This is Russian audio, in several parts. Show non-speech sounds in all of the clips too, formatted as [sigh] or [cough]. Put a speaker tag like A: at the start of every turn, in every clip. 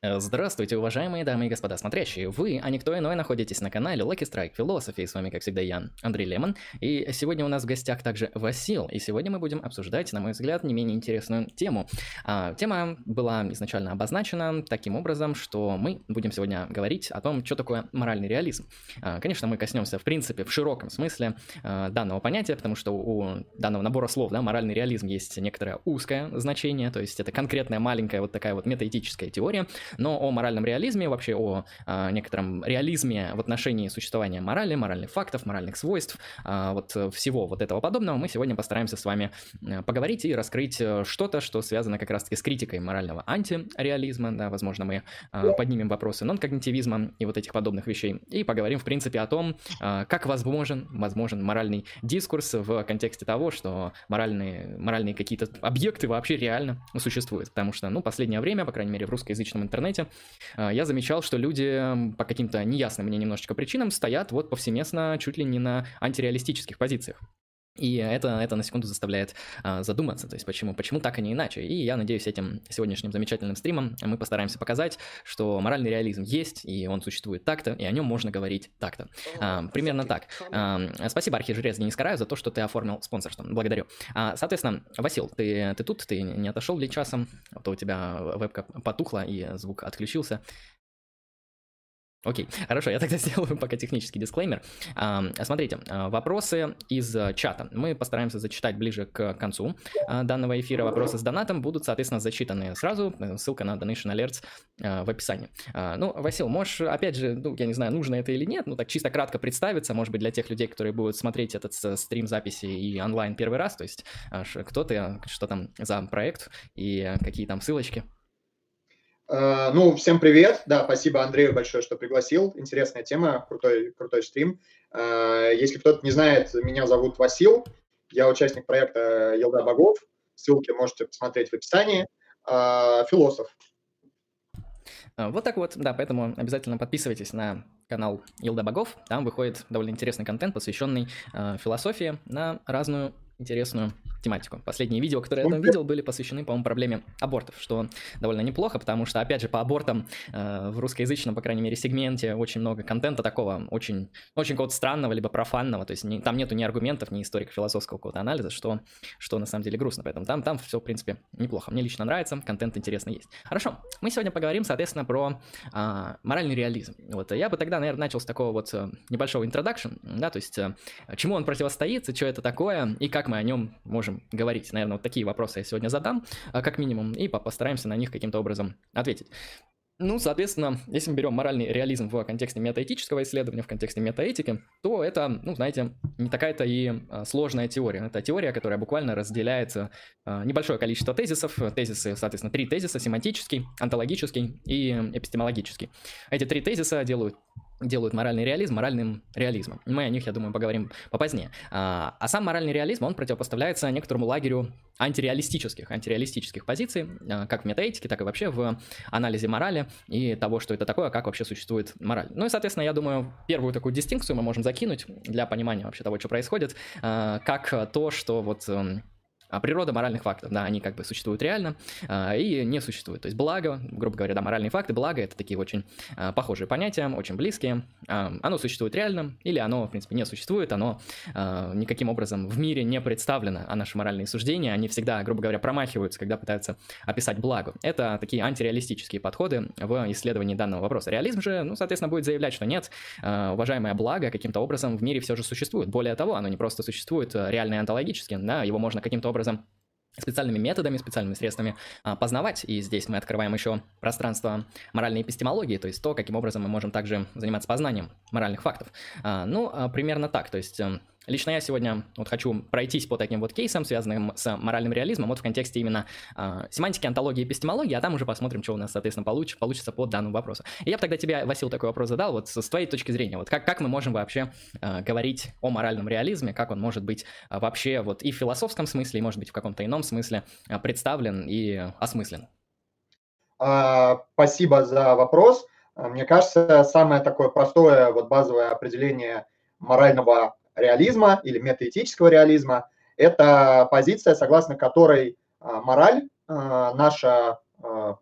A: Э, здравствуйте, уважаемые дамы и господа смотрящие. Вы, а никто иной, находитесь на канале Lucky Strike Philosophy. С вами, как всегда, я, Андрей Лемон. И сегодня у нас в гостях также Васил. И сегодня мы будем обсуждать, на мой взгляд, не менее интересную тему. А, тема была изначально обозначена таким образом, что мы будем сегодня говорить о том, что такое моральный реализм. А, конечно, мы коснемся, в принципе, в широком смысле а, данного понятия, потому что у данного набора слов, да, моральный реализм есть некоторое узкое значение, то есть это конкретная маленькая вот такая вот метаэтическая теория, но о моральном реализме, вообще о а, некотором реализме в отношении существования морали, моральных фактов, моральных свойств, а, вот всего вот этого подобного мы сегодня постараемся с вами э, поговорить и раскрыть э, что-то, что связано как раз-таки с критикой морального антиреализма, да, возможно, мы а, поднимем вопросы нон-когнитивизма и вот этих подобных вещей, и поговорим, в принципе, о том, а, как возможен, возможен моральный дискурс в контексте того, что моральные, моральные какие-то объекты вообще реально существуют, потому что, ну, последнее время, по крайней мере, в русскоязычном интернете, а, я замечал, что люди по каким-то неясным мне немножечко причинам стоят вот повсеместно чуть ли не на антиреалистических позициях. И это, это на секунду заставляет а, задуматься, то есть почему, почему так, а не иначе. И я надеюсь, этим сегодняшним замечательным стримом мы постараемся показать, что моральный реализм есть, и он существует так-то, и о нем можно говорить так-то. А, примерно так. А, спасибо, Архижрез Денис Караю, за то, что ты оформил спонсорство. Благодарю. А, соответственно, Васил, ты, ты тут, ты не отошел ли часом, а то у тебя вебка потухла и звук отключился. Окей, хорошо, я тогда [laughs] сделаю пока технический дисклеймер. А, смотрите, а, вопросы из э, чата. Мы постараемся зачитать ближе к концу а, данного эфира. Вопросы с донатом будут, соответственно, зачитаны сразу. Э, ссылка на Donation Alerts в описании. Ну, Васил, можешь, опять же, ну, я не знаю, нужно это или нет, ну, так чисто кратко представиться, может быть, для тех людей, которые будут смотреть этот стрим записи и онлайн первый раз, то есть кто ты, что там за проект и какие там ссылочки.
B: Э, ну, всем привет. Да, спасибо Андрею большое, что пригласил. Интересная тема, крутой, крутой стрим. Э, если кто-то не знает, меня зовут Васил. Я участник проекта Елда Богов. Ссылки можете посмотреть в описании. Э, философ.
A: Вот так вот, да, поэтому обязательно подписывайтесь на канал Елда Богов. Там выходит довольно интересный контент, посвященный философии на разную интересную тематику. Последние видео, которые я там видел, были посвящены, по-моему, проблеме абортов, что довольно неплохо, потому что, опять же, по абортам э, в русскоязычном, по крайней мере, сегменте очень много контента такого, очень, очень какого-то странного, либо профанного, то есть не, там нету ни аргументов, ни историко-философского какого-то анализа, что, что на самом деле грустно, поэтому там, там все, в принципе, неплохо. Мне лично нравится, контент интересный есть. Хорошо, мы сегодня поговорим, соответственно, про э, моральный реализм. Вот, я бы тогда, наверное, начал с такого вот э, небольшого introduction, да, то есть э, чему он противостоит, что это такое, и как мы о нем можем говорить. Наверное, вот такие вопросы я сегодня задам, а, как минимум, и постараемся на них каким-то образом ответить. Ну, соответственно, если мы берем моральный реализм в контексте метаэтического исследования, в контексте метаэтики, то это, ну, знаете, не такая-то и а, сложная теория. Это теория, которая буквально разделяется а, небольшое количество тезисов. Тезисы, соответственно, три тезиса, семантический, онтологический и эпистемологический. Эти три тезиса делают делают моральный реализм моральным реализмом. Мы о них, я думаю, поговорим попозднее. А, а сам моральный реализм, он противопоставляется некоторому лагерю антиреалистических, антиреалистических позиций, а, как в метаэтике, так и вообще в анализе морали и того, что это такое, как вообще существует мораль. Ну и, соответственно, я думаю, первую такую дистинкцию мы можем закинуть для понимания вообще того, что происходит, а, как то, что вот эм, а природа моральных фактов, да, они как бы существуют реально а, и не существуют. То есть благо, грубо говоря, да, моральные факты, благо это такие очень а, похожие понятия, очень близкие. А, оно существует реально или оно, в принципе, не существует, оно а, никаким образом в мире не представлено, а наши моральные суждения, они всегда, грубо говоря, промахиваются, когда пытаются описать благо. Это такие антиреалистические подходы в исследовании данного вопроса. Реализм же, ну, соответственно, будет заявлять, что нет, а, уважаемое благо каким-то образом в мире все же существует. Более того, оно не просто существует а, реально и онтологически, да, его можно каким-то образом образом специальными методами, специальными средствами а, познавать. И здесь мы открываем еще пространство моральной эпистемологии, то есть то, каким образом мы можем также заниматься познанием моральных фактов. А, ну, а, примерно так. То есть эм, Лично я сегодня вот хочу пройтись по таким вот кейсам, связанным с моральным реализмом, вот в контексте именно э, семантики, антологии, эпистемологии, а там уже посмотрим, что у нас, соответственно, получ, получится по данному вопросу. И я бы тогда тебе, Васил, такой вопрос задал, вот с, твоей точки зрения, вот как, как мы можем вообще говорить о моральном реализме, как он может быть вообще вот и в философском смысле, и может быть в каком-то ином смысле представлен и осмыслен?
B: А, спасибо за вопрос. Мне кажется, самое такое простое, вот базовое определение морального реализма или метаэтического реализма. Это позиция, согласно которой а, мораль, а, наша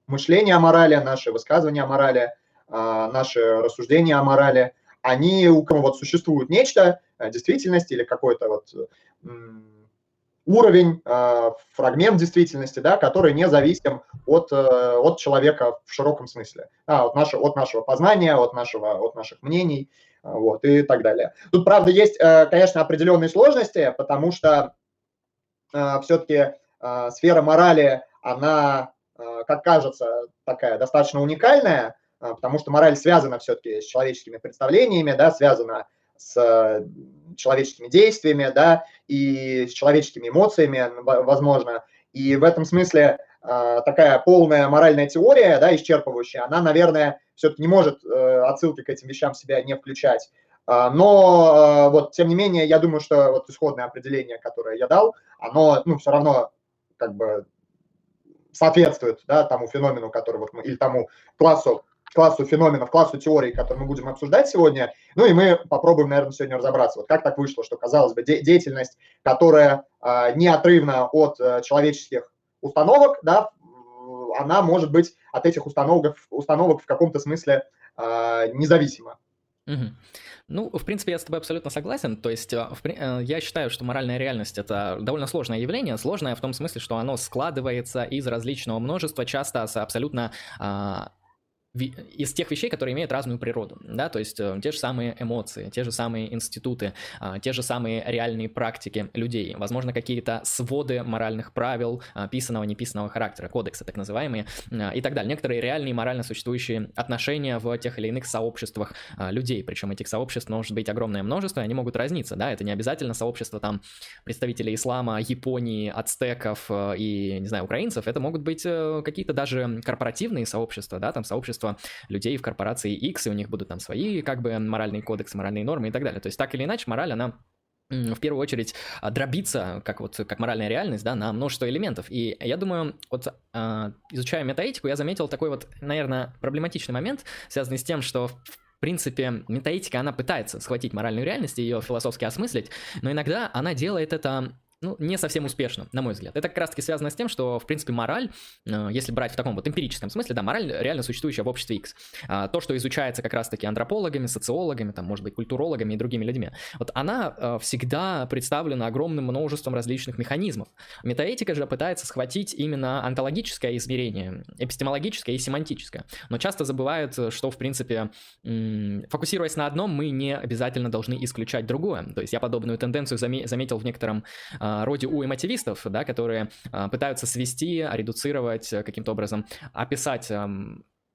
B: мышление о морали, наши высказывания о морали, наши рассуждения о морали, они у кого вот существует нечто, действительность или какой-то вот уровень, э, фрагмент действительности, да, который не зависим от, э, от человека в широком смысле, а, от, нашего, от нашего познания, от, нашего, от наших мнений э, вот, и так далее. Тут, правда, есть, конечно, определенные сложности, потому что все-таки сфера морали, она, как кажется, такая достаточно уникальная, потому что мораль связана все-таки с человеческими представлениями, да, связана с человеческими действиями, да, и с человеческими эмоциями, возможно. И в этом смысле а, такая полная моральная теория, да, исчерпывающая, она, наверное, все-таки не может э, отсылки к этим вещам в себя не включать. А, но вот, тем не менее, я думаю, что вот исходное определение, которое я дал, оно, ну, все равно как бы соответствует, да, тому феномену, который вот мы, или тому классу классу феноменов, классу теорий, которые мы будем обсуждать сегодня. Ну и мы попробуем, наверное, сегодня разобраться, вот как так вышло, что, казалось бы, де- деятельность, которая э, неотрывна от э, человеческих установок, да, она может быть от этих установок, установок в каком-то смысле э, независима.
A: Угу. Ну, в принципе, я с тобой абсолютно согласен. То есть, в, я считаю, что моральная реальность это довольно сложное явление. Сложное в том смысле, что оно складывается из различного множества, часто с абсолютно из тех вещей, которые имеют разную природу, да, то есть э, те же самые эмоции, те же самые институты, э, те же самые реальные практики людей, возможно, какие-то своды моральных правил, э, писанного, неписанного характера, кодексы так называемые э, и так далее. Некоторые реальные морально существующие отношения в тех или иных сообществах людей, причем этих сообществ может быть огромное множество, и они могут разниться, да, это не обязательно сообщество там представителей ислама, Японии, ацтеков э, и, не знаю, украинцев, это могут быть э, какие-то даже корпоративные сообщества, да, там сообщества количество людей в корпорации X, и у них будут там свои как бы моральные кодексы, моральные нормы и так далее. То есть так или иначе мораль, она в первую очередь а, дробиться, как вот как моральная реальность, да, на множество элементов. И я думаю, вот а, изучая метаэтику, я заметил такой вот, наверное, проблематичный момент, связанный с тем, что в принципе, метаэтика, она пытается схватить моральную реальность и ее философски осмыслить, но иногда она делает это ну, не совсем успешно, на мой взгляд. Это как раз-таки связано с тем, что, в принципе, мораль, э, если брать в таком вот эмпирическом смысле, да, мораль реально существующая в обществе X. А, то, что изучается как раз-таки антропологами, социологами, там, может быть, культурологами и другими людьми, вот она э, всегда представлена огромным множеством различных механизмов. Метаэтика же пытается схватить именно онтологическое измерение, эпистемологическое и семантическое. Но часто забывают, что, в принципе, фокусируясь на одном, мы не обязательно должны исключать другое. То есть я подобную тенденцию заметил в некотором а, роде у эмотивистов, да, которые а, пытаются свести, редуцировать э, каким-то образом, описать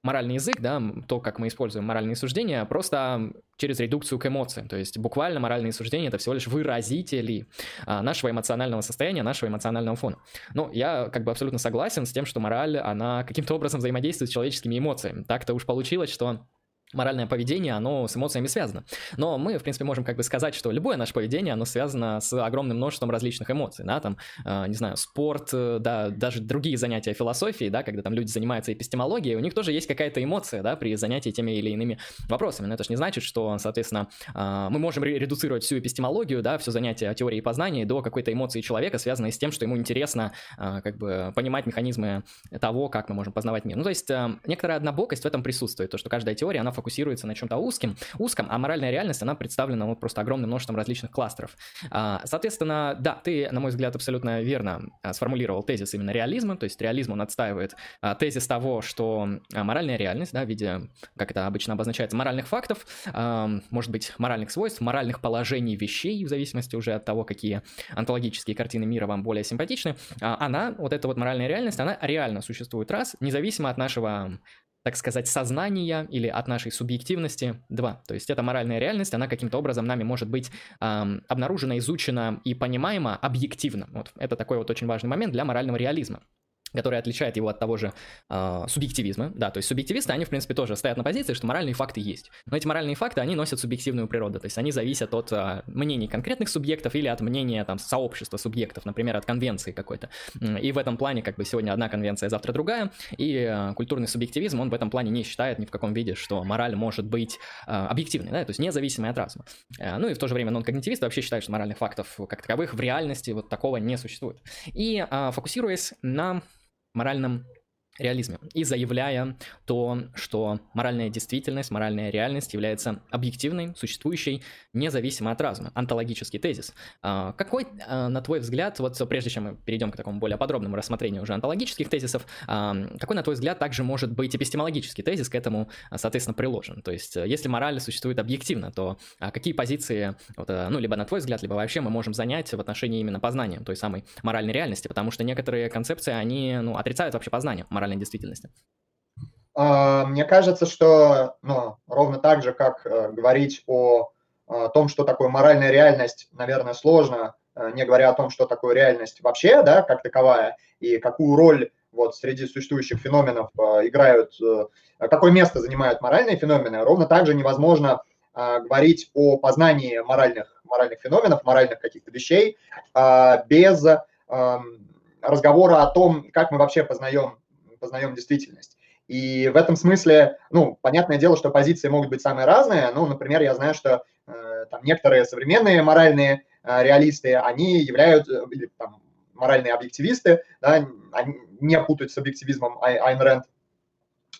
A: моральный язык, да, то, как мы используем моральные суждения, просто через редукцию к эмоциям. То есть буквально моральные суждения это всего лишь выразители а, нашего эмоционального состояния, нашего эмоционального фона. Ну, я как бы абсолютно согласен с тем, что мораль, она каким-то образом взаимодействует с человеческими эмоциями. Так-то уж получилось, что моральное поведение, оно с эмоциями связано. Но мы, в принципе, можем как бы сказать, что любое наше поведение, оно связано с огромным множеством различных эмоций, да, там, э, не знаю, спорт, э, да, даже другие занятия философией, да, когда там люди занимаются эпистемологией, у них тоже есть какая-то эмоция, да, при занятии теми или иными вопросами. Но это же не значит, что, соответственно, э, мы можем редуцировать всю эпистемологию, да, все занятие теории и познания до какой-то эмоции человека, связанной с тем, что ему интересно, э, как бы, понимать механизмы того, как мы можем познавать мир. Ну, то есть, э, некоторая однобокость в этом присутствует, то, что каждая теория, она фокусируется на чем-то узким, узком, а моральная реальность, она представлена вот просто огромным множеством различных кластеров. А, соответственно, да, ты, на мой взгляд, абсолютно верно а, сформулировал тезис именно реализма, то есть реализм, он отстаивает а, тезис того, что моральная реальность, да, в виде, как это обычно обозначается, моральных фактов, может быть, моральных свойств, моральных положений вещей, в зависимости уже от того, какие онтологические картины мира вам более симпатичны, она, вот эта вот моральная реальность, она реально существует раз, независимо от нашего так сказать, сознания или от нашей субъективности. Два. То есть эта моральная реальность, она каким-то образом нами может быть эм, обнаружена, изучена и понимаема объективно. Вот это такой вот очень важный момент для морального реализма который отличает его от того же э, субъективизма. Да, то есть субъективисты, они, в принципе, тоже стоят на позиции, что моральные факты есть. Но эти моральные факты, они носят субъективную природу, то есть они зависят от э, мнений конкретных субъектов или от мнения там сообщества субъектов, например, от конвенции какой-то. И в этом плане, как бы, сегодня одна конвенция, завтра другая, и э, культурный субъективизм, он в этом плане не считает ни в каком виде, что мораль может быть э, объективной, да, то есть независимой от разума. Э, ну и в то же время нон-когнитивисты вообще считают, что моральных фактов как таковых в реальности вот такого не существует. И э, фокусируясь на моральном реализме и заявляя то, что моральная действительность, моральная реальность является объективной, существующей, независимо от разума. Антологический тезис. А, какой, а, на твой взгляд, вот прежде чем мы перейдем к такому более подробному рассмотрению уже антологических тезисов, а, какой, на твой взгляд, также может быть эпистемологический тезис к этому, соответственно, приложен? То есть, если мораль существует объективно, то какие позиции, вот, ну, либо на твой взгляд, либо вообще мы можем занять в отношении именно познания той самой моральной реальности, потому что некоторые концепции, они, ну, отрицают вообще познание моральной действительности.
B: Мне кажется, что ну, ровно так же, как э, говорить о о том, что такое моральная реальность, наверное, сложно, э, не говоря о том, что такое реальность вообще, да, как таковая, и какую роль вот среди существующих феноменов э, играют, какое место занимают моральные феномены, ровно так же невозможно говорить о познании моральных, моральных феноменов, моральных каких-то вещей без эм, разговора о том, как мы вообще познаем, познаем действительность. И в этом смысле, ну, понятное дело, что позиции могут быть самые разные. Ну, например, я знаю, что э, там некоторые современные моральные э, реалисты, они являются, или там моральные объективисты, да, они не путают с объективизмом Айн Рэнд,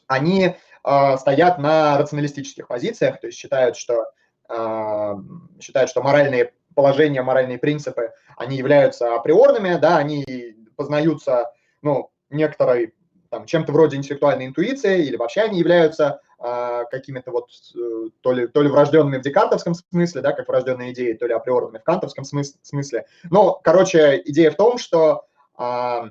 B: они э, стоят на рационалистических позициях, то есть считают, что, э, считают, что моральные положения, моральные принципы, они являются априорными, да, они познаются, ну, некоторой там, чем-то вроде интеллектуальной интуиции, или вообще они являются э, какими-то вот э, то ли, то ли врожденными в декартовском смысле, да, как врожденные идеи, то ли априорными в кантовском смыс- смысле. Но, короче, идея в том, что э,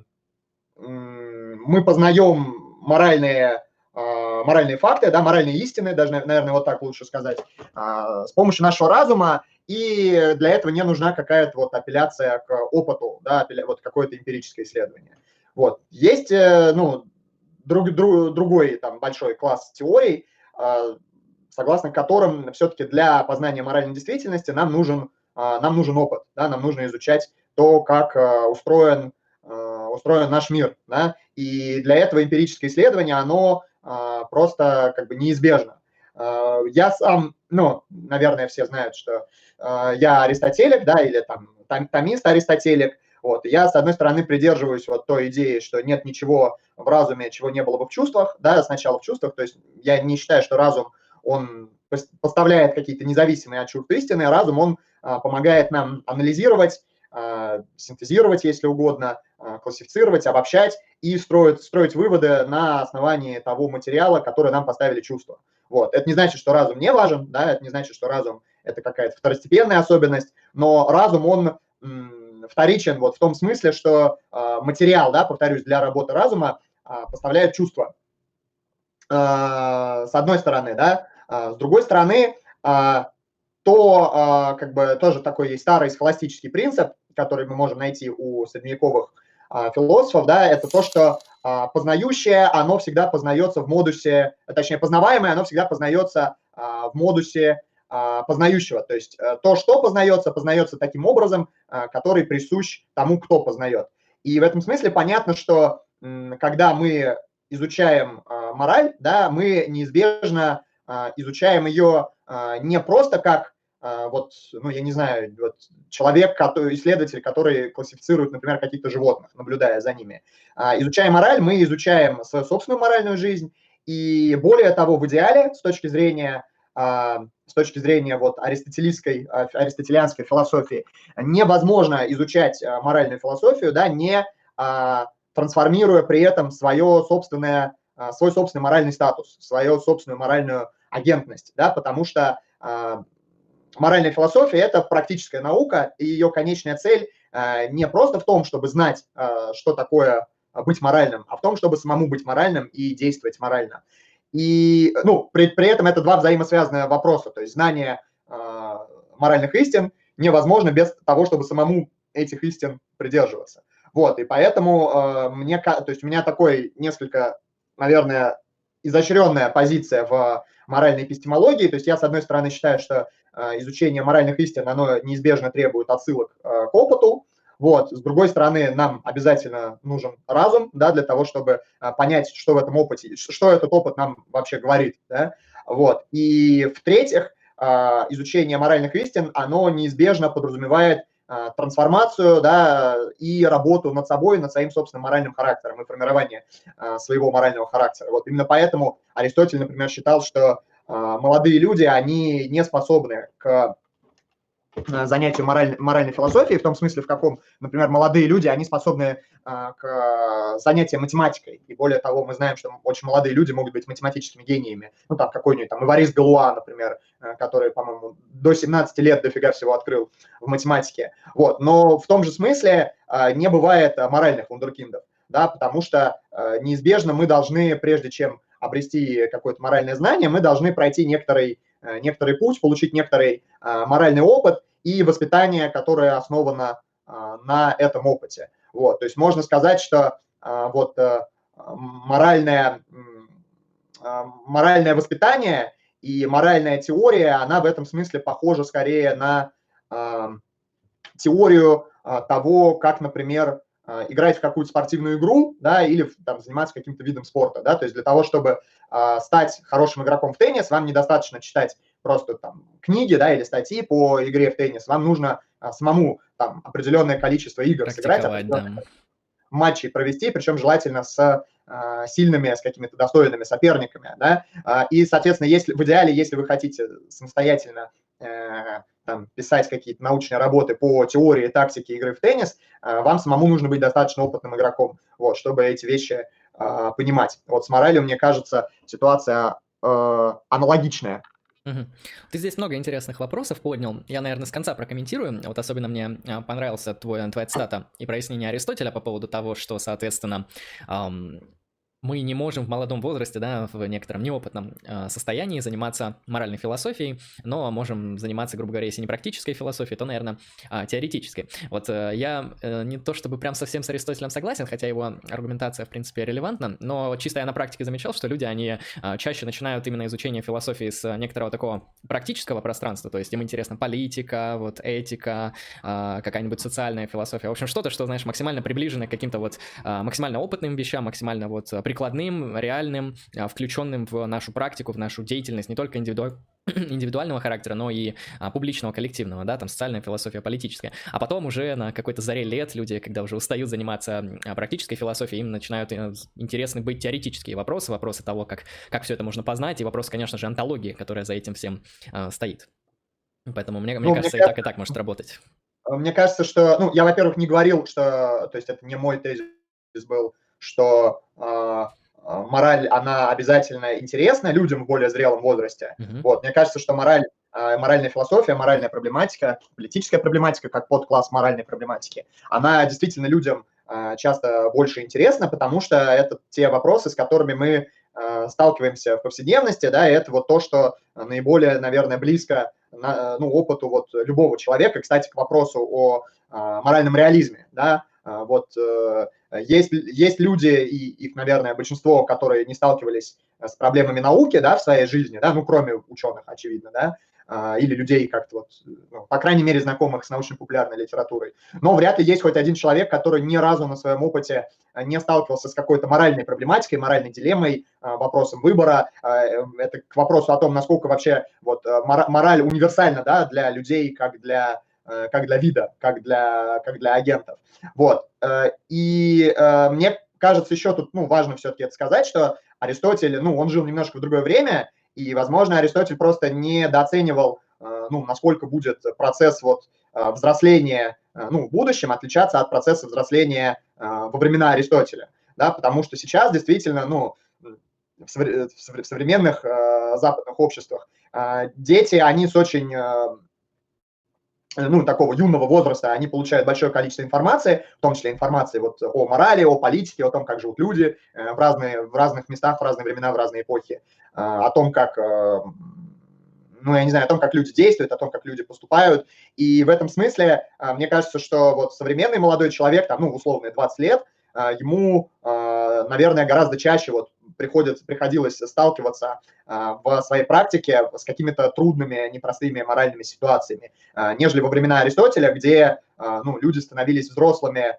B: мы познаем моральные, э, моральные факты, да, моральные истины, даже, наверное, вот так лучше сказать, с помощью нашего разума, и для этого не нужна какая-то вот апелляция к опыту, да, вот какое-то эмпирическое исследование. Вот. Есть, э, ну, друг, друг, другой там большой класс теорий, а, согласно которым все-таки для познания моральной действительности нам нужен, а, нам нужен опыт, да, нам нужно изучать то, как устроен, устроен наш мир. Да, и для этого эмпирическое исследование, оно просто как бы неизбежно. Я сам, ну, наверное, все знают, что я аристотелик, да, или там томист аристотелик, вот. Я, с одной стороны, придерживаюсь вот той идеи, что нет ничего в разуме, чего не было бы в чувствах, да, сначала в чувствах, то есть я не считаю, что разум, он поставляет какие-то независимые от чувств истины, а разум, он а, помогает нам анализировать, а, синтезировать, если угодно, а, классифицировать, обобщать и строить, строить выводы на основании того материала, который нам поставили чувства. Вот. Это не значит, что разум не важен, да, это не значит, что разум – это какая-то второстепенная особенность, но разум, он вторичен вот в том смысле, что э, материал, да, повторюсь, для работы разума э, поставляет чувства. Э, с одной стороны, да, с другой стороны, то как бы тоже такой есть старый схоластический принцип, который мы можем найти у средневековых философов, да, это то, что познающее, оно всегда познается в модусе, точнее, познаваемое, оно всегда познается в модусе а, познающего. То есть э, то, что познается, познается таким образом, а, который присущ тому, кто познает. И в этом смысле понятно, что когда мы изучаем а, мораль, да, мы неизбежно изучаем ее не просто как вот, ну, я не знаю, вот человек, который, исследователь, который классифицирует, например, каких-то животных, наблюдая за ними. Изучая мораль, мы изучаем свою собственную моральную жизнь, и более того, в идеале, с точки зрения а, с точки зрения вот аристотелийской, а, аристотелианской философии, невозможно изучать а, моральную философию, да, не трансформируя при этом свое собственное, свой собственный моральный статус, свою собственную моральную агентность, да, потому что моральная философия – это практическая наука, и ее конечная цель не просто в том, чтобы знать, что такое быть моральным, а в том, чтобы самому быть моральным и действовать морально. И ну, при, при этом это два взаимосвязанные вопроса. То есть знание э, моральных истин невозможно без того, чтобы самому этих истин придерживаться. Вот, и поэтому э, мне, то есть у меня такой несколько, наверное, изощренная позиция в моральной эпистемологии. То есть я, с одной стороны, считаю, что э, изучение моральных истин, оно неизбежно требует отсылок э, к опыту, вот. С другой стороны, нам обязательно нужен разум, да, для того, чтобы а, понять, что в этом опыте, что этот опыт нам вообще говорит, да. Вот. И в-третьих, а, изучение моральных истин, оно неизбежно подразумевает трансформацию, да, и работу над собой, над своим собственным моральным характером и формирование своего морального характера. Вот именно поэтому Аристотель, например, считал, что молодые люди, они не способны к занятию мораль, моральной философией, в том смысле, в каком, например, молодые люди, они способны а, к занятиям математикой. И более того, мы знаем, что очень молодые люди могут быть математическими гениями. Ну, там, какой-нибудь там Иварис Галуа, например, э, который, по-моему, до 17 лет дофига всего открыл в математике. Вот. Но в том же смысле а, не бывает моральных вундеркиндов, да, потому что неизбежно мы должны, прежде чем обрести какое-то моральное знание, мы должны пройти некоторый Э, некоторый путь, получить некоторый э, моральный опыт и воспитание, которое основано э, на этом опыте. Вот, то есть можно сказать, что вот моральное, моральное воспитание и моральная теория, она в этом смысле похожа скорее на теорию того, как, например, играть в какую-то спортивную игру, да, или там, заниматься каким-то видом спорта, да, то есть для того, чтобы а, стать хорошим игроком в теннис, вам недостаточно читать просто там книги, да, или статьи по игре в теннис, вам нужно а, самому там определенное количество игр сыграть, да. матчей провести, причем желательно с а, сильными, с какими-то достойными соперниками, да, и, соответственно, если в идеале, если вы хотите самостоятельно э, там, писать какие-то научные работы по теории тактики игры в теннис, вам самому нужно быть достаточно опытным игроком, вот, чтобы эти вещи э, понимать. Вот с моралью, мне кажется, ситуация э, аналогичная.
A: Ты здесь много интересных вопросов поднял. Я, наверное, с конца прокомментирую. Вот особенно мне а, понравился твой, твоя цитата и прояснение Аристотеля по поводу того, что, соответственно, эм, мы не можем в молодом возрасте, да, в некотором неопытном э, состоянии заниматься моральной философией, но можем заниматься, грубо говоря, если не практической философией, то, наверное, э, теоретической. Вот э, я э, не то чтобы прям совсем с Аристотелем согласен, хотя его аргументация, в принципе, релевантна, но чисто я на практике замечал, что люди, они э, чаще начинают именно изучение философии с некоторого такого практического пространства, то есть им интересна политика, вот этика, э, какая-нибудь социальная философия, в общем, что-то, что, знаешь, максимально приближено к каким-то вот э, максимально опытным вещам, максимально вот прикладным, реальным, а, включенным в нашу практику, в нашу деятельность, не только индивиду [clears throat] индивидуального характера, но и а, публичного, коллективного, да, там социальная философия, политическая. А потом уже на какой-то заре лет люди, когда уже устают заниматься а, практической философией, им начинают э, интересны быть теоретические вопросы, вопросы того, как, как все это можно познать, и вопрос, конечно же, антологии, которая за этим всем а, стоит. Поэтому мне, ну, мне кажется, мне и так, и так может работать.
B: Мне кажется, что, ну, я, во-первых, не говорил, что, то есть это не мой тезис был, что э, мораль, она обязательно интересна людям в более зрелом возрасте. Mm-hmm. Вот, мне кажется, что мораль, э, моральная философия, моральная проблематика, политическая проблематика, как подкласс моральной проблематики, она действительно людям часто больше интересна, потому что это те вопросы, с которыми мы сталкиваемся в повседневности, да, и это вот то, что наиболее, наверное, близко на, ну, опыту вот любого человека. Кстати, к вопросу о моральном реализме, да, вот есть, есть люди, и их, наверное, большинство, которые не сталкивались э, с проблемами науки да, в своей жизни, да, ну, кроме ученых, очевидно, да, а, или людей как-то вот, ну, по крайней мере, знакомых с научно-популярной литературой. Но вряд ли есть хоть один человек, который ни разу на своем опыте э, не сталкивался с какой-то моральной проблематикой, моральной дилеммой, э, вопросом выбора. Это к вопросу о том, насколько вообще вот мораль универсальна да, для людей, как для Э, как для вида, как для, как для агентов. Вот. Э, и э, мне кажется, еще тут ну, важно все-таки это сказать, что Аристотель, ну, он жил немножко в другое время, и, возможно, Аристотель просто недооценивал, ну, насколько будет процесс вот взросления, ну, в будущем отличаться от процесса взросления во времена Аристотеля, да, потому что сейчас действительно, ну, в современных западных обществах дети, они с очень Э, ну, такого юного возраста, они получают большое количество информации, в том числе информации вот о морали, о политике, о том, как живут люди э, в, разные, в разных местах, в разные времена, в разные эпохи, э, о том, как, ну, я не знаю, о том, как люди действуют, о том, как люди поступают. И в этом смысле, мне кажется, что вот современный молодой человек, там, ну, условно, 20 лет, ему, наверное, гораздо чаще вот приходится, приходилось сталкиваться а, в своей практике с какими-то трудными, непростыми моральными ситуациями, а, нежели во времена Аристотеля, где а, ну, люди становились взрослыми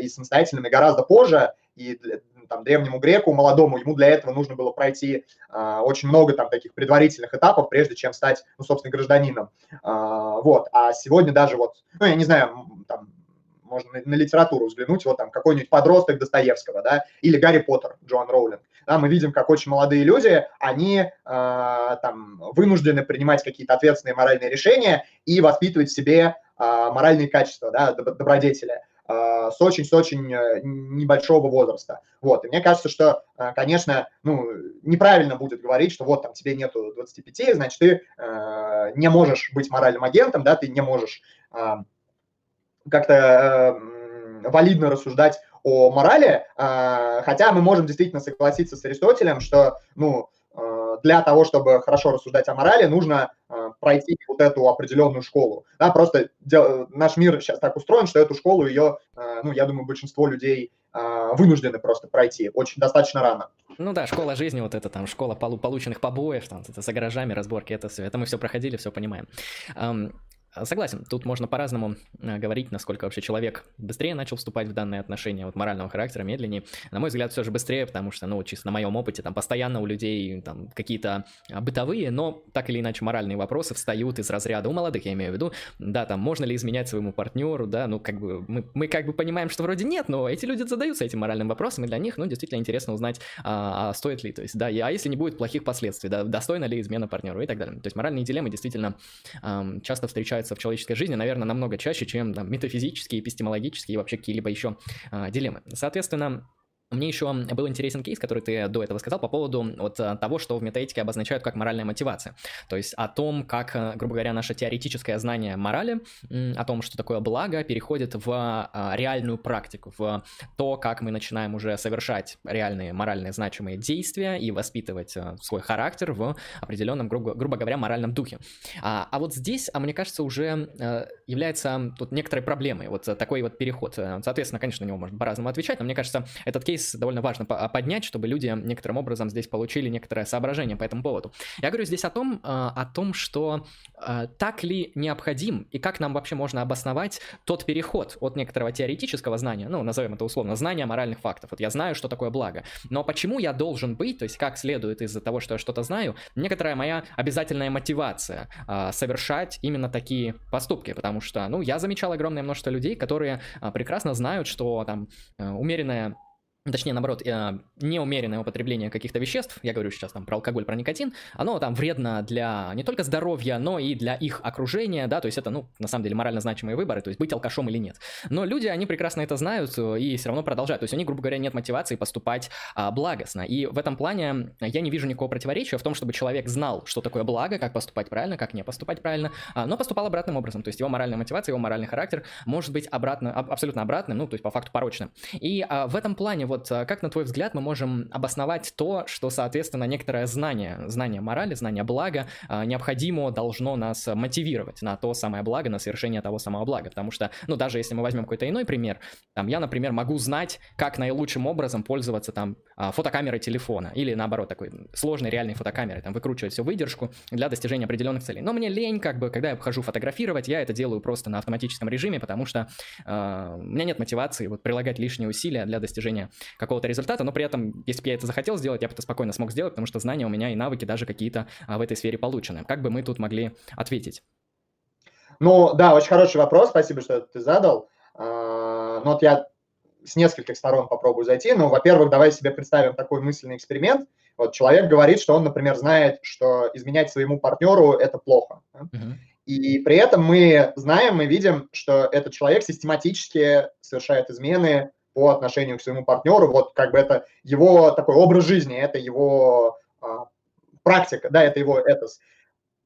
B: и самостоятельными гораздо позже, и там, древнему греку, молодому, ему для этого нужно было пройти а, очень много там таких предварительных этапов, прежде чем стать, ну, собственно, гражданином. А, вот, а сегодня даже вот, ну, я не знаю, там, можно на, на литературу взглянуть, вот там какой-нибудь подросток Достоевского, да, или Гарри Поттер, Джоан Роулинг. Да, мы видим, как очень молодые люди, они э, там вынуждены принимать какие-то ответственные моральные решения и воспитывать в себе э, моральные качества, да, добродетели э, с очень, с очень э, небольшого возраста. Вот, и мне кажется, что, э, конечно, ну, неправильно будет говорить, что вот там тебе нету 25, значит, ты э, не можешь быть моральным агентом, да, ты не можешь э, как-то э, валидно рассуждать о морали, э, хотя мы можем действительно согласиться с Аристотелем, что, ну, э, для того, чтобы хорошо рассуждать о морали, нужно э, пройти вот эту определенную школу. Да, просто наш мир сейчас так устроен, что эту школу ее, э, ну, я думаю, большинство людей вынуждены просто пройти очень достаточно рано.
A: Ну да, школа жизни, вот это там, школа полу полученных побоев, там, это за гаражами, разборки, это все, это мы все проходили, все понимаем. Согласен, тут можно по-разному э, говорить, насколько вообще человек быстрее начал вступать в данные отношения, вот морального характера, медленнее. На мой взгляд, все же быстрее, потому что, ну, чисто на моем опыте, там постоянно у людей там какие-то а, бытовые, но так или иначе моральные вопросы встают из разряда, у молодых я имею в виду, да, там, можно ли изменять своему партнеру, да, ну, как бы, мы, мы как бы понимаем, что вроде нет, но эти люди задаются этим моральным вопросом, и для них, ну, действительно интересно узнать, а, а стоит ли, то есть, да, и, а если не будет плохих последствий, да, достойна ли измена партнеру и так далее. То есть моральные дилеммы действительно а, часто встречаются встречаются в человеческой жизни, наверное, намного чаще, чем там, метафизические, эпистемологические и вообще какие-либо еще а, дилеммы. Соответственно, мне еще был интересен кейс, который ты до этого сказал по поводу вот э, того, что в метаэтике обозначают как моральная мотивация. То есть о том, как, э, грубо говоря, наше теоретическое знание морали, о том, что такое благо, переходит в а, реальную практику, в то, как мы начинаем уже совершать реальные моральные значимые действия и воспитывать э, свой характер в определенном, грубо, грубо говоря, моральном духе. А, а вот здесь, а мне кажется, уже является тут некоторой проблемой вот такой вот переход. Соответственно, конечно, на него можно по-разному отвечать, но мне кажется, этот кейс кейс довольно важно поднять, чтобы люди некоторым образом здесь получили некоторое соображение по этому поводу. Я говорю здесь о том, а, о том, что а, так ли необходим и как нам вообще можно обосновать тот переход от некоторого теоретического знания, ну, назовем это условно, знания моральных фактов. Вот я знаю, что такое благо, но почему я должен быть, то есть как следует из-за того, что я что-то знаю, некоторая моя обязательная мотивация а, совершать именно такие поступки, потому что, ну, я замечал огромное множество людей, которые прекрасно знают, что там умеренная точнее, наоборот, э, неумеренное употребление каких-то веществ, я говорю сейчас там про алкоголь, про никотин, оно там вредно для не только здоровья, но и для их окружения, да, то есть это, ну, на самом деле, морально значимые выборы, то есть быть алкашом или нет. Но люди, они прекрасно это знают э, и все равно продолжают, то есть у них, грубо говоря, нет мотивации поступать а, благостно. И в этом плане я не вижу никакого противоречия в том, чтобы человек знал, что такое благо, как поступать правильно, как не поступать правильно, а, но поступал обратным образом, то есть его моральная мотивация, его моральный характер может быть обратно, абсолютно обратным, ну, то есть по факту порочным. И а, в этом плане вот а, как, на твой взгляд, мы можем обосновать то, что, соответственно, некоторое знание, знание морали, знание блага а, необходимо должно нас мотивировать на то самое благо, на совершение того самого блага. Потому что, ну, даже если мы возьмем какой-то иной пример, там, я, например, могу знать, как наилучшим образом пользоваться там а, фотокамерой телефона или, наоборот, такой сложной реальной фотокамерой, там, выкручивать всю выдержку для достижения определенных целей. Но мне лень, как бы, когда я хожу фотографировать, я это делаю просто на автоматическом режиме, потому что э, у меня нет мотивации вот прилагать лишние усилия для достижения какого-то результата, но при этом, если бы я это захотел сделать, я бы это спокойно смог сделать, потому что знания у меня и навыки даже какие-то а, в этой сфере получены. Как бы мы тут могли ответить?
B: Ну, да, очень хороший вопрос, спасибо, что ты задал. А, ну, вот я с нескольких сторон попробую зайти. Ну, во-первых, давай себе представим такой мысленный эксперимент. Вот человек говорит, что он, например, знает, что изменять своему партнеру – это плохо. Uh-huh. И при этом мы знаем, мы видим, что этот человек систематически совершает измены по отношению к своему партнеру. Вот как бы это его такой образ жизни, это его а, практика, да, это его этос.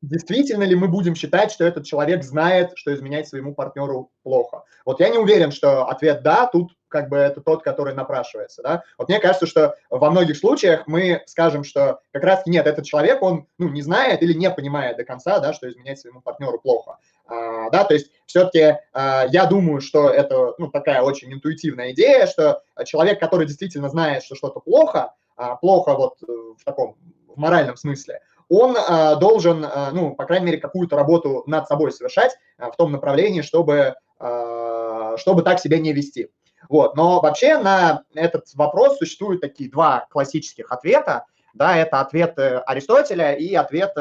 B: Действительно ли мы будем считать, что этот человек знает, что изменять своему партнеру плохо? Вот я не уверен, что ответ «да», тут как бы это тот, который напрашивается, да. Вот мне кажется, что во многих случаях мы скажем, что как раз нет, этот человек, он, ну, не знает или не понимает до конца, да, что изменять своему партнеру плохо, а, да, то есть все-таки а, я думаю, что это, ну, такая очень интуитивная идея, что человек, который действительно знает, что что-то плохо, а, плохо вот э, в таком в моральном смысле, он а, должен, а, ну, по крайней мере, какую-то работу над собой совершать а, в том направлении, чтобы, а, чтобы так себя не вести. Вот. Но вообще на этот вопрос существуют такие два классических ответа. Да, это ответ Аристотеля и ответ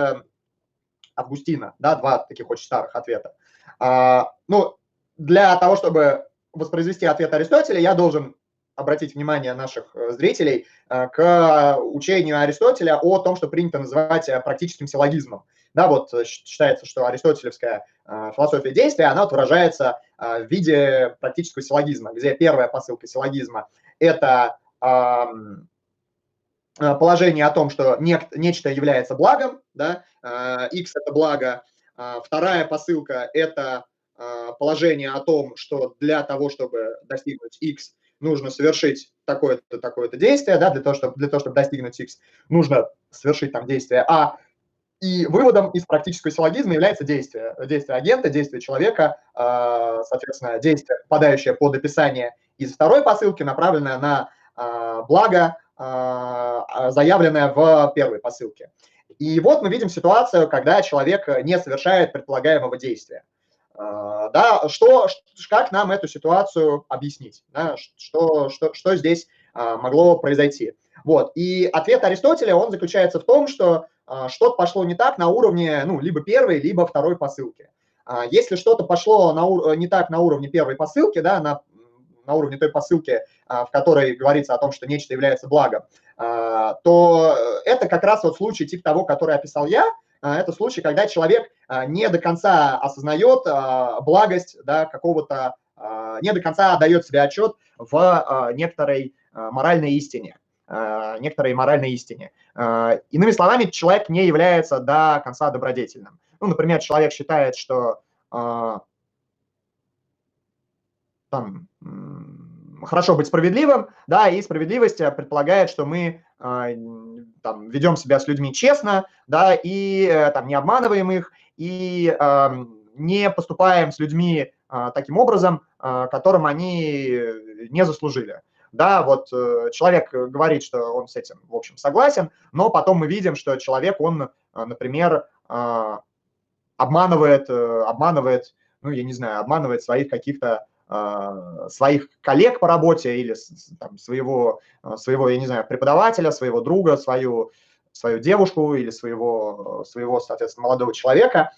B: Августина. Да, два таких очень старых ответа. А, ну, для того, чтобы воспроизвести ответ Аристотеля, я должен обратить внимание наших э, зрителей э, к учению Аристотеля о том, что принято называть э, практическим силлогизмом. Да, вот считается, что аристотелевская философия действия, она вот выражается в виде практического силлогизма, где первая посылка силлогизма – это положение о том, что нечто является благом, да, x – это благо. Вторая посылка – это положение о том, что для того, чтобы достигнуть x, нужно совершить такое-то, такое-то действие, да, для того, чтобы, для того, чтобы достигнуть X, нужно совершить там действие А, и выводом из практического силлогизма является действие. Действие агента, действие человека, а, соответственно, действие, попадающее под описание из второй посылки, направленное на а, благо, а, заявленное в первой посылке. И вот мы видим ситуацию, когда человек не совершает предполагаемого действия. Да, что, как нам эту ситуацию объяснить, да, что, что, что здесь могло произойти. Вот. И ответ Аристотеля, он заключается в том, что что-то пошло не так на уровне, ну, либо первой, либо второй посылки. Если что-то пошло на, не так на уровне первой посылки, да, на, на уровне той посылки, в которой говорится о том, что нечто является благом, то это как раз вот случай типа того, который описал я, а, это случай, когда человек а, не до конца осознает а, благость да, какого-то, не до конца отдает себе отчет в некоторой моральной истине некоторой моральной истине. Иными словами, человек не является до конца добродетельным. Ну, например, человек считает, что там, хорошо быть справедливым, да, и справедливость предполагает, что мы там, ведем себя с людьми честно, да, и э, там, не обманываем их, и не поступаем с людьми таким образом, которым они не заслужили. Да, вот э, человек говорит, что он с этим, в общем, согласен, но потом мы видим, что человек, он, например, обманывает, э, обманывает, ну, я не знаю, обманывает своих каких-то а, своих коллег по работе или там, своего, а, своего, я не знаю, преподавателя, своего друга, свою, свою девушку или своего, своего, соответственно, молодого человека.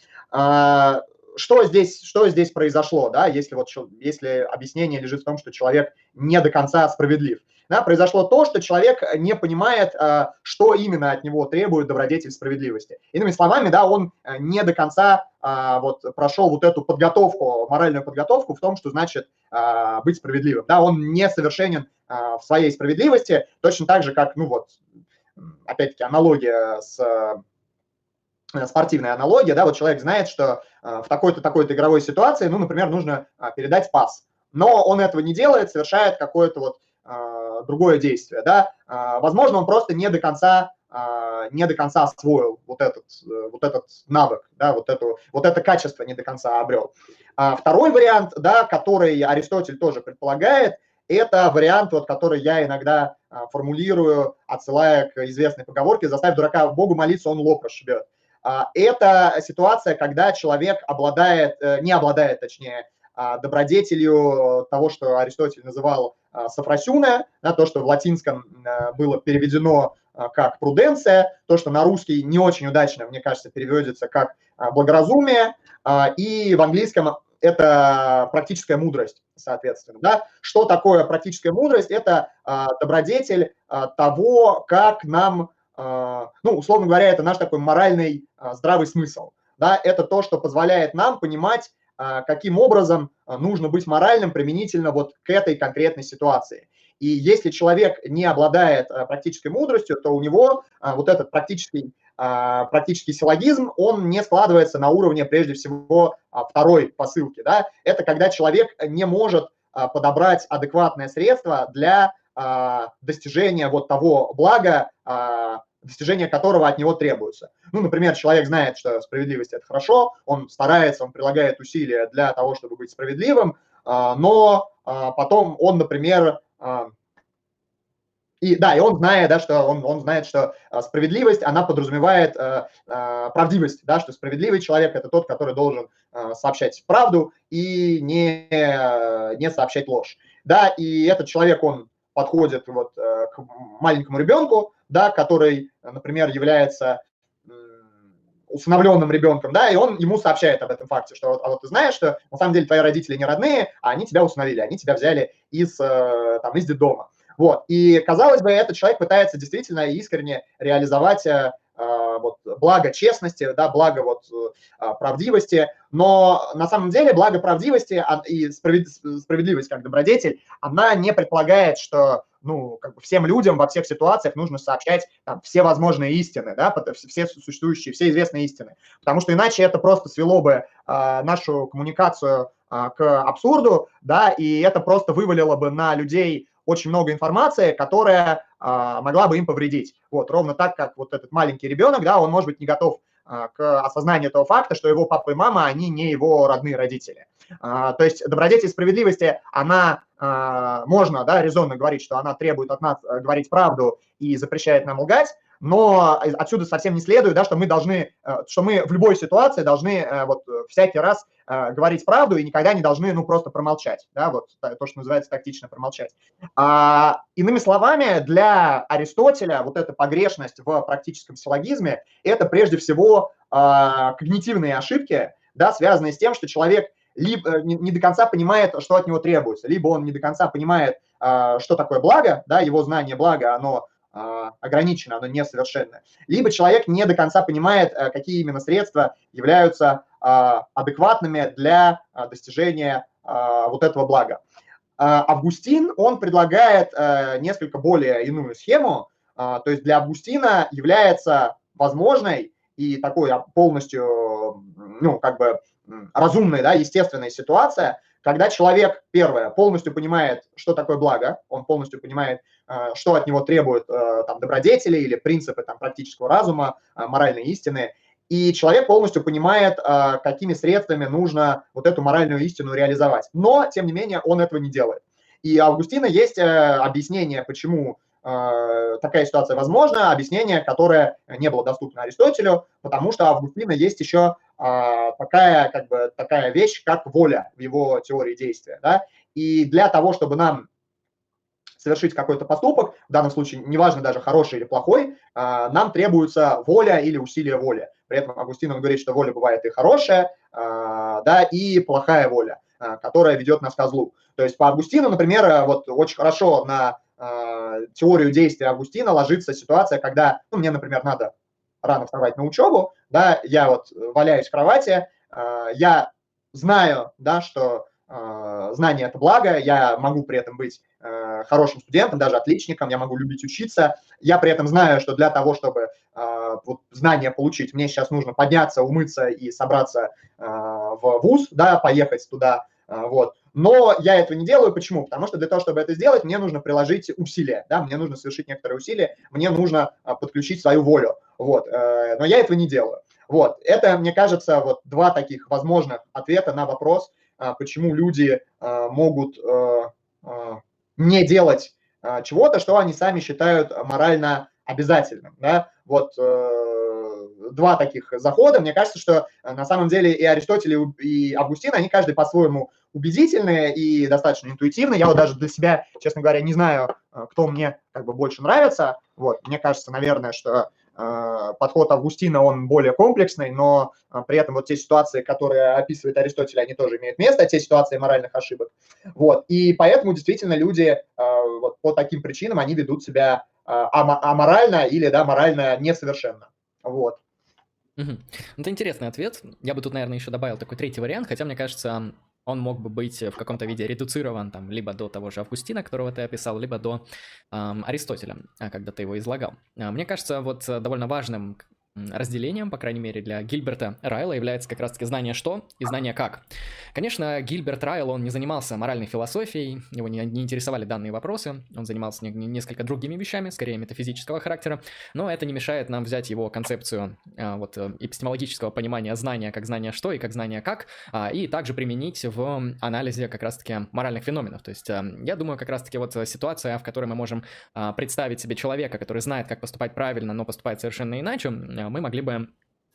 B: Что здесь, что здесь произошло, да, если, вот, если объяснение лежит в том, что человек не до конца справедлив? да, произошло то, что человек не понимает, а, что именно от него требует добродетель справедливости. Иными словами, да, он э, не до конца а, вот прошел вот эту подготовку, моральную подготовку в том, что значит а, быть справедливым. Да, он не совершенен в своей справедливости, точно так же, как, ну вот, опять-таки, аналогия с спортивная аналогия, да, вот человек знает, что в такой-то, такой-то игровой ситуации, ну, например, нужно передать пас, но он этого не делает, совершает какое-то вот другое действие, да, а, возможно, он просто не до конца а, не до конца освоил вот этот, э, вот этот навык, да, вот, эту, вот это качество не до конца обрел. А второй вариант, да, который Аристотель тоже предполагает, это вариант, вот, который я иногда формулирую, отсылая к известной поговорке «заставь дурака Богу молиться, он лоб расшибет». Это ситуация, когда человек обладает, э, не обладает, точнее, добродетелью того, что Аристотель называл а, софросюне, да, то, что в латинском а, было переведено а, как пруденция, то, что на русский не очень удачно, мне кажется, переводится как благоразумие, и в английском это практическая мудрость, соответственно. Да? Что такое практическая мудрость? Это добродетель того, как нам, ну, условно говоря, это наш такой моральный здравый смысл. Да? Это то, что позволяет нам понимать, а, каким образом а, нужно быть моральным применительно вот к этой конкретной ситуации. И если человек не обладает а, практической мудростью, то у него вот этот практический, практический силлогизм, он не складывается на уровне, прежде всего, второй посылки. Да? Это когда человек не может подобрать адекватное средство для достижения вот того блага, достижения которого от него требуется. Ну, например, человек знает, что справедливость – это хорошо, он старается, он прилагает усилия для того, чтобы быть справедливым, а, но а, потом он, например, а, и да, и он знает, да, что он, он знает, что справедливость, она подразумевает э, э, правдивость, да, что справедливый человек – это тот, который должен э, сообщать правду и не, не сообщать ложь. да, и этот человек, он подходит вот к маленькому ребенку, да, который, например, является усыновленным ребенком, да, и он ему сообщает об этом факте, что а вот ты знаешь, что на самом деле твои родители не родные, а они тебя усыновили, они тебя взяли из, там, из детдома. Вот. И, казалось бы, этот человек пытается действительно искренне реализовать э, вот, благо честности, да, благо вот, а, правдивости, но на самом деле благо правдивости и справедливость как добродетель, она не предполагает, что ну, как бы всем людям во всех ситуациях нужно сообщать там, все возможные истины, да, все существующие, все известные истины, потому что иначе это просто свело бы э, нашу коммуникацию э, к абсурду, да, и это просто вывалило бы на людей очень много информации, которая а, могла бы им повредить. Вот, ровно так, как вот этот маленький ребенок, да, он может быть не готов а, к осознанию этого факта, что его папа и мама, они не его родные родители. А, то есть добродетель справедливости, она, а, можно, да, резонно говорить, что она требует от нас а, говорить правду и запрещает нам лгать, но отсюда совсем не следует, да, что мы должны, э, что мы в любой ситуации должны э, вот всякий раз э, говорить правду и никогда не должны, ну, просто промолчать, да, вот то, что называется тактично промолчать. А, иными словами, для Аристотеля вот эта погрешность в практическом силлогизме – это прежде всего а, когнитивные ошибки, да, связанные с тем, что человек либо не, не до конца понимает, что от него требуется, либо он не до конца понимает, а, что такое благо, да, его знание блага, оно а, ограничено, оно несовершенное. Либо человек не до конца понимает, э, какие именно средства являются а, адекватными для а, достижения вот этого блага. Августин, он предлагает э, несколько более иную схему, то есть для Августина является возможной и такой полностью, ну, как бы разумной, да, естественной ситуация, когда человек, первое, полностью понимает, что такое благо, он полностью понимает, э, что от него требуют э, там, добродетели или принципы там, практического разума, э, моральной истины, и человек полностью понимает, какими средствами нужно вот эту моральную истину реализовать. Но, тем не менее, он этого не делает. И Августина есть объяснение, почему такая ситуация возможна, объяснение, которое не было доступно Аристотелю, потому что у Августина есть еще а, такая, как бы, такая вещь, как воля в его теории действия. Да? И для того, чтобы нам совершить какой-то поступок, в данном случае неважно даже хороший или плохой, а, нам требуется воля или усилие воли. При этом Августин он говорит, что воля бывает и хорошая, а, да, и плохая воля, которая ведет нас к злу. То есть по Августину, например, вот очень хорошо на теорию действия Августина ложится ситуация, когда, ну, мне, например, надо рано вставать на учебу, да, я вот валяюсь в кровати, э, я знаю, да, что э, знание – это благо, я могу при этом быть э, хорошим студентом, даже отличником, я могу любить учиться, я при этом знаю, что для того, чтобы вот, знания получить, мне сейчас нужно подняться, умыться и собраться в ВУЗ, да, поехать туда, вот, но я этого не делаю. Почему? Потому что для того, чтобы это сделать, мне нужно приложить усилия, да, мне нужно совершить некоторые усилия, мне нужно а, подключить свою волю, вот, э, но я этого не делаю. Вот, это, мне кажется, вот два таких возможных ответа на вопрос, а, почему люди а, могут э, не делать чего-то, что они сами считают морально обязательным, да, вот, э, два таких захода. Мне кажется, что на самом деле и Аристотель, и Августин, они каждый по-своему убедительные и достаточно интуитивные. Я вот даже для себя, честно говоря, не знаю, э, кто мне как бы больше нравится. Вот, мне кажется, наверное, что э, подход Августина, он более комплексный, но э, при этом вот те ситуации, которые описывает Аристотель, они тоже имеют место, те ситуации моральных ошибок. Вот, и поэтому действительно люди э, вот по таким причинам, они ведут себя э, аморально или, да, морально несовершенно. Вот.
A: Угу. Это интересный ответ. Я бы тут, наверное, еще добавил такой третий вариант, хотя мне кажется, он мог бы быть в каком-то виде редуцирован там либо до того же Августина, которого ты описал, либо до эм, Аристотеля, а, когда ты его излагал. А, мне кажется, вот довольно важным разделением, по крайней мере для Гильберта Райла, является как раз-таки знание что и знание как. Конечно, Гильберт Райл, он не занимался моральной философией, его не, не интересовали данные вопросы, он занимался не, не, несколько другими вещами, скорее метафизического характера, но это не мешает нам взять его концепцию а, вот, э, эпистемологического понимания знания как знания что и как знания как, а, и также применить в анализе как раз-таки моральных феноменов. То есть а, я думаю, как раз-таки вот ситуация, в которой мы можем а, представить себе человека, который знает, как поступать правильно, но поступает совершенно иначе, мы могли бы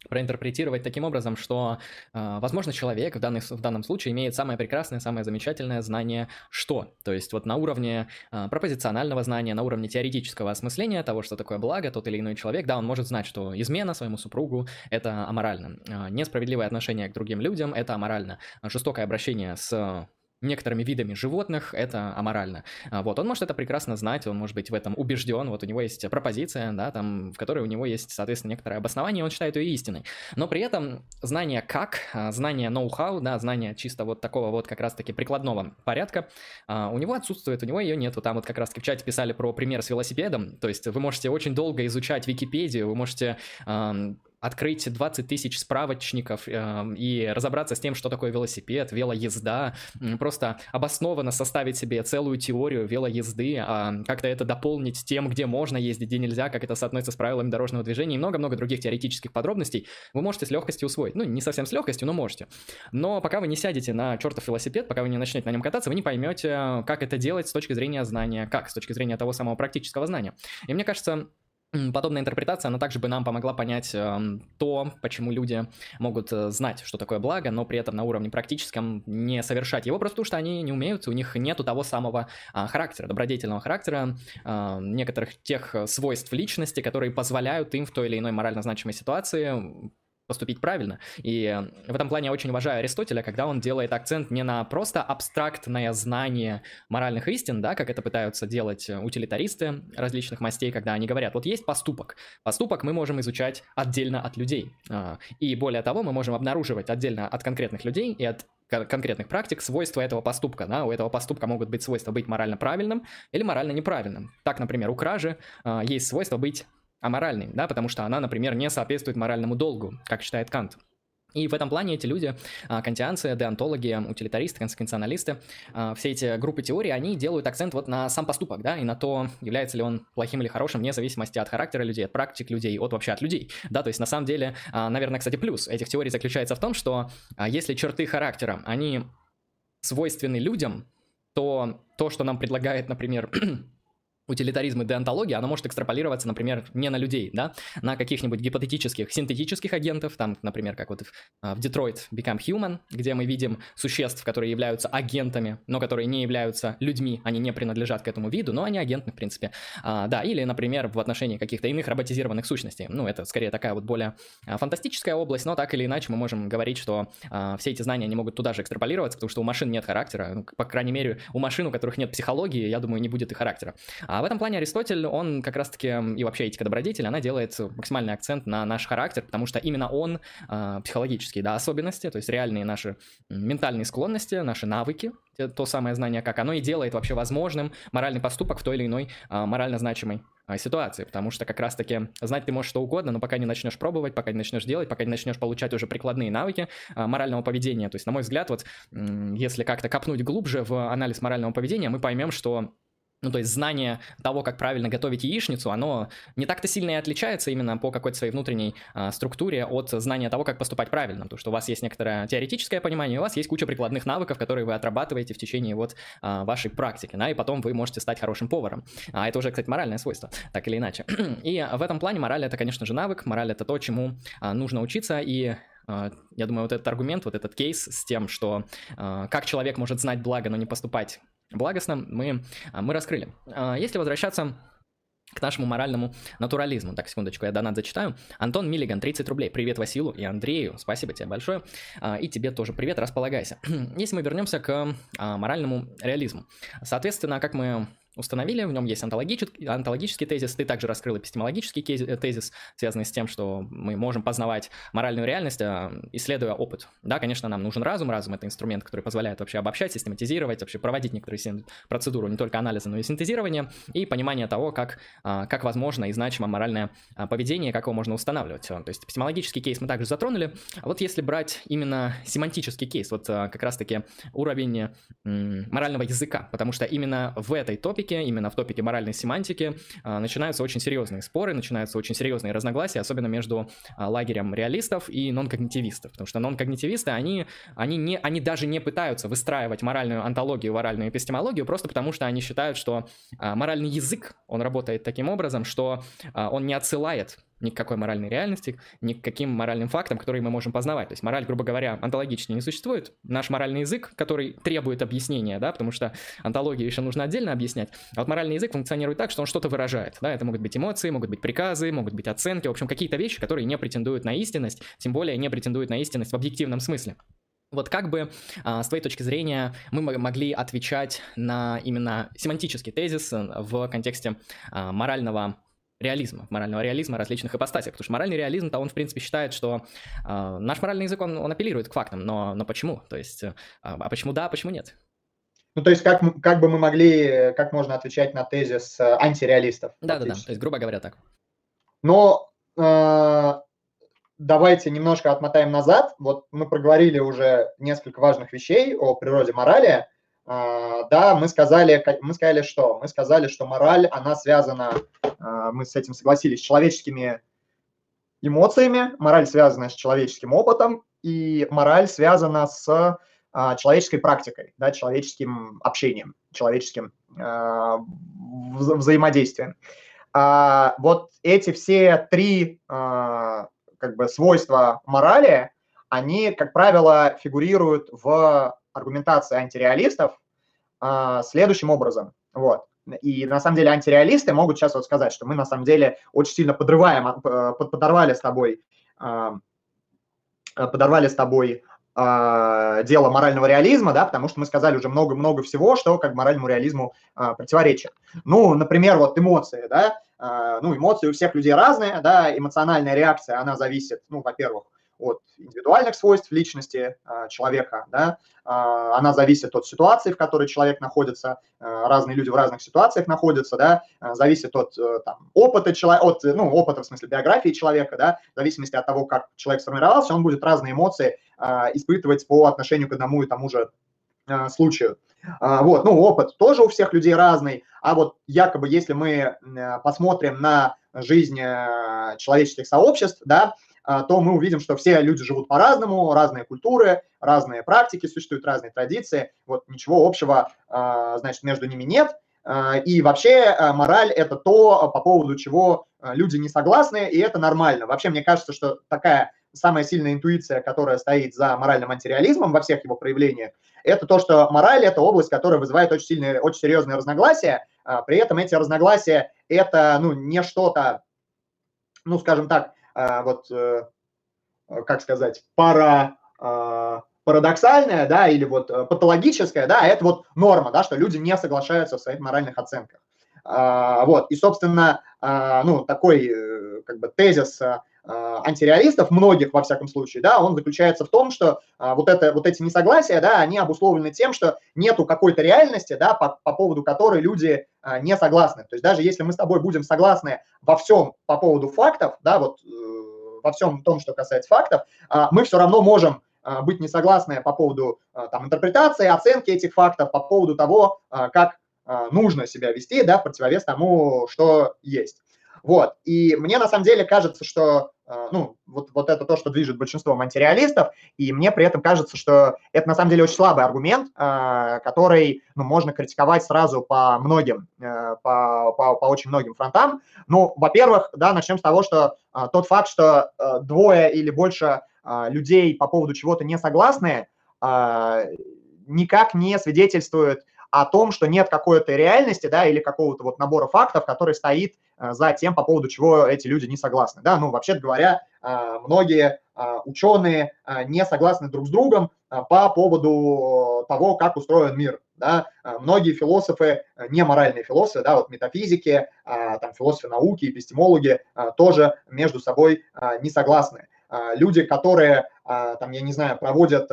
A: проинтерпретировать таким образом, что, э, возможно, человек в, данный, в данном случае имеет самое прекрасное, самое замечательное знание «что». То есть вот на уровне э, пропозиционального знания, на уровне теоретического осмысления того, что такое благо, тот или иной человек, да, он может знать, что измена своему супругу – это аморально, э, несправедливое отношение к другим людям – это аморально, жестокое обращение с некоторыми видами животных это аморально. А, вот, он может это прекрасно знать, он может быть в этом убежден, вот у него есть пропозиция, да, там, в которой у него есть, соответственно, некоторое обоснование, он считает ее истиной. Но при этом знание как, а, знание ноу-хау, да, знание чисто вот такого вот как раз-таки прикладного порядка, а, у него отсутствует, у него ее нет. Вот там вот как раз-таки в чате писали про пример с велосипедом, то есть вы можете очень долго изучать Википедию, вы можете открыть 20 тысяч справочников э, и разобраться с тем, что такое велосипед, велоезда, просто обоснованно составить себе целую теорию велоезды, э, как-то это дополнить тем, где можно ездить, где нельзя, как это соотносится с правилами дорожного движения и много-много других теоретических подробностей, вы можете с легкостью усвоить. Ну, не совсем с легкостью, но можете. Но пока вы не сядете на чертов велосипед, пока вы не начнете на нем кататься, вы не поймете, как это делать с точки зрения знания, как, с точки зрения того самого практического знания. И мне кажется, Подобная интерпретация, она также бы нам помогла понять э, то, почему люди могут э, знать, что такое благо, но при этом на уровне практическом не совершать его, просто потому что они не умеют, у них нету того самого э, характера, добродетельного характера, э, некоторых тех свойств личности, которые позволяют им в той или иной морально значимой ситуации поступить правильно. И в этом плане я очень уважаю Аристотеля, когда он делает акцент не на просто абстрактное знание моральных истин, да, как это пытаются делать утилитаристы различных мастей, когда они говорят, вот есть поступок. Поступок мы можем изучать отдельно от людей. А, и более того, мы можем обнаруживать отдельно от конкретных людей и от конкретных практик свойства этого поступка. Да? У этого поступка могут быть свойства быть морально правильным или морально неправильным. Так, например, у кражи э, есть свойство быть аморальной, да, потому что она, например, не соответствует моральному долгу, как считает Кант. И в этом плане эти люди, а, кантианцы, деонтологи, утилитаристы, конституционалисты, а, все эти группы теорий, они делают акцент вот на сам поступок, да, и на то, является ли он плохим или хорошим, вне зависимости от характера людей, от практик людей, от вообще от людей, да, то есть на самом деле, а, наверное, кстати, плюс этих теорий заключается в том, что если черты характера, они свойственны людям, то то, что нам предлагает, например, [clears throat] утилитаризм и деонтология, она может экстраполироваться, например, не на людей, да, на каких-нибудь гипотетических синтетических агентов, там, например, как вот в, а, в Detroit Become Human, где мы видим существ, которые являются агентами, но которые не являются людьми, они не принадлежат к этому виду, но они агенты, в принципе, а, да, или, например, в отношении каких-то иных роботизированных сущностей, ну, это скорее такая вот более а, фантастическая область, но так или иначе мы можем говорить, что а, все эти знания, они могут туда же экстраполироваться, потому что у машин нет характера, ну, по крайней мере, у машин, у которых нет психологии, я думаю, не будет и характера. А в этом плане Аристотель, он как раз-таки, и вообще этика добродетели, она делает максимальный акцент на наш характер, потому что именно он э, психологические да, особенности, то есть реальные наши ментальные склонности, наши навыки, то самое знание, как оно и делает вообще возможным моральный поступок в той или иной э, морально значимой ситуации, потому что как раз-таки знать ты можешь что угодно, но пока не начнешь пробовать, пока не начнешь делать, пока не начнешь получать уже прикладные навыки а, морального поведения. То есть, на мой взгляд, вот если как-то копнуть глубже в анализ морального поведения, мы поймем, что ну, то есть знание того, как правильно готовить яичницу, оно не так-то сильно и отличается именно по какой-то своей внутренней а, структуре от знания того, как поступать правильно. То, что у вас есть некоторое теоретическое понимание, у вас есть куча прикладных навыков, которые вы отрабатываете в течение вот а, вашей практики, да, и потом вы можете стать хорошим поваром. А это уже, кстати, моральное свойство, так или иначе. [clears throat] и в этом плане мораль это, конечно же, навык, мораль это то, чему а, нужно учиться, и а, я думаю, вот этот аргумент, вот этот кейс с тем, что а, как человек может знать благо, но не поступать благостно, мы, а, мы раскрыли. Если возвращаться к нашему моральному натурализму. Так, секундочку, я донат зачитаю. Антон Миллиган, 30 рублей. Привет Василу и Андрею. Спасибо тебе большое. И тебе тоже привет, располагайся. [clears throat] Если мы вернемся к моральному реализму. Соответственно, как мы установили, в нем есть онтологический, онтологический тезис, ты также раскрыл эпистемологический э, тезис, связанный с тем, что мы можем познавать моральную реальность, а, исследуя опыт. Да, конечно, нам нужен разум, разум — это инструмент, который позволяет вообще обобщать, систематизировать, вообще проводить некоторые процедуры, не только анализа, но и синтезирования, и понимание того, как, а, как возможно и значимо моральное поведение, как его можно устанавливать. То есть эпистемологический кейс мы также затронули, а вот если брать именно семантический кейс, вот как раз-таки уровень морального языка, потому что именно в этой топике топике, именно в топике моральной семантики, а, начинаются очень серьезные споры, начинаются очень серьезные разногласия, особенно между а, лагерем реалистов и нон-когнитивистов, потому что нон-когнитивисты, они, они, не, они даже не пытаются выстраивать моральную антологию, моральную эпистемологию, просто потому что они считают, что а, моральный язык, он работает таким образом, что он не отсылает ни к какой моральной реальности, ни к каким моральным фактам, которые мы можем познавать. То есть мораль, грубо говоря, онтологически не существует. Наш моральный язык, который требует объяснения, да, потому что онтологию еще нужно отдельно объяснять, а вот моральный язык функционирует так, что он что-то выражает. Да, это могут быть эмоции, могут быть приказы, могут быть оценки, в общем, какие-то вещи, которые не претендуют на истинность, тем более не претендуют на истинность в объективном смысле. Вот как бы а, с твоей точки зрения мы могли отвечать на именно семантический тезис э, в контексте а, морального реализма, морального реализма различных ипостасях. Потому что моральный реализм-то он, в принципе, считает, что э, наш моральный язык, он, он апеллирует к фактам, но, но почему? То есть, э, а почему да, а почему нет?
B: Ну, то есть, как, как бы мы могли, как можно отвечать на тезис э, антиреалистов?
A: Да-да-да, то есть, грубо говоря, так.
B: Но э, давайте немножко отмотаем назад. Вот мы проговорили уже несколько важных вещей о природе морали. А, да, мы сказали, мы сказали что? Мы сказали, что мораль, она связана, а, мы с этим согласились, с человеческими эмоциями, мораль связана с человеческим опытом, и мораль связана с а, человеческой практикой, да, человеческим общением, человеческим вза взаимодействием. Вот эти все три как бы свойства морали, они, как правило, фигурируют в аргументации антиреалистов а, следующим образом. Вот. И на самом деле антиреалисты могут сейчас вот сказать, что мы на самом деле очень сильно подрываем, а, подорвали с тобой, а, подорвали с тобой а, дело морального реализма, да, потому что мы сказали уже много-много всего, что как моральному реализму а, противоречит. Ну, например, вот эмоции, да, а, ну, эмоции у всех людей разные, да, эмоциональная реакция, она зависит, ну, во-первых, от индивидуальных свойств личности э, человека, да, э, она зависит от ситуации, в которой человек находится, э, разные люди в разных ситуациях находятся, да, зависит от там, опыта человека, от, ну, опыта в смысле биографии человека, да, в зависимости от того, как человек сформировался, он будет разные эмоции испытывать по отношению к одному и тому же случаю. Вот, ну, опыт тоже у всех людей разный, а вот якобы, если мы посмотрим на жизнь человеческих сообществ, да, то мы увидим, что все люди живут по-разному, разные культуры, разные практики, существуют разные традиции, вот ничего общего, а, значит, между ними нет. А, и вообще мораль – это то, по поводу чего люди не согласны, и это нормально. Вообще, мне кажется, что такая самая сильная интуиция, которая стоит за моральным антиреализмом во всех его проявлениях, это то, что мораль – это область, которая вызывает очень сильные, очень серьезные разногласия. При этом эти разногласия – это ну, не что-то, ну, скажем так, а, вот, э, как сказать, пара а, парадоксальная, да, или вот э, патологическая, да, это вот норма, да, что люди не соглашаются в своих моральных оценках. А, вот, и, собственно, ну, такой, э, как бы, тезис Э, антиреалистов, многих во всяком случае, да, он заключается в том, что а, вот, это, вот эти несогласия, да, они обусловлены тем, что нету какой-то реальности, да, по, по поводу которой люди а, не согласны. То есть даже если мы с тобой будем согласны во всем по поводу фактов, да, вот э, во всем том, что касается фактов, а, мы все равно можем быть не согласны по поводу там, интерпретации, оценки этих фактов, по поводу того, как нужно себя вести, да, в противовес тому, что есть. Вот. И мне на самом деле кажется, что э, ну, вот, вот это то, что движет большинством антиреалистов, и мне при этом кажется, что это на самом деле очень слабый аргумент, э, который ну, можно критиковать сразу по многим, э, по, по, по очень многим фронтам. Ну, во-первых, да, начнем с того, что тот факт, что двое или больше людей по поводу чего-то не согласны, никак не свидетельствует о том, что нет какой-то реальности, да, или какого-то вот набора фактов, который стоит э, за тем, по поводу чего эти люди не согласны, да, ну, вообще говоря, э, многие э, ученые не согласны друг с другом по поводу того, как устроен мир, да, многие философы, не моральные философы, да, вот метафизики, там философы науки, эпистемологи тоже между собой не согласны. Люди, которые, там, я не знаю, проводят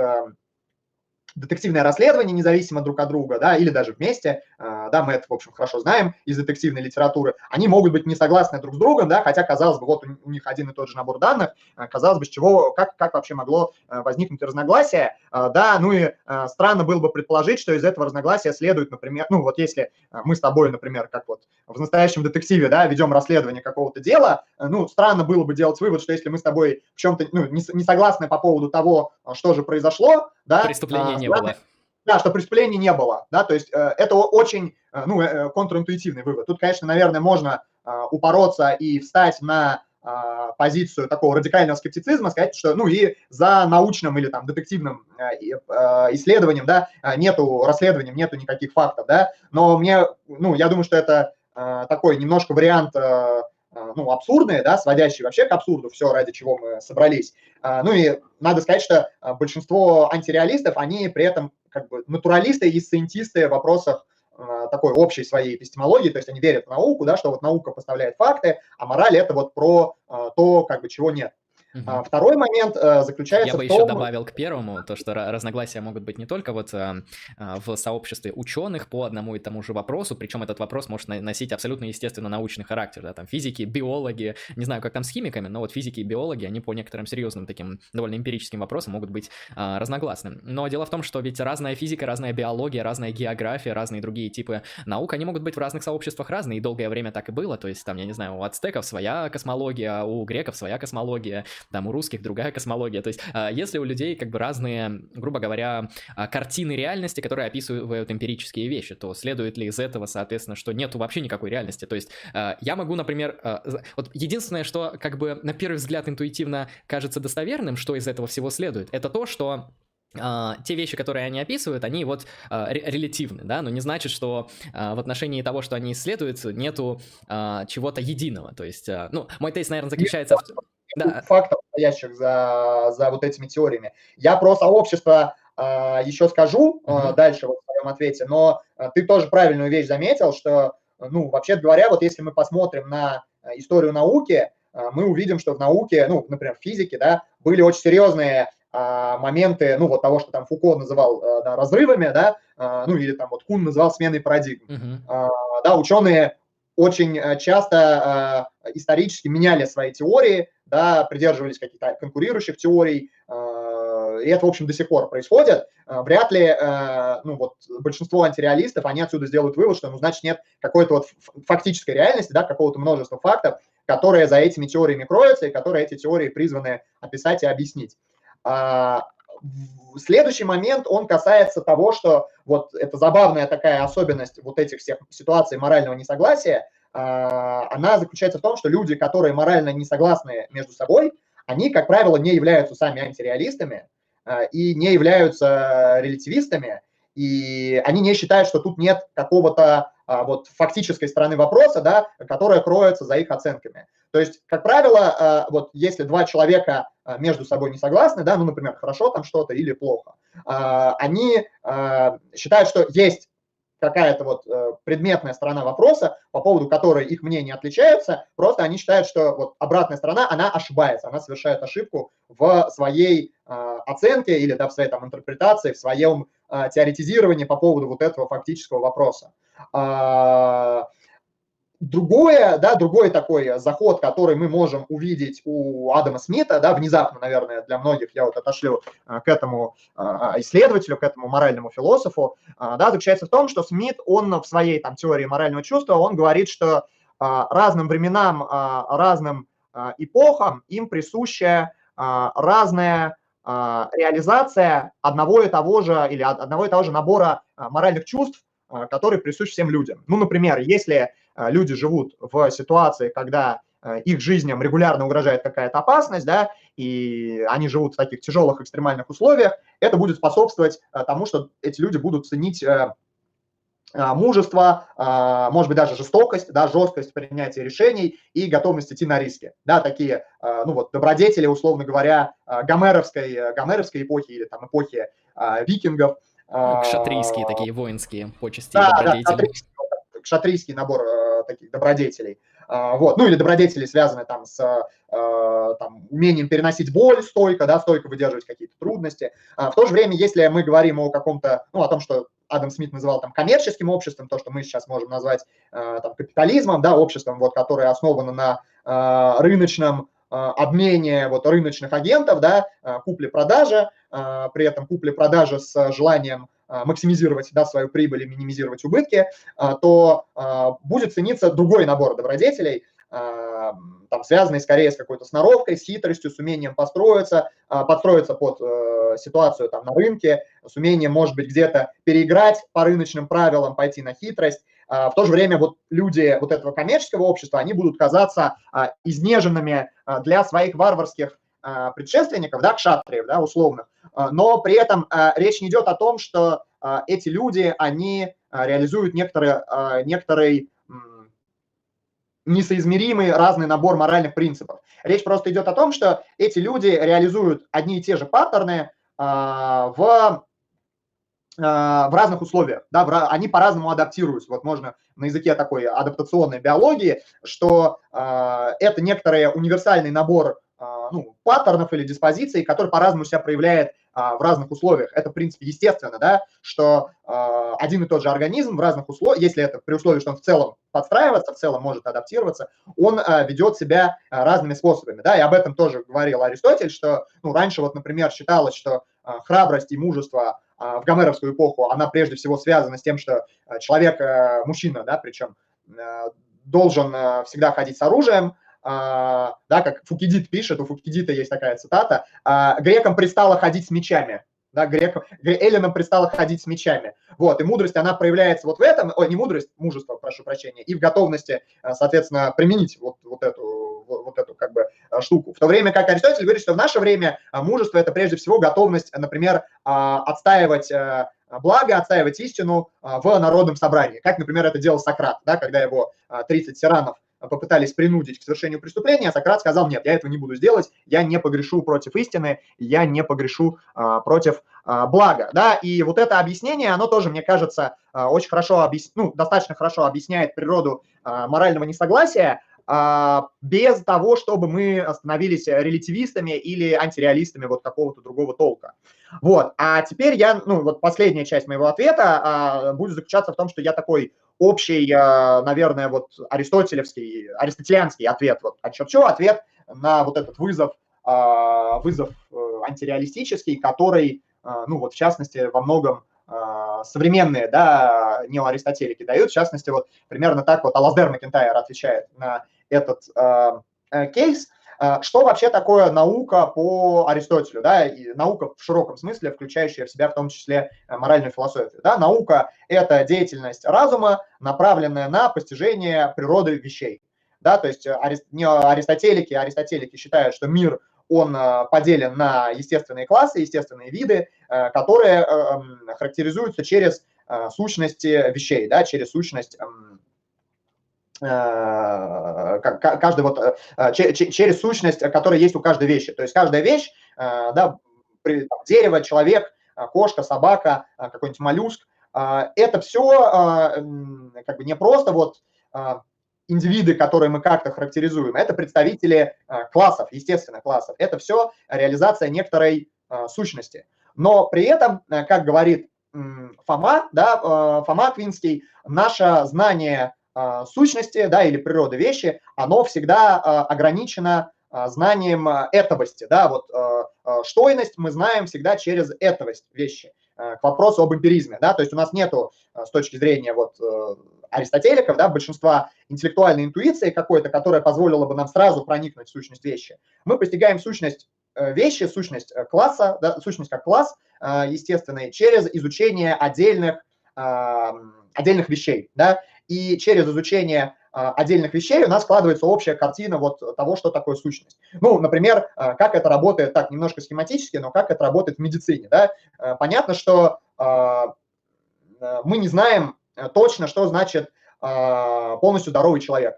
B: детективное расследование независимо друг от друга, да, или даже вместе, а, да, мы это, в общем, хорошо знаем из детективной литературы, они могут быть не согласны друг с другом, да, хотя, казалось бы, вот у них один и тот же набор данных, а, казалось бы, с чего, как, как вообще могло а, возникнуть разногласие, да, ну и странно было бы предположить, что из этого разногласия следует, например, ну вот если мы с тобой, например, как вот в настоящем детективе, да, ведем расследование какого-то дела, ну, странно было бы делать вывод, что если мы с тобой в чем-то, ну, не, не согласны по поводу того, что же произошло, да,
A: преступления не было.
B: Да, что преступлений не было, да, то есть э, это очень, э, ну, э, контринтуитивный вывод. Тут, конечно, наверное, можно э, упороться и встать на а, позицию такого радикального скептицизма, сказать, что, ну, и за научным или там детективным исследованием, да, нету расследованием, нету никаких фактов, да, но мне, ну, я думаю, что это такой немножко вариант ну, абсурдные, да, сводящие вообще к абсурду, все, ради чего мы собрались. Ну и надо сказать, что большинство антиреалистов, они при этом как бы натуралисты и сcientисты в вопросах Э, такой общей своей эпистемологии, то есть они верят в науку, да, что вот наука поставляет факты, а мораль это вот про э, то, как бы чего нет. Угу. Второй момент э, заключается
A: Я бы
B: в том...
A: еще добавил к первому, то, что разногласия могут быть не только вот э, а, в сообществе ученых по одному и тому же вопросу, причем этот вопрос может носить абсолютно естественно научный характер, да, там физики, биологи, не знаю, как там с химиками, но вот физики и биологи, они по некоторым серьезным таким довольно эмпирическим вопросам могут быть э, разногласны. Но дело в том, что ведь разная физика, разная биология, разная география, разные другие типы наук, они могут быть в разных сообществах разные, и долгое время так и было, то есть там, я не знаю, у ацтеков своя космология, у греков своя космология, там у русских другая космология. То есть, а, если у людей как бы разные, грубо говоря, а, картины реальности, которые описывают эмпирические вещи, то следует ли из этого, соответственно, что нету вообще никакой реальности? То есть, а, я могу, например, вот единственное, что как бы на первый взгляд интуитивно кажется достоверным, что из этого всего следует, это то, что Uh, те вещи, которые они описывают, они вот uh, релятивны, да, но не значит, что uh, в отношении того, что они исследуют, нету чего-то единого. То есть, ну, мой тейс, наверное, заключается в
B: да. фактов, стоящих за, за вот этими теориями. Я про сообщество а, еще скажу а, дальше вот в своем ответе, но а, ты тоже правильную вещь заметил, что, ну, вообще говоря, вот если мы посмотрим на а, историю науки, а, мы увидим, что в науке, ну, например, в физике, да, были очень серьезные а, моменты, ну, вот того, что там Фуко называл да, разрывами, да, ну, или там вот Кун называл сменой парадигм. А, да, ученые очень часто а, исторически меняли свои теории, да, придерживались каких-то конкурирующих теорий, э, и это, в общем, до сих пор происходит. Э, вряд ли, э, ну, вот, большинство антиреалистов, они отсюда сделают вывод, что, ну, значит, нет какой-то вот фактической реальности, да, какого-то множества фактов, которые за этими теориями кроются, и которые эти теории призваны описать и объяснить. А, следующий момент, он касается того, что вот это забавная такая особенность вот этих всех ситуаций морального несогласия – а, она заключается в том, что люди, которые морально не согласны между собой, они, как правило, не являются сами антиреалистами а, и не являются релятивистами, и они не считают, что тут нет какого-то а, вот фактической стороны вопроса, да, которая кроется за их оценками. То есть, как правило, вот если два человека между собой не согласны, да, ну, например, хорошо там что-то или плохо, они считают, что есть какая-то вот э, предметная сторона вопроса, по поводу которой их мнения отличаются, просто они считают, что вот обратная сторона, она ошибается, она совершает ошибку в своей э, оценке или да, в своей там интерпретации, в своем э, теоретизировании по поводу вот этого фактического вопроса. А, Другое, да, другой такой заход, который мы можем увидеть у Адама Смита, да, внезапно, наверное, для многих, я вот отошлю а, к этому а, исследователю, к этому моральному философу, а, да, заключается в том, что Смит, он в своей там теории морального чувства, он говорит, что разным временам, разным эпохам им присуща разная реализация одного и того же или одного и того же набора моральных чувств, который присущ всем людям. Ну, например, если а, люди живут в ситуации, когда а, их жизням регулярно угрожает какая-то опасность, да, и они живут в таких тяжелых экстремальных условиях, это будет способствовать а, тому, что эти люди будут ценить мужество, может быть, даже жестокость, да, жесткость принятия решений и готовность идти на риски. Да, такие, ну вот, добродетели, условно говоря, гомеровской, гомеровской эпохи или там эпохи викингов.
A: Кшатрийские такие воинские почести да, добродетели. Да,
B: кшатрийский набор э, таких добродетелей. А, вот, ну или добродетели, связанные там с э, там, умением переносить боль стойко, да, стойко выдерживать какие-то трудности. А в то же время, если мы говорим о каком-то, ну, о том, что Адам Смит называл там коммерческим обществом, то, что мы сейчас можем назвать э, там, капитализмом, да, обществом, вот, которое основано на рыночном обмене вот, рыночных агентов, да, купли-продажи, при этом купли-продажи с желанием максимизировать да, свою прибыль и минимизировать убытки, то будет цениться другой набор добродетелей, там, связанный скорее с какой-то сноровкой, с хитростью, с умением построиться, подстроиться под э, ситуацию там, на рынке, с умением, может быть, где-то переиграть по рыночным правилам, пойти на хитрость. В то же время вот люди вот этого коммерческого общества, они будут казаться изнеженными для своих варварских предшественников, да, кшатриев, да, условных, но при этом речь не идет о том, что эти люди, они реализуют некоторые, некоторый несоизмеримый разный набор моральных принципов. Речь просто идет о том, что эти люди реализуют одни и те же паттерны а, в а, в разных условиях, да, они по-разному адаптируются. Вот можно на языке такой адаптационной биологии, что э, это некоторый универсальный набор э, ну, паттернов или диспозиций, который по-разному себя проявляет а, в разных условиях. Это, в принципе, естественно, да, что э, один и тот же организм в разных условиях, если это при условии, что он в целом подстраивается, в целом может адаптироваться, он э, ведет себя разными способами, да, и об этом тоже говорил Аристотель, что, ну, раньше вот, например, считалось, что храбрость и мужество в гомеровскую эпоху, она прежде всего связана с тем, что человек, мужчина, да, причем должен всегда ходить с оружием, а, да, как Фукидид пишет, у Фукидита есть такая цитата, а, грекам пристало ходить с мечами, да, грекам, эллинам пристало ходить с мечами. Вот, и мудрость, она проявляется вот в этом, ой, не мудрость, мужество, прошу прощения, и в готовности, а, соответственно, применить вот, вот эту, вот, эту как бы штуку. В то время как Аристотель говорит, что в наше время мужество – это прежде всего готовность, например, отстаивать благо, отстаивать истину в народном собрании, как, например, это делал Сократ, да, когда его 30 тиранов попытались принудить к совершению преступления, а Сократ сказал, нет, я этого не буду сделать, я не погрешу против истины, я не погрешу а, против а, блага, да, и вот это объяснение, оно тоже, мне кажется, очень хорошо, объяс... ну, достаточно хорошо объясняет природу а, морального несогласия, без того, чтобы мы становились релятивистами или антиреалистами вот какого-то другого толка. Вот, а теперь я, ну, вот последняя часть моего ответа а, будет заключаться в том, что я такой общий, а, наверное, вот аристотелевский, аристотелианский ответ. Вот очерчу, ответ на вот этот вызов, а, вызов э, антиреалистический, который, ну вот в частности, во многом современные, да, неоаристотелики дают, в частности, вот примерно так вот Алаздер Макентайр отвечает на этот э, кейс –– что вообще такое наука по Аристотелю, да, и наука в широком смысле, включающая в себя в том числе э, моральную философию, да, наука – это деятельность разума, направленная на постижение природы вещей, да, то есть не аристотелики, аристотелики считают, что мир он э, поделен на естественные классы, естественные виды, э, которые характеризуются через сущности вещей, да, через сущность Э, каждый вот э, через сущность, которая есть у каждой вещи. То есть каждая вещь, э, да, дерево, человек, кошка, собака, какой-нибудь моллюск, это все как бы не просто вот индивиды, которые мы как-то характеризуем, это представители классов, естественно, классов. Это все реализация некоторой сущности. Но при этом, как говорит Фома, да, Фома Квинский, наше знание сущности, да, или природы вещи, оно всегда а, ограничено а, знанием этовости, да, вот штойность мы знаем всегда через этовость вещи. К вопросу об эмпиризме, да, то есть у нас нету с точки зрения вот э, аристотеликов, да, большинства интеллектуальной интуиции какой-то, которая позволила бы нам сразу проникнуть в сущность вещи. Мы постигаем сущность э, вещи, сущность э, класса, да, сущность как класс естественный, через изучение отдельных, отдельных вещей, да, и через изучение а, отдельных вещей у нас складывается общая картина вот того, что такое сущность. Ну, например, а, как это работает, так, немножко схематически, но как это работает в медицине, да? А, понятно, что мы не знаем точно, что значит полностью здоровый человек.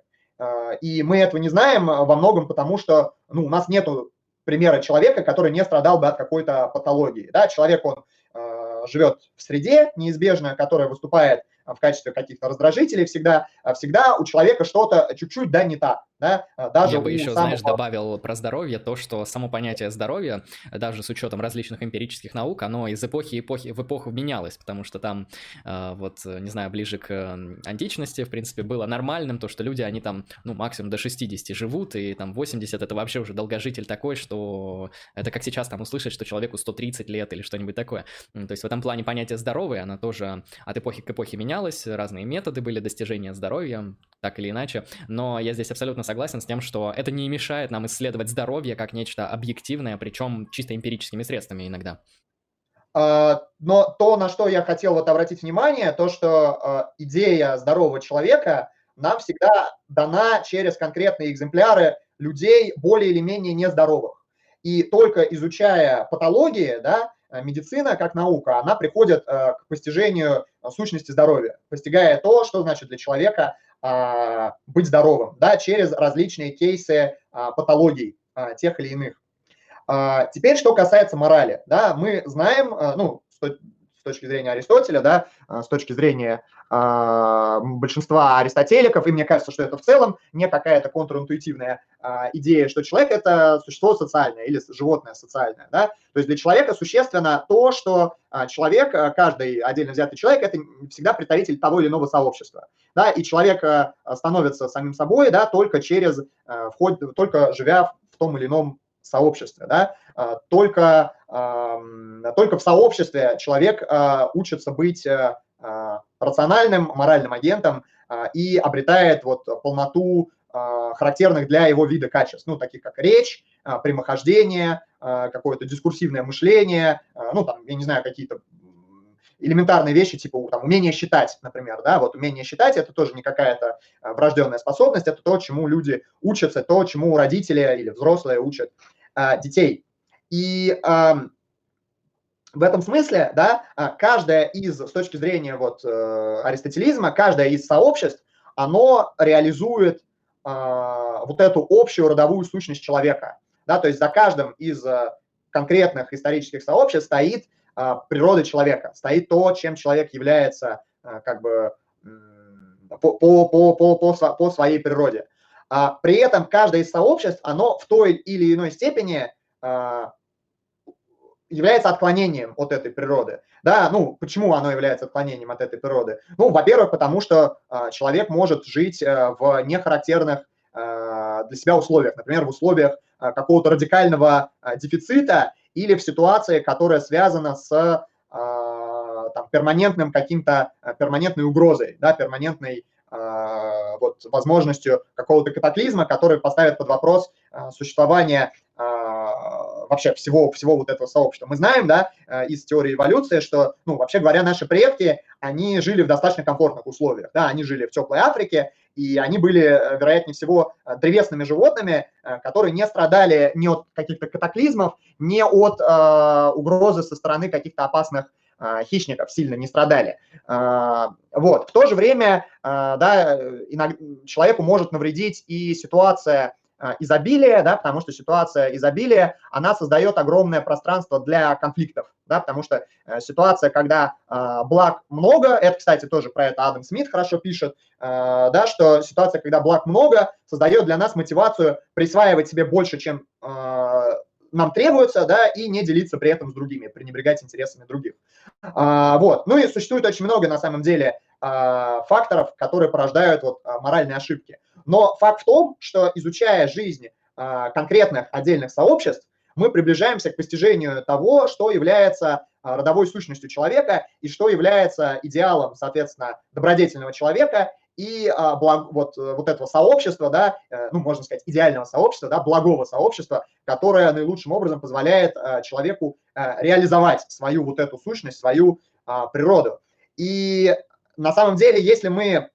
B: И мы этого не знаем во многом потому, что ну, у нас нет примера человека, который не страдал бы от какой-то патологии. Да? Человек, он живет в среде неизбежно, которая выступает в качестве каких-то раздражителей всегда, а всегда у человека что-то чуть-чуть, да, не так. Да?
A: А даже Я бы еще, самого... знаешь, добавил про здоровье то, что само понятие здоровья, даже с учетом различных эмпирических наук, оно из эпохи, эпохи в эпоху менялось, потому что там, э, вот, не знаю, ближе к античности, в принципе, было нормальным то, что люди, они там, ну, максимум до 60 живут, и там 80 это вообще уже долгожитель такой, что это как сейчас там услышать, что человеку 130 лет или что-нибудь такое. То есть в этом плане понятие здоровье, оно тоже от эпохи к эпохе менялось, разные методы были достижения здоровья, так или иначе, но я здесь абсолютно согласен с тем, что это не мешает нам исследовать здоровье как нечто объективное, причем чисто эмпирическими средствами иногда.
B: но то, на что я хотел вот обратить внимание, то, что идея здорового человека нам всегда дана через конкретные экземпляры людей более или менее нездоровых. И только изучая патологии, да, медицина как наука, она приходит к постижению сущности здоровья, постигая то, что значит для человека быть здоровым, да, через различные кейсы патологий тех или иных. А, теперь, что касается морали, да, мы знаем, а, ну, с точки зрения Аристотеля, да, а, с точки зрения э, большинства аристотеликов, и мне кажется, что это в целом не какая-то контринтуитивная э, идея, что человек – это существо социальное или животное социальное. Да? То есть для человека существенно то, что э, человек, каждый отдельно взятый человек – это всегда представитель того или иного сообщества. Да? И человек становится самим собой да, только через, вход, только живя в том или ином сообществе. Да? Только только в сообществе человек а, учится быть а, рациональным, моральным агентом а, и обретает вот полноту характерных для его вида качеств, ну, таких как речь, прямохождение, какое-то дискурсивное мышление, ну, там, я не знаю, какие-то элементарные вещи, типа там, умение считать, например, да, вот умение считать – это тоже не какая-то врожденная способность, это то, чему люди учатся, то, чему родители или взрослые учат детей. И в этом смысле, да, а, каждая из, с точки зрения вот э, аристотелизма, каждая из сообществ, оно реализует э, вот эту общую родовую сущность человека. Да, то есть за каждым из э, конкретных исторических сообществ стоит э, природа человека, стоит то, чем человек является как бы по, по, по, по, по, по своей природе. А при этом каждое из сообществ, оно в той или иной степени является отклонением от этой природы. Да, ну, почему оно является отклонением от этой природы? Ну, во-первых, потому что э, человек может жить э, в нехарактерных э, для себя условиях, например, в условиях э, какого-то радикального э, дефицита или в ситуации, которая связана с э, там, перманентным каким-то, перманентной угрозой, да, перманентной вот, возможностью какого-то катаклизма, который поставит под вопрос существование вообще всего, всего вот этого сообщества. Мы знаем, да, э, из теории эволюции, что, ну, вообще говоря, наши предки, они жили в достаточно комфортных условиях, да, они жили в теплой Африке, и они были, э, вероятнее всего, э, древесными животными, которые не страдали ни от каких-то катаклизмов, ни от э, угрозы со стороны каких-то опасных хищников, сильно не страдали. Вот. В то же время да, человеку может навредить и ситуация изобилия, да, потому что ситуация изобилия, она создает огромное пространство для конфликтов, да, потому что э, ситуация, когда э, благ много, это, кстати, тоже про это Адам Смит хорошо пишет, э, да, что ситуация, когда благ много, создает для нас мотивацию присваивать себе больше, чем э, нам требуется, да, и не делиться при этом с другими, пренебрегать интересами других. А, вот. Ну и существует очень много, на самом деле, факторов, которые порождают вот, а, моральные ошибки. Но факт в том, что изучая жизнь а, конкретных отдельных сообществ, мы приближаемся к постижению того, что является а, родовой сущностью человека и что является идеалом, соответственно, добродетельного человека и а, благ, вот, вот этого сообщества, да, э, ну, можно сказать, идеального сообщества, да, благого сообщества, которое наилучшим образом позволяет человеку э, реализовать свою вот эту сущность, свою природу. И на самом деле, если мы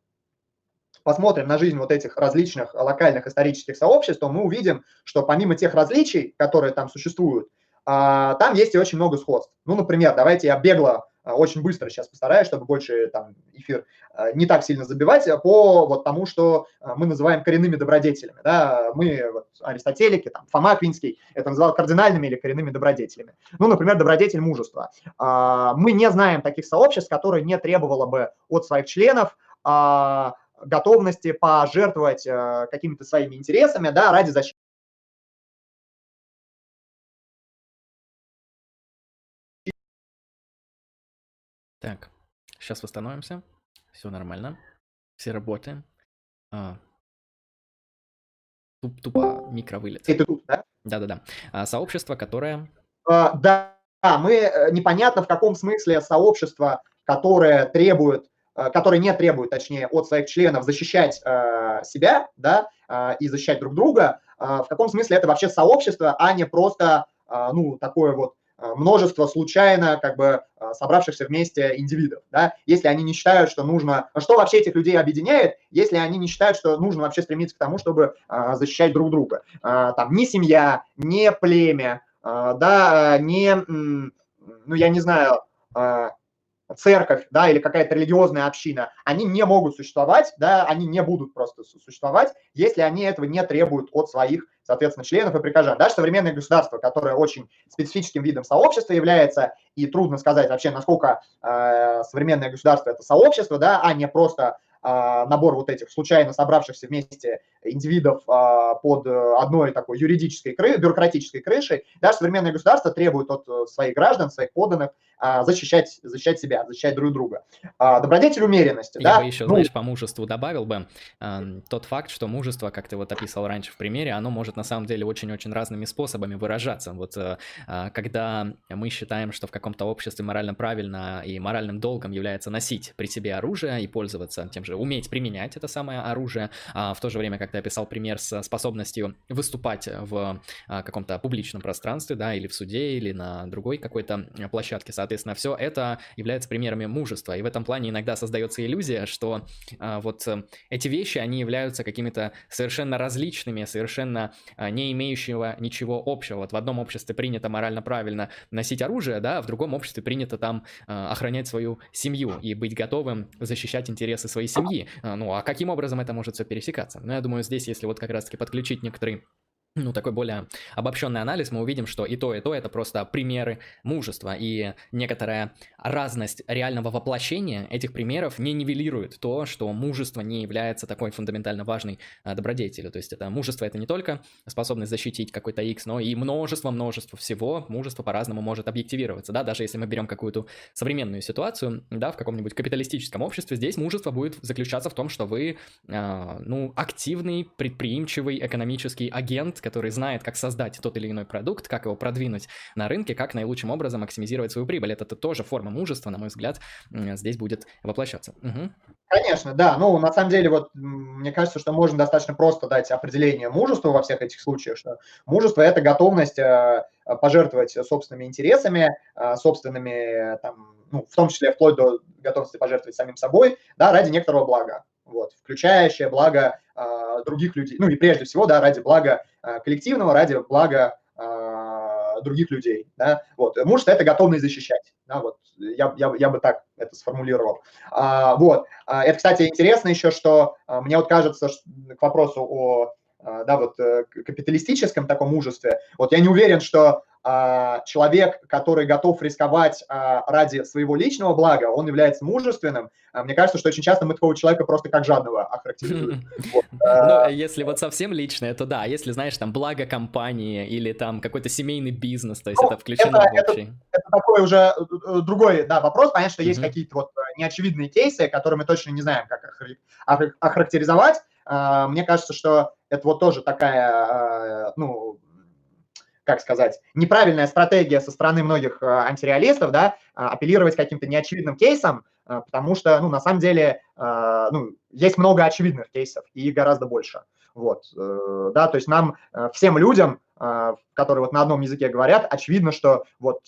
B: посмотрим на жизнь вот этих различных локальных исторических сообществ, то мы увидим, что помимо тех различий, которые там существуют, а, там есть и очень много сходств. Ну, например, давайте я бегло, очень быстро сейчас постараюсь, чтобы больше там эфир а, не так сильно забивать, по вот тому, что мы называем коренными добродетелями. Да? Мы, вот, аристотелики, там, Фома Аквинский это называл кардинальными или коренными добродетелями. Ну, например, добродетель мужества. Мы не знаем таких сообществ, которые не требовало бы от своих членов готовности пожертвовать э, какими-то своими интересами да, ради защиты.
A: Так, сейчас восстановимся. Все нормально. Все работаем. А, туп, тупо микровылет.
B: Это тут, да?
A: Да-да-да. А, сообщество, которое...
B: А, да, мы э, непонятно в каком смысле сообщество, которое требует Э, которые не требуют, точнее, от своих членов защищать э, себя, да, э, и защищать друг друга, в каком смысле это вообще сообщество, а не просто, ну, такое вот множество случайно как бы собравшихся вместе индивидов, да, если они не считают, что нужно, что вообще этих людей объединяет, если они не считают, что нужно вообще стремиться к тому, чтобы защищать друг друга, там, ни семья, не племя, да, не, ну, я не знаю, церковь, да, или какая-то религиозная община, они не могут существовать, да, они не будут просто существовать, если они этого не требуют от своих, соответственно, членов и прихожан. Да, современное государство, которое очень специфическим видом сообщества является, и трудно сказать вообще, насколько э, современное государство это сообщество, да, а не просто а, набор вот этих случайно собравшихся вместе индивидов а, под одной такой юридической, кры, бюрократической крышей, даже современное государство требует от э, своих граждан, своих подданных а, защищать, защищать себя, защищать друг друга. Добродетель умеренности.
A: Я
B: да?
A: бы еще, ну, знаешь, по мужеству добавил бы тот факт, что мужество, как ты вот описал раньше в примере, оно может на самом деле очень-очень разными способами выражаться. Вот э, когда мы считаем, что в каком-то обществе морально правильно и моральным долгом является носить при себе оружие и пользоваться тем же уметь применять это самое оружие, а в то же время, как ты описал пример с способностью выступать в а, каком-то публичном пространстве, да, или в суде, или на другой какой-то площадке, соответственно, все это является примерами мужества, и в этом плане иногда создается иллюзия, что а, вот э, эти вещи, они являются какими-то совершенно различными, совершенно а, не имеющего ничего общего. Вот в одном обществе принято морально правильно носить оружие, да, а в другом обществе принято там охранять свою семью и быть готовым защищать интересы своей семьи. А, ну, а каким образом это может все пересекаться? Ну, я думаю, здесь, если вот как раз-таки подключить некоторые ну, такой более обобщенный анализ, мы увидим, что и то, и то это просто примеры мужества, и некоторая разность реального воплощения этих примеров не нивелирует то, что мужество не является такой фундаментально важной а, добродетелью. То есть это мужество это не только способность защитить какой-то X, но и множество-множество всего. Мужество по-разному может объективироваться, да, даже если мы берем какую-то современную ситуацию, да, в каком-нибудь капиталистическом обществе, здесь мужество будет заключаться в том, что вы, э, ну, активный, предприимчивый экономический агент, который знает, как создать тот или иной продукт, как его продвинуть на рынке, как наилучшим образом максимизировать свою прибыль. Это тоже форма мужества, на мой взгляд, здесь будет воплощаться. Угу.
B: Конечно, да. Ну, на самом деле, вот мне кажется, что можно достаточно просто дать определение мужеству во всех этих случаях, что мужество – это готовность э, пожертвовать собственными интересами, э, собственными, там, ну, в том числе вплоть до готовности пожертвовать самим собой, да, ради некоторого блага, вот, включающее благо э, других людей, ну и прежде всего, да, ради блага Э, коллективного ради блага э, других людей. Да? Вот. Мужество – это готовность защищать. Да? Вот. Я, я, я бы так это сформулировал. А, вот. Это, кстати, интересно еще, что мне вот кажется, что, к вопросу о да, вот, капиталистическом таком мужестве, вот я не уверен, что человек, который готов рисковать а, ради своего личного блага, он является мужественным. А, мне кажется, что очень часто мы такого человека просто как жадного охарактеризуем. [laughs]
A: Ну, если вот совсем личное, то да, если, знаешь, там, благо компании или там какой-то семейный бизнес, то есть ну, это включено в общий.
B: Это такой уже э, э, другой, да, вопрос. Понятно, что есть какие-то вот э, неочевидные кейсы, которые мы точно не знаем, как охарактеризовать. Мне кажется, что это вот тоже такая, ну, как сказать, неправильная стратегия со стороны многих э, антиреалистов, да, а, апеллировать каким-то неочевидным кейсам, э, потому что, ну, на самом деле, э, ну, есть много очевидных кейсов, и гораздо больше. Вот, да, то есть нам, всем людям, которые вот на одном языке говорят, очевидно, что вот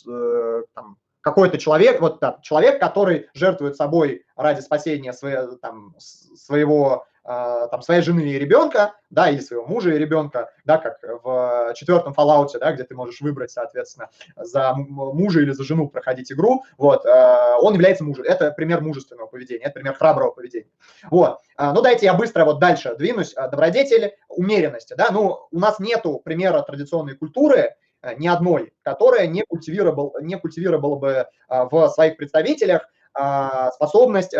B: там, какой-то человек, вот да, человек, который жертвует собой ради спасения своего, там, своего там, своей жены и ребенка, да, или своего мужа и ребенка, да, как в четвертом Fallout, да, где ты можешь выбрать, соответственно, за мужа или за жену проходить игру, вот, а, он является мужем. Это пример мужественного поведения, это пример храброго поведения. Вот, а, ну, дайте я быстро вот дальше двинусь. Добродетель умеренности, да, ну, у нас нету примера традиционной культуры, ни одной, которая не культивировала, не культивировала бы в своих представителях способность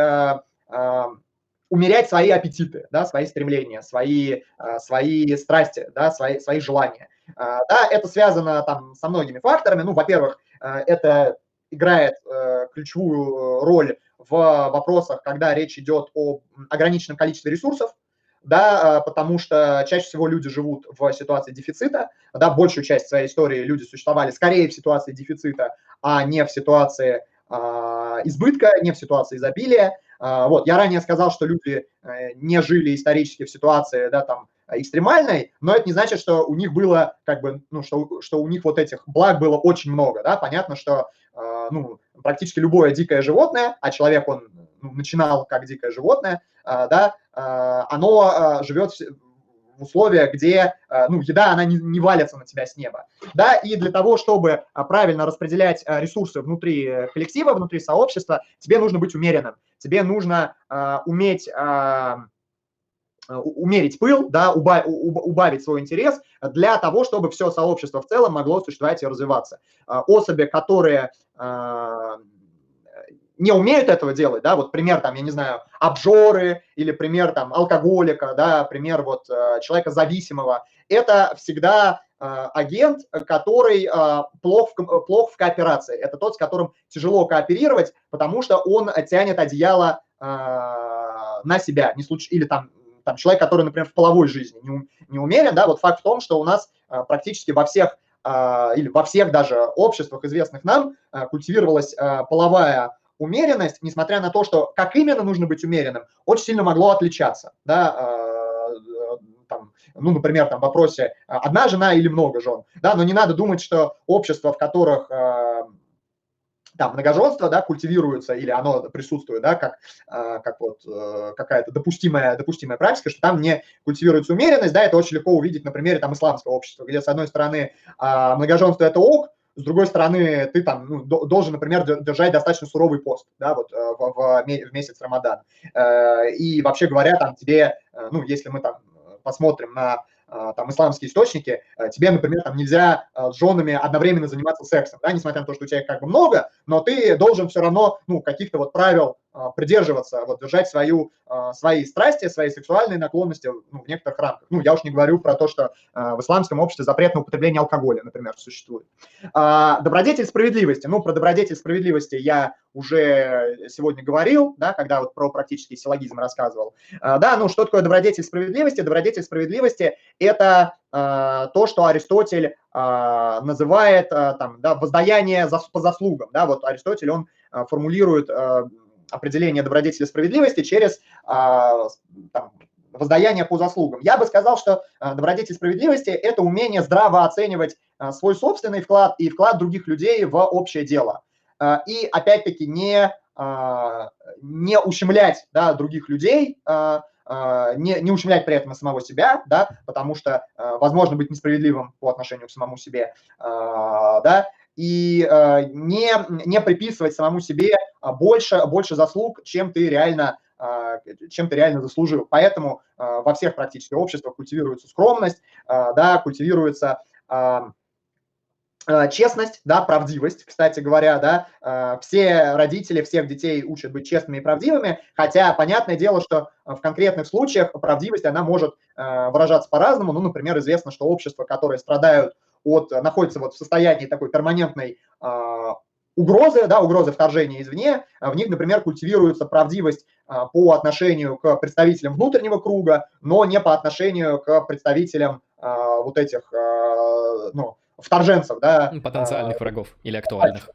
B: умерять свои аппетиты, да, свои стремления, свои, а, свои страсти, да, свои, свои желания. А, да, это связано там со многими факторами. Ну, во-первых, а, это играет э, ключевую роль в вопросах, когда речь идет о ограниченном количестве ресурсов, да, потому что чаще всего люди живут в ситуации дефицита, да, большую часть своей истории люди существовали скорее в ситуации дефицита, а не в ситуации избытка, не в ситуации изобилия, вот, я ранее сказал, что люди э, не жили исторически в ситуации, да, там, экстремальной, но это не значит, что у них было, как бы, ну, что, что у них вот этих благ было очень много, да, понятно, что, ну, практически любое дикое животное, а человек, он ну, начинал как дикое животное, да, оно живет в условиях, где ну, еда, она не, не валится на тебя с неба. Да, и для того, чтобы правильно распределять ресурсы внутри коллектива, внутри сообщества, тебе нужно быть умеренным. Тебе нужно уметь умерить пыл, да, убавить, убавить свой интерес для того, чтобы все сообщество в целом могло существовать и развиваться. Особи, которые не умеют этого делать, да, вот пример там, я не знаю, обжоры или пример там алкоголика, да, пример вот э, человека зависимого, это всегда э, агент, который э, плох, в, плох в кооперации. Это тот, с которым тяжело кооперировать, потому что он тянет одеяло на себя, не случ... или там там, человек, который, например, в половой жизни не, не умерен, да, вот факт в том, что у нас практически во всех или во всех даже обществах, известных нам, культивировалась половая умеренность, несмотря на то, что как именно нужно быть умеренным, очень сильно могло отличаться. Да, э, там, ну, например, там в вопросе а, одна жена или много жен, да, но не надо думать, что общества, в которых э, там многоженство, да, культивируется или оно присутствует, да, как, э, как вот какая-то допустимая, допустимая практика, что там не культивируется умеренность, да, это очень легко увидеть на примере там исламского общества, где с одной стороны а, многоженство это ок, с другой стороны, ты там ну, должен, например, держать достаточно суровый пост, да, вот э, в, в, в месяц Рамадан. Э, и вообще говоря, там тебе, э, ну, если мы там посмотрим на там исламские источники, тебе, например, там нельзя с женами одновременно заниматься сексом, да, несмотря на то, что у тебя их как бы много, но ты должен все равно, ну, каких-то вот правил придерживаться, вот держать свою, а, свои страсти, свои сексуальные наклонности ну, в некоторых рамках. Ну, я уж не говорю про то, что в исламском обществе запрет на употребление алкоголя, например, существует. Добродетель справедливости. Ну, про добродетель справедливости я уже сегодня говорил, да, когда вот про практический силлогизм рассказывал. Да, ну, что такое добродетель справедливости? Добродетель справедливости – это то, что Аристотель называет там, да, воздаяние по заслугам. Да, вот Аристотель, он формулирует определение добродетели справедливости через там, воздаяние по заслугам. Я бы сказал, что добродетель справедливости – это умение здраво оценивать свой собственный вклад и вклад других людей в общее дело. И, опять-таки, не, не ущемлять да, других людей, не, не ущемлять при этом и самого себя, да, потому что возможно быть несправедливым по отношению к самому себе, да, и не, не приписывать самому себе больше, больше заслуг, чем ты реально чем ты реально заслужил. Поэтому во всех практически обществах культивируется скромность, да, культивируется честность, да, правдивость, кстати говоря, да, все родители всех детей учат быть честными и правдивыми, хотя понятное дело, что в конкретных случаях правдивость, она может выражаться по-разному, ну, например, известно, что общества, которые страдают от, находятся вот в состоянии такой перманентной угрозы, да, угрозы вторжения извне, в них, например, культивируется правдивость а, по отношению к представителям внутреннего круга, но не по отношению к представителям а, вот этих, а, ну, вторженцев, да.
A: Ну, потенциальных врагов или актуальных.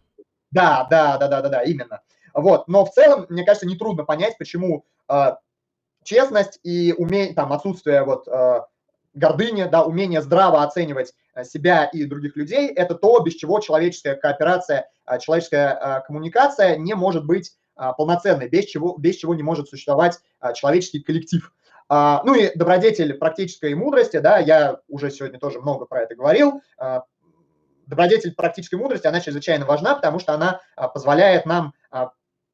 B: Да, да, да, да, да, да, именно. Вот, но в целом, мне кажется, нетрудно понять, почему честность и умение, там, отсутствие вот гордыня, да, умение здраво оценивать э, себя и других людей, это то, без чего человеческая кооперация, э, человеческая э, коммуникация не может быть полноценной, без чего, без чего не может существовать человеческий коллектив. А, ну и добродетель практической мудрости, да, я уже сегодня тоже много про это говорил. Добродетель практической мудрости, она чрезвычайно важна, потому что она позволяет нам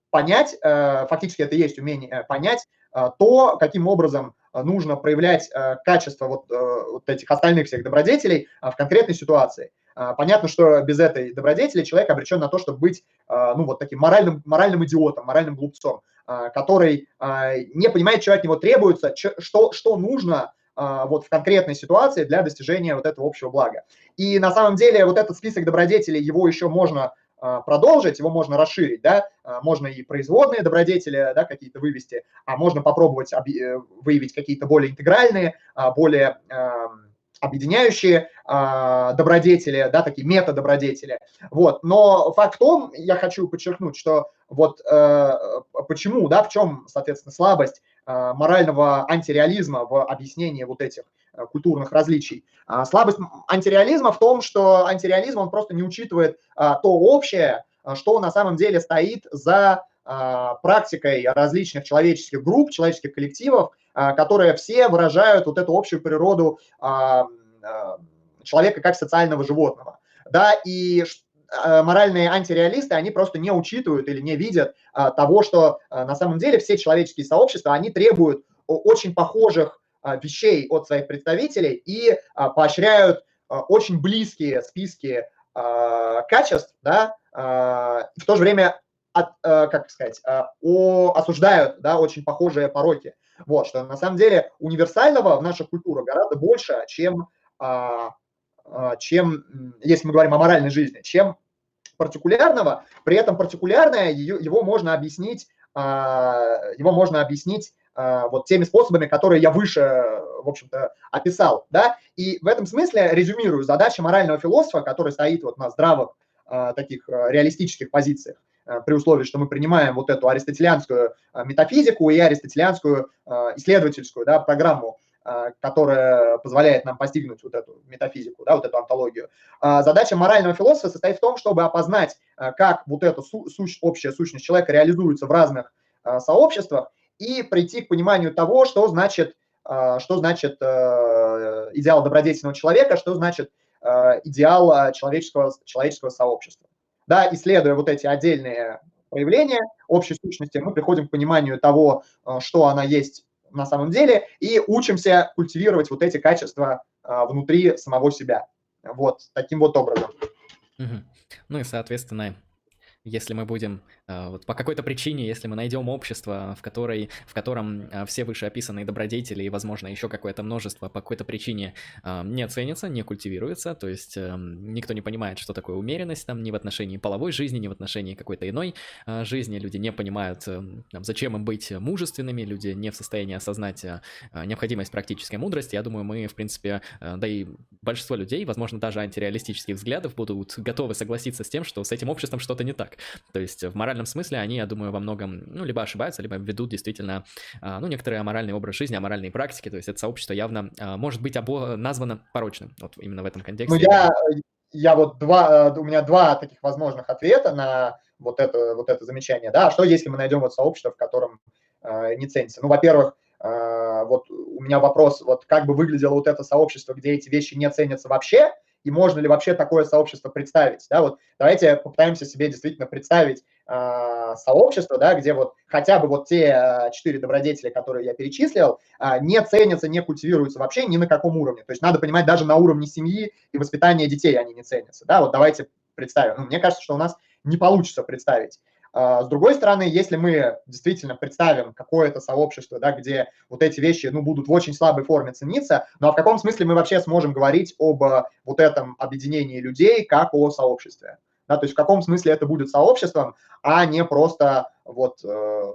B: понять, фактически это и есть умение понять то, каким образом нужно проявлять а, качество вот, э, вот этих остальных всех добродетелей а, в конкретной ситуации. Понятно, что без этой добродетели человек обречен на то, чтобы быть, ну, вот таким моральным, моральным идиотом, моральным глупцом, который не понимает, что от него требуется, что, что нужно вот в конкретной ситуации для достижения вот этого общего блага. И на самом деле вот этот список добродетелей, его еще можно а, продолжить, его можно расширить, да, а, можно и производные добродетели, да, какие-то вывести, а можно попробовать э, выявить какие-то более интегральные, а, более объединяющие добродетели, да, такие метадобродетели. Вот. Но факт в том, я хочу подчеркнуть, что вот э, почему, да, в чем, соответственно, слабость морального антиреализма в объяснении вот этих культурных различий. А слабость антиреализма в том, что антиреализм, он просто не учитывает то общее, что на самом деле стоит за практикой различных человеческих групп, человеческих коллективов, которые все выражают вот эту общую природу человека как социального животного. Да, и Э, моральные антиреалисты, они просто не учитывают или не видят а, того, что а, на самом деле все человеческие сообщества, они требуют очень похожих вещей от своих представителей и поощряют очень близкие списки качеств, да, в то же время, от, как сказать, о, осуждают, да, очень похожие пороки. Вот, что на самом деле универсального в наших культурах гораздо больше, чем чем, если мы говорим о моральной жизни, чем партикулярного, при этом партикулярное, его можно объяснить, а, его можно объяснить а, вот теми способами, которые я выше, в общем-то, описал, да, и в этом смысле резюмирую, задача морального философа, который стоит вот на здравых а, таких реалистических позициях, при условии, что мы принимаем вот эту аристотелианскую метафизику и аристотелианскую исследовательскую да, программу которая позволяет нам постигнуть вот эту метафизику, да, вот эту антологию. А, задача морального философа состоит в том, чтобы опознать, а, как вот эта сущ, общая сущность человека реализуется в разных сообществах и прийти к пониманию того, что значит, что значит идеал добродетельного человека, что значит идеал человеческого, человеческого сообщества. Да, исследуя вот эти отдельные проявления общей сущности, мы приходим к пониманию того, что она есть на самом деле, и учимся культивировать вот эти качества а, внутри самого себя. Вот, таким вот образом.
A: Ну и, соответственно, если мы будем, вот по какой-то причине, если мы найдем общество, в, которой, в котором а, все вышеописанные добродетели и, возможно, еще какое-то множество по какой-то причине а, не ценятся, не культивируются, то есть никто не понимает, что такое умеренность там ни в отношении половой жизни, ни в отношении какой-то иной жизни, люди не понимают, зачем им быть мужественными, люди не в состоянии осознать необходимость практической мудрости, я думаю, мы, в принципе, да и большинство людей, возможно, даже антиреалистических взглядов будут готовы согласиться с тем, что с этим обществом что-то не так. То есть в моральном смысле они, я думаю, во многом, ну, либо ошибаются, либо ведут действительно, а, ну, некоторые аморальный образ жизни, аморальные практики, то есть это сообщество явно а, может быть обо... названо порочным, вот именно в этом контексте.
B: Ну, я, я вот два, у меня два таких возможных ответа на вот это, вот это замечание, да, что если мы найдем вот сообщество, в котором э, не ценится? Ну, во-первых, э, вот у меня вопрос, вот как бы выглядело вот это сообщество, где эти вещи не ценятся вообще, и можно ли вообще такое сообщество представить, да, вот давайте попытаемся себе действительно представить э, сообщество, да, где вот хотя бы вот те э, четыре добродетели, которые я перечислил, э, не ценятся, не культивируются вообще ни на каком уровне, то есть надо понимать, даже на уровне семьи и воспитания детей они не ценятся, да, вот давайте представим, ну, мне кажется, что у нас не получится представить. С другой стороны, если мы действительно представим какое-то сообщество, да, где вот эти вещи ну, будут в очень слабой форме цениться, ну а в каком смысле мы вообще сможем говорить об вот этом объединении людей как о сообществе? Да, то есть в каком смысле это будет сообществом, а не просто вот... Э,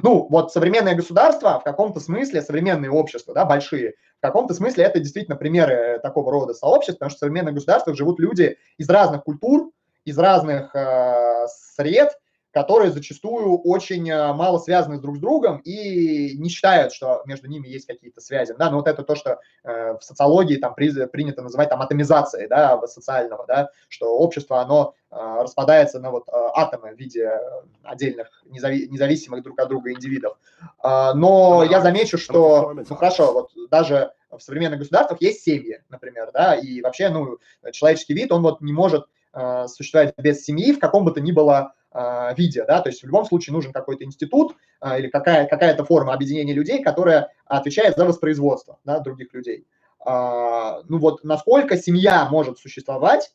B: ну, вот современное государство в каком-то смысле, современные общества, да, большие, в каком-то смысле это действительно примеры такого рода сообществ, потому что в современных государствах живут люди из разных культур, из разных э, сред, которые зачастую очень э, мало связаны друг с другом и не считают, что между ними есть какие-то связи. Да, но вот это то, что э, в социологии там при, принято называть там атомизацией да, социального, да, что общество, оно э, распадается на вот атомы в виде отдельных незави- независимых друг от друга индивидов. Э, но я замечу, что, ну хорошо, вот даже в современных государствах есть семьи, например, да, и вообще, ну, человеческий вид, он вот не может существовать без семьи в каком бы то ни было виде, да, то есть в любом случае нужен какой-то институт э, или какая, какая-то форма объединения людей, которая отвечает за воспроизводство да, других людей. Ну вот насколько семья может существовать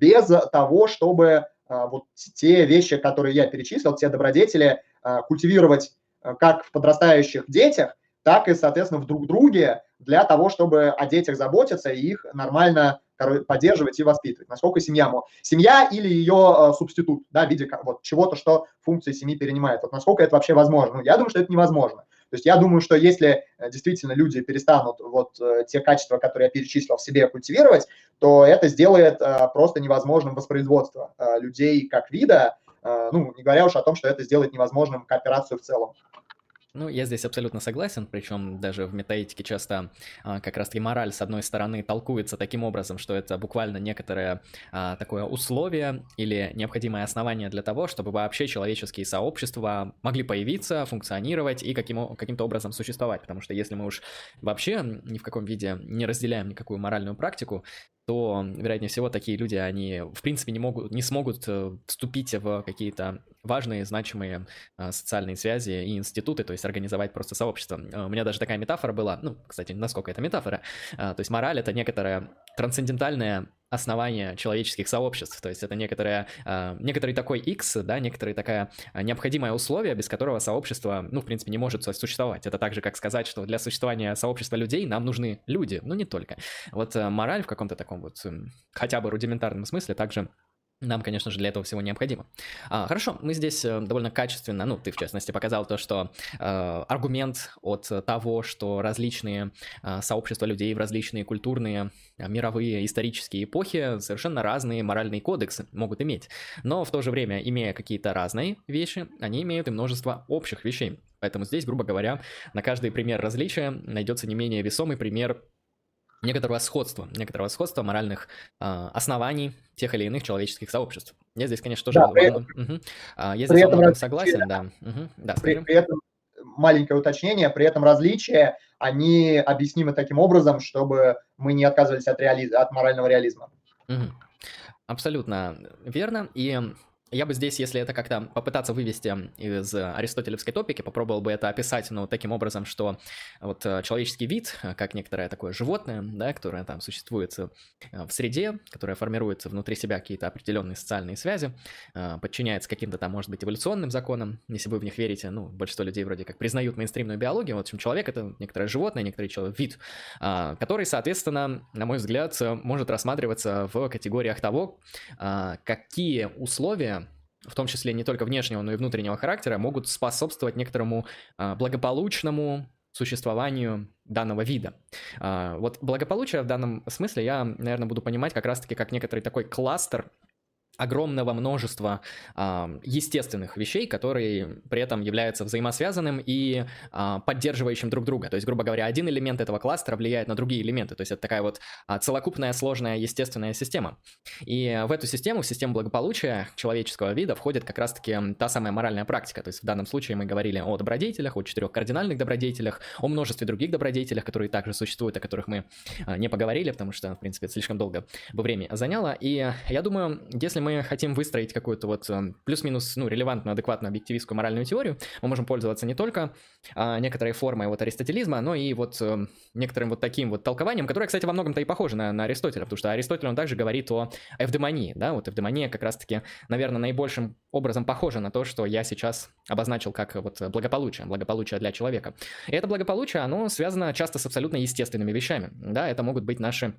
B: без того, чтобы вот те вещи, которые я перечислил, те добродетели культивировать как в подрастающих детях, так и, соответственно, в друг друге для того, чтобы о детях заботиться и их нормально поддерживать и воспитывать. Насколько семья. Семья или ее э, субститут, да, в виде вот чего-то, что функции семьи перенимает. Вот насколько это вообще возможно? Ну, я думаю, что это невозможно. То есть я думаю, что если э, действительно люди перестанут вот э, те качества, которые я перечислил, в себе культивировать, то это сделает просто невозможным воспроизводство людей как вида, ну, не говоря уж о том, что это сделает невозможным кооперацию в целом.
A: Ну, я здесь абсолютно согласен, причем даже в метаэтике часто а, как раз-таки мораль, с одной стороны, толкуется таким образом, что это буквально некоторое а, такое условие или необходимое основание для того, чтобы вообще человеческие сообщества могли появиться, функционировать и каким, каким-то образом существовать. Потому что если мы уж вообще ни в каком виде не разделяем никакую моральную практику, то, вероятнее всего, такие люди, они, в принципе, не, могут, не смогут э, вступить в какие-то важные, значимые э, социальные связи и институты, то есть организовать просто сообщество. Э, у меня даже такая метафора была, ну, кстати, насколько это метафора, то есть мораль — это некоторая трансцендентальная основание человеческих сообществ. То есть это некоторое, э, некоторый такой X, да, некоторое такое необходимое условие, без которого сообщество, ну, в принципе, не может существовать. Это так же, как сказать, что для существования сообщества людей нам нужны люди, ну, не только. Вот э, мораль в каком-то таком вот хотя бы рудиментарном смысле также нам, конечно же, для этого всего необходимо. А, хорошо, мы здесь э, довольно качественно, ну, ты в частности показал то, что э, аргумент от того, что различные э, сообщества людей в различные культурные, э, мировые, исторические эпохи совершенно разные моральные кодексы могут иметь. Но в то же время, имея какие-то разные вещи, они имеют и множество общих вещей. Поэтому здесь, грубо говоря, на каждый пример различия найдется не менее весомый пример некоторого сходства, некоторого сходства моральных э, оснований тех или иных человеческих сообществ. Я здесь, конечно, тоже да, при этом, угу. я здесь при этом согласен, да. Угу.
B: да при, при этом маленькое уточнение, при этом различия, они объяснимы таким образом, чтобы мы не отказывались от, реали... от морального реализма.
A: Угу. Абсолютно верно. И я бы здесь, если это как-то попытаться вывести из аристотелевской топики, попробовал бы это описать, ну, таким образом, что вот э, человеческий вид, э, как некоторое такое животное, да, которое там существует э, в среде, которое формирует внутри себя какие-то определенные социальные связи, подчиняется каким-то там, может быть, эволюционным законам, если вы в них верите, ну, большинство людей вроде как признают мейнстримную биологию, в общем, человек — это некоторое животное, некоторый человек, вид, который, соответственно, на мой взгляд, может рассматриваться в категориях того, какие условия в том числе не только внешнего, но и внутреннего характера, могут способствовать некоторому а, благополучному существованию данного вида. А, вот благополучие в данном смысле я, наверное, буду понимать как раз-таки как некоторый такой кластер огромного множества э, естественных вещей, которые при этом являются взаимосвязанным и э, поддерживающим друг друга. То есть, грубо говоря, один элемент этого кластера влияет на другие элементы. То есть это такая вот э, целокупная сложная естественная система. И в эту систему, в систему благополучия человеческого вида входит как раз-таки та самая моральная практика. То есть в данном случае мы говорили о добродетелях, о четырех кардинальных добродетелях, о множестве других добродетелях, которые также существуют, о которых мы не поговорили, потому что, в принципе, это слишком долго бы время заняло. И я думаю, если мы мы хотим выстроить какую-то вот эм, плюс-минус, ну, релевантную, адекватную, объективистскую моральную теорию, мы можем пользоваться не только а, некоторой формой вот аристотелизма, но и вот а, некоторым вот таким вот толкованием, которое, кстати, во многом-то и похоже на, на Аристотеля, потому что Аристотель, он также говорит о эвдемонии, да, вот эвдемония как раз-таки, наверное, наибольшим образом похожа на то, что я сейчас обозначил как вот благополучие, благополучие для человека. И это благополучие, оно связано часто с абсолютно естественными вещами, да, это могут быть наши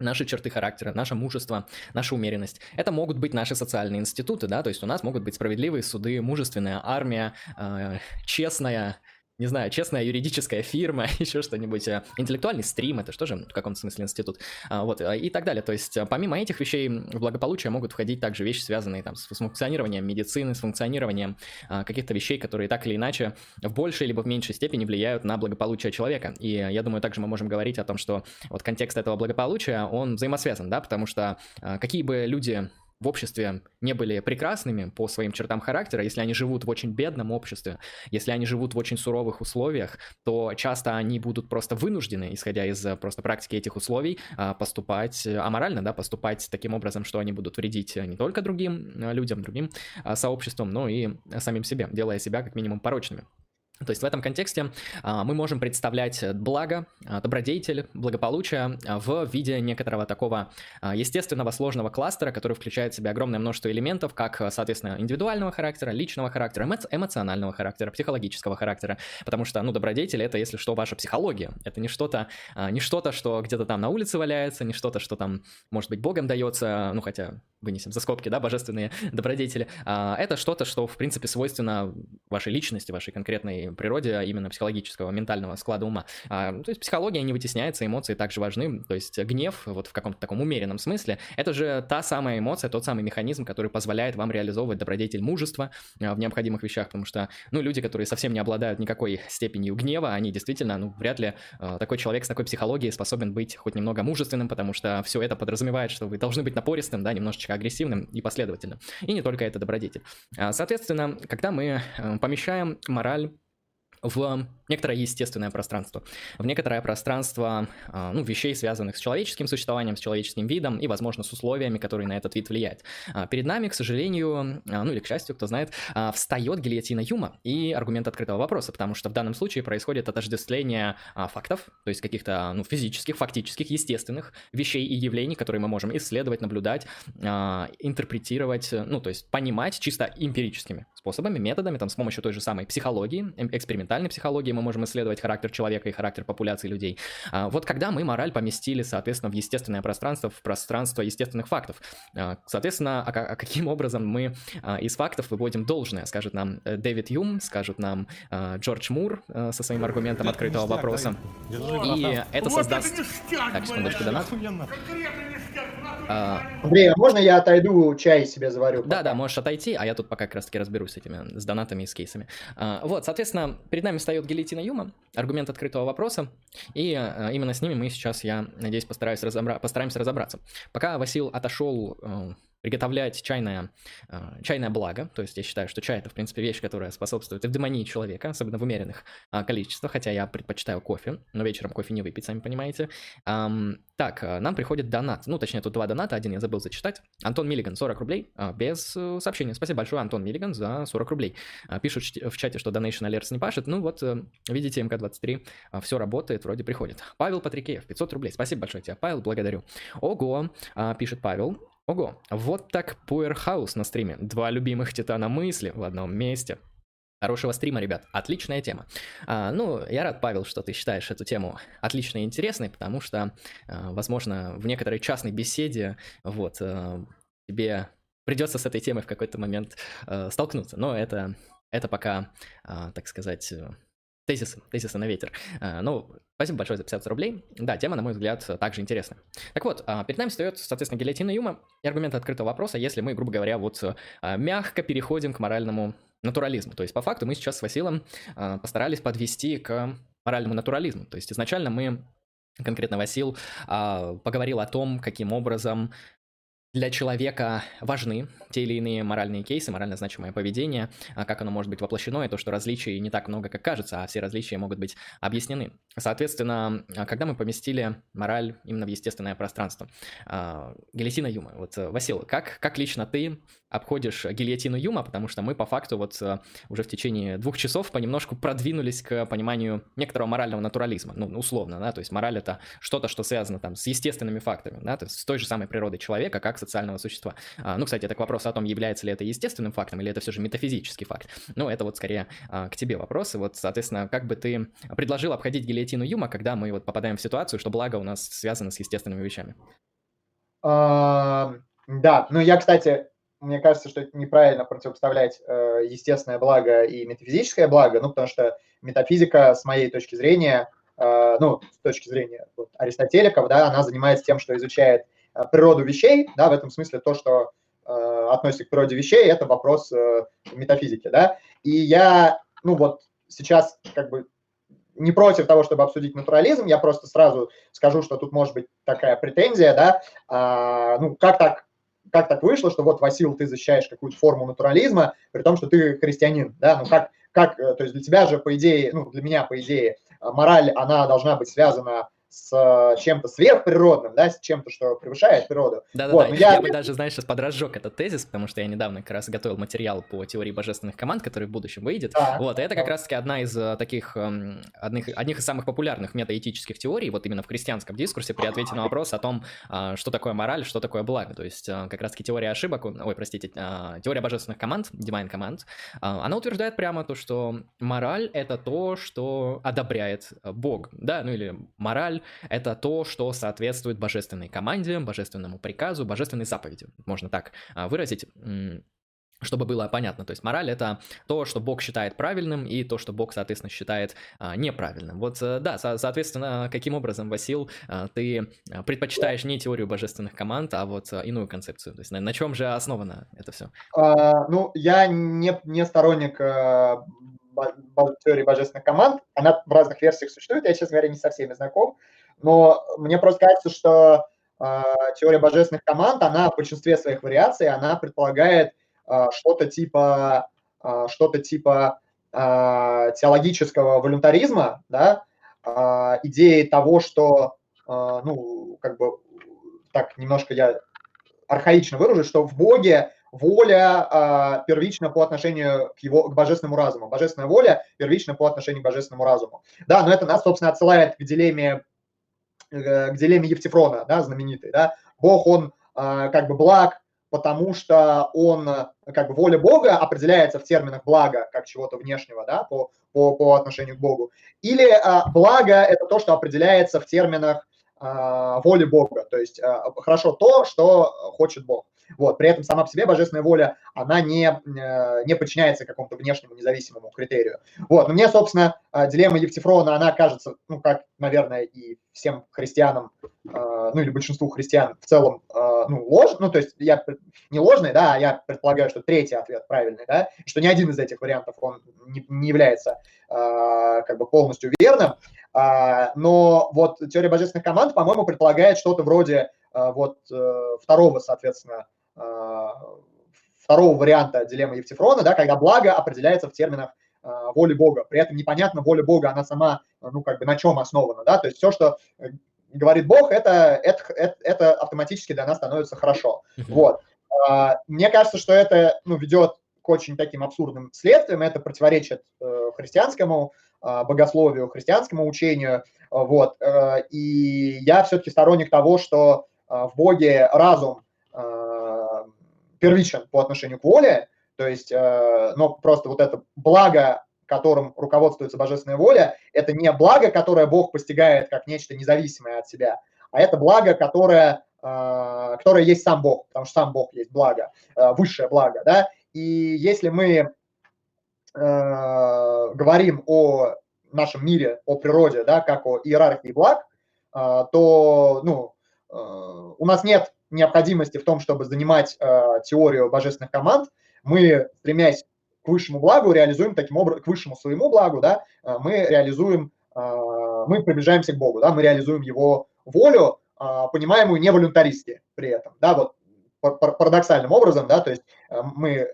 A: наши черты характера, наше мужество, наша умеренность. Это могут быть наши социальные институты, да, то есть у нас могут быть справедливые суды, мужественная армия, э, честная не знаю, честная юридическая фирма, [laughs] еще что-нибудь, э, интеллектуальный стрим, это что же в каком-то смысле институт, а, вот, э, и так далее. То есть, э, помимо этих вещей, в благополучие могут входить также вещи, связанные там с функционированием медицины, с функционированием а, каких-то вещей, которые так или иначе в большей либо в меньшей степени влияют на благополучие человека. И я думаю, также мы можем говорить о том, что вот контекст этого благополучия, он взаимосвязан, да, потому что а, какие бы люди в обществе не были прекрасными по своим чертам характера, если они живут в очень бедном обществе, если они живут в очень суровых условиях, то часто они будут просто вынуждены, исходя из э, просто практики этих условий, а, поступать э, аморально, да, поступать таким образом, что они будут вредить не только другим э, людям, другим сообществам, но и самим себе, делая себя как минимум порочными. То есть в этом контексте а, мы можем представлять благо, а, добродетель, благополучие а, в виде некоторого такого естественного сложного кластера, который включает в себя огромное множество элементов, как, соответственно, индивидуального характера, личного характера, эмоционального характера, психологического характера. Потому что, ну, добродетель — это, если что, ваша психология. Это не что-то, не что-то, что где-то там на улице валяется, не что-то, что там, может быть, Богом дается, ну, хотя вынесем за скобки, да, божественные [laughs] добродетели, а, это что-то, что, в принципе, свойственно вашей личности, вашей конкретной природе, именно психологического, ментального склада ума. А, то есть психология не вытесняется, эмоции также важны, то есть гнев, вот в каком-то таком умеренном смысле, это же та самая эмоция, тот самый механизм, который позволяет вам реализовывать добродетель мужества а, в необходимых вещах, потому что, ну, люди, которые совсем не обладают никакой степенью гнева, они действительно, ну, вряд ли такой человек с такой психологией способен быть хоть немного мужественным, потому что все это подразумевает, что вы должны быть напористым, да, немножечко агрессивным и последовательным. И не только это добродетель. А, соответственно, когда мы э, помещаем мораль в некоторое естественное пространство, в некоторое пространство а, ну, вещей, связанных с человеческим существованием, с человеческим видом и, возможно, с условиями, которые на этот вид влияют. А, перед нами, к сожалению, а, ну или к счастью, кто знает, встает гильотина Юма и аргумент открытого вопроса, потому что в данном случае происходит отождествление фактов, то есть каких-то ну, физических, фактических, естественных вещей и явлений, которые мы можем исследовать, наблюдать, интерпретировать, ну то есть понимать чисто эмпирическими способами, методами, там, с помощью той же самой психологии, экспериментальной психологии, мы можем исследовать характер человека и характер популяции людей. А, вот когда мы мораль поместили, соответственно, в естественное пространство, в пространство естественных фактов, а, соответственно, а, а каким образом мы а, из фактов выводим должное, скажет нам э, Дэвид Юм, скажет нам а, Джордж Мур а, со своим аргументом открытого вопроса. И это создаст... Так, секундочку, донат.
B: Андрей, а можно я отойду, чай себе заварю?
A: Да, да, можешь отойти, а я тут пока как раз таки разберусь этими, с донатами и с кейсами. А, вот, соответственно, перед нами встает гильотина Юма, аргумент открытого вопроса, и а, именно с ними мы сейчас, я надеюсь, постараюсь разобра... постараемся разобраться. Пока Васил отошел э, приготовлять чайное, э, чайное благо, то есть я считаю, что чай это, в принципе, вещь, которая способствует эвдемонии человека, особенно в умеренных э, количествах, хотя я предпочитаю кофе, но вечером кофе не выпить, сами понимаете. Так, э, нам приходит донат, ну, точнее, тут два доната, один я забыл зачитать. Антон Миллиган, 40 рублей, э, без э, сообщения. Спасибо большое, Антон Миллиган, за 40 рублей. Э, пишут в чате, что Donation Alerts не пашет, ну вот, видите, МК-23, э, все работает, вроде приходит. Павел Патрикеев, 500 рублей, спасибо большое тебе, Павел, благодарю. Ого, пишет Павел, Ого, вот так Powerhouse на стриме. Два любимых титана мысли в одном месте. Хорошего стрима, ребят. Отличная тема. А, ну, я рад, Павел, что ты считаешь эту тему отличной интересной, потому что, а, возможно, в некоторой частной беседе вот, а, тебе придется с этой темой в какой-то момент а, столкнуться. Но это, это пока, так сказать, Тезисы, тезисы на ветер. А, ну, спасибо большое за 50 рублей. Да, тема, на мой взгляд, также интересная. Так вот, а, перед нами встает, соответственно, гильотина Юма и аргумент открытого вопроса, если мы, грубо говоря, вот а, мягко переходим к моральному натурализму. То есть, по факту, мы сейчас с Василом постарались подвести к моральному натурализму. То есть, изначально мы конкретно Васил поговорил о том, каким образом для человека важны те или иные моральные кейсы, морально значимое поведение, а как оно может быть воплощено, и то, что различий не так много, как кажется, а все различия могут быть объяснены. Соответственно, а когда мы поместили мораль именно в естественное пространство, а, Гелесина Юма, вот, Васил, как, как лично ты обходишь гильотину Юма, потому что мы по факту вот э, уже в течение двух часов понемножку продвинулись к пониманию некоторого морального натурализма, ну, условно, да, то есть мораль это что-то, что связано там с естественными фактами, да, то есть с той же самой природой человека, как социального существа. А, ну, кстати, это к вопросу о том, является ли это естественным фактом или это все же метафизический факт. Ну, это вот скорее а, к тебе вопросы. Вот, соответственно, как бы ты предложил обходить гильотину Юма, когда мы вот попадаем в ситуацию, что благо у нас связано с естественными вещами?
B: А, да, ну я, кстати, мне кажется, что это неправильно противопоставлять э, естественное благо и метафизическое благо, ну, потому что метафизика, с моей точки зрения, э, ну, с точки зрения вот, аристотеликов, да, она занимается тем, что изучает э, природу вещей, да, в этом смысле то, что э, относится к природе вещей, это вопрос э, метафизики, да, и я, ну, вот сейчас как бы не против того, чтобы обсудить натурализм, я просто сразу скажу, что тут может быть такая претензия, да, а, ну, как так как так вышло, что вот, Васил, ты защищаешь какую-то форму натурализма, при том, что ты христианин, да, ну как, как, э, то есть для тебя же, по идее, ну, для меня, по идее, мораль, она должна быть связана с э, чем-то сверхприродным, да, с чем-то, что превышает природу.
A: Да-да-да, вот, я... я бы даже, знаешь, сейчас подразжег этот тезис, потому что я недавно как раз готовил материал по теории божественных команд, который в будущем выйдет. Да. Вот, и это как раз-таки одна из э, таких, эм, одних, одних из самых популярных метаэтических теорий, вот именно в христианском дискурсе, при ответе на вопрос о том, э, что такое мораль, что такое благо. То есть как раз-таки теория ошибок, ой, простите, теория божественных команд, divine command, она утверждает прямо то, что мораль — это то, что одобряет Бог, да, ну или мораль мораль — это то, что соответствует божественной команде, божественному приказу, божественной заповеди, можно так а, выразить чтобы было понятно, то есть мораль это то, что Бог считает правильным, и то, что Бог, соответственно, считает а, неправильным. Вот, э, да, со- соответственно, каким образом, Васил, а, ты предпочитаешь не теорию божественных команд, а вот а, иную концепцию? То есть на, на чем же основано это все?
B: А, ну, я не, не сторонник а, теории божественных команд. Она в разных версиях существует, я, честно говоря, не со всеми знаком, но мне просто кажется, что а, теория божественных команд, она в большинстве своих вариаций, она предполагает а, что-то типа, а, что-то типа а, теологического волюнтаризма, да, идеи того, что, ну, как бы, так немножко я архаично выражу, что в Боге воля первична по отношению к его к божественному разуму, божественная воля первична по отношению к божественному разуму. Да, но это нас, собственно, отсылает к дилемме к дилемме Евтифрона, да, знаменитой, да. Бог, он как бы благ, потому что он, как бы воля Бога определяется в терминах блага, как чего-то внешнего, да, по, по, по отношению к Богу. Или а, благо – это то, что определяется в терминах а, воли Бога, то есть а, хорошо то, что хочет Бог. Вот. При этом сама по себе божественная воля, она не, э, не подчиняется какому-то внешнему независимому критерию. Вот. Но мне, собственно, э, дилемма Евтифрона, она кажется, ну, как, наверное, и всем христианам, э, ну, или большинству христиан в целом, ну, ложь, ну, то есть я не ложный, да, а я предполагаю, что третий ответ правильный, да, что ни один из этих вариантов, он не, не является как бы полностью верным, но вот теория божественных команд, по-моему, предполагает что-то вроде вот второго, соответственно, второго варианта дилеммы Евтифрона, да, когда благо определяется в терминах э, воли Бога. При этом непонятно, воля Бога, она сама, ну, как бы на чем основана, да, то есть все, что э, говорит Бог, это, это, это, это автоматически для нас становится хорошо. Uh-huh. Вот. Мне кажется, что это, ну, ведет к очень таким абсурдным следствиям, это противоречит христианскому богословию, христианскому учению, вот, и я все-таки сторонник того, что в Боге разум первичен по отношению к воле, то есть, э, но просто вот это благо, которым руководствуется божественная воля, это не благо, которое Бог постигает как нечто независимое от себя, а это благо, которое, э, которое есть сам Бог, потому что сам Бог есть благо, э, высшее благо, да, и если мы говорим о нашем мире, о природе, да, как о иерархии благ, то, ну, у нас нет необходимости в том, чтобы занимать э, теорию божественных команд, мы, стремясь к высшему благу, реализуем таким образом, к высшему своему благу, да, э, мы реализуем, э, мы приближаемся к Богу, да, мы реализуем его волю, э, понимаемую не волюнтаристски при этом, да, вот парадоксальным образом, да, то есть э, мы э,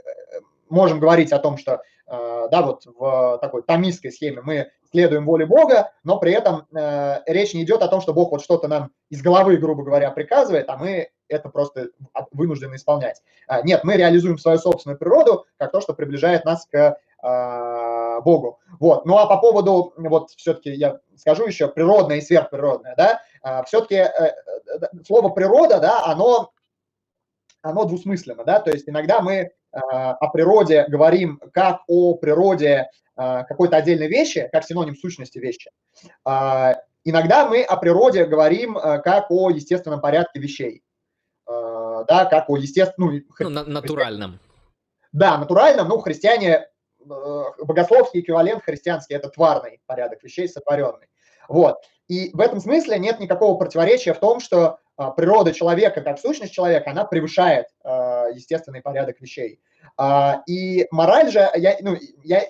B: можем говорить о том, что, да, вот в такой томистской схеме мы следуем воле Бога, но при этом э, речь не идет о том, что Бог вот что-то нам из головы, грубо говоря, приказывает, а мы это просто вынуждены исполнять. А, нет, мы реализуем свою собственную природу как то, что приближает нас к э, Богу. Вот. Ну а по поводу, вот все-таки я скажу еще, природное и сверхприродное, да, э, все-таки э, э, слово природа, да, оно, оно двусмысленно, да, то есть иногда мы э, о природе говорим как о природе а, какой-то отдельной вещи, как синоним сущности вещи. А, иногда мы о природе говорим как о естественном порядке вещей, да, как о естественном...
A: Ну, ну натуральном.
B: Да, натуральном, ну, христиане, богословский эквивалент христианский – это тварный порядок вещей, сотворенный. Вот. И в этом смысле нет никакого противоречия в том, что природа человека, как сущность человека, она превышает естественный порядок вещей. А, и мораль же, я, ну, я,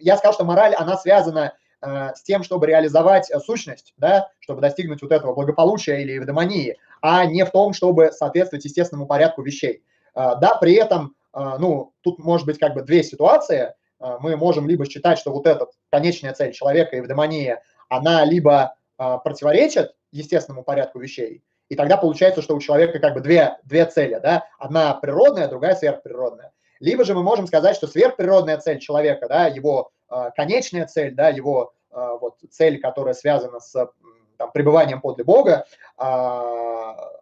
B: я сказал, что мораль, она связана а, с тем, чтобы реализовать сущность, да, чтобы достигнуть вот этого благополучия или евдомонии, а не в том, чтобы соответствовать естественному порядку вещей. А, да, при этом, ну, тут может быть как бы две ситуации. Мы можем либо считать, что вот эта конечная цель человека, евдомония, она либо противоречит естественному порядку вещей, и тогда получается, что у человека как бы две, две цели, да, одна природная, другая сверхприродная. Либо же мы можем сказать, что сверхприродная цель человека, да, его э, конечная цель, да, его э, вот цель, которая связана с там, пребыванием подле Бога, э,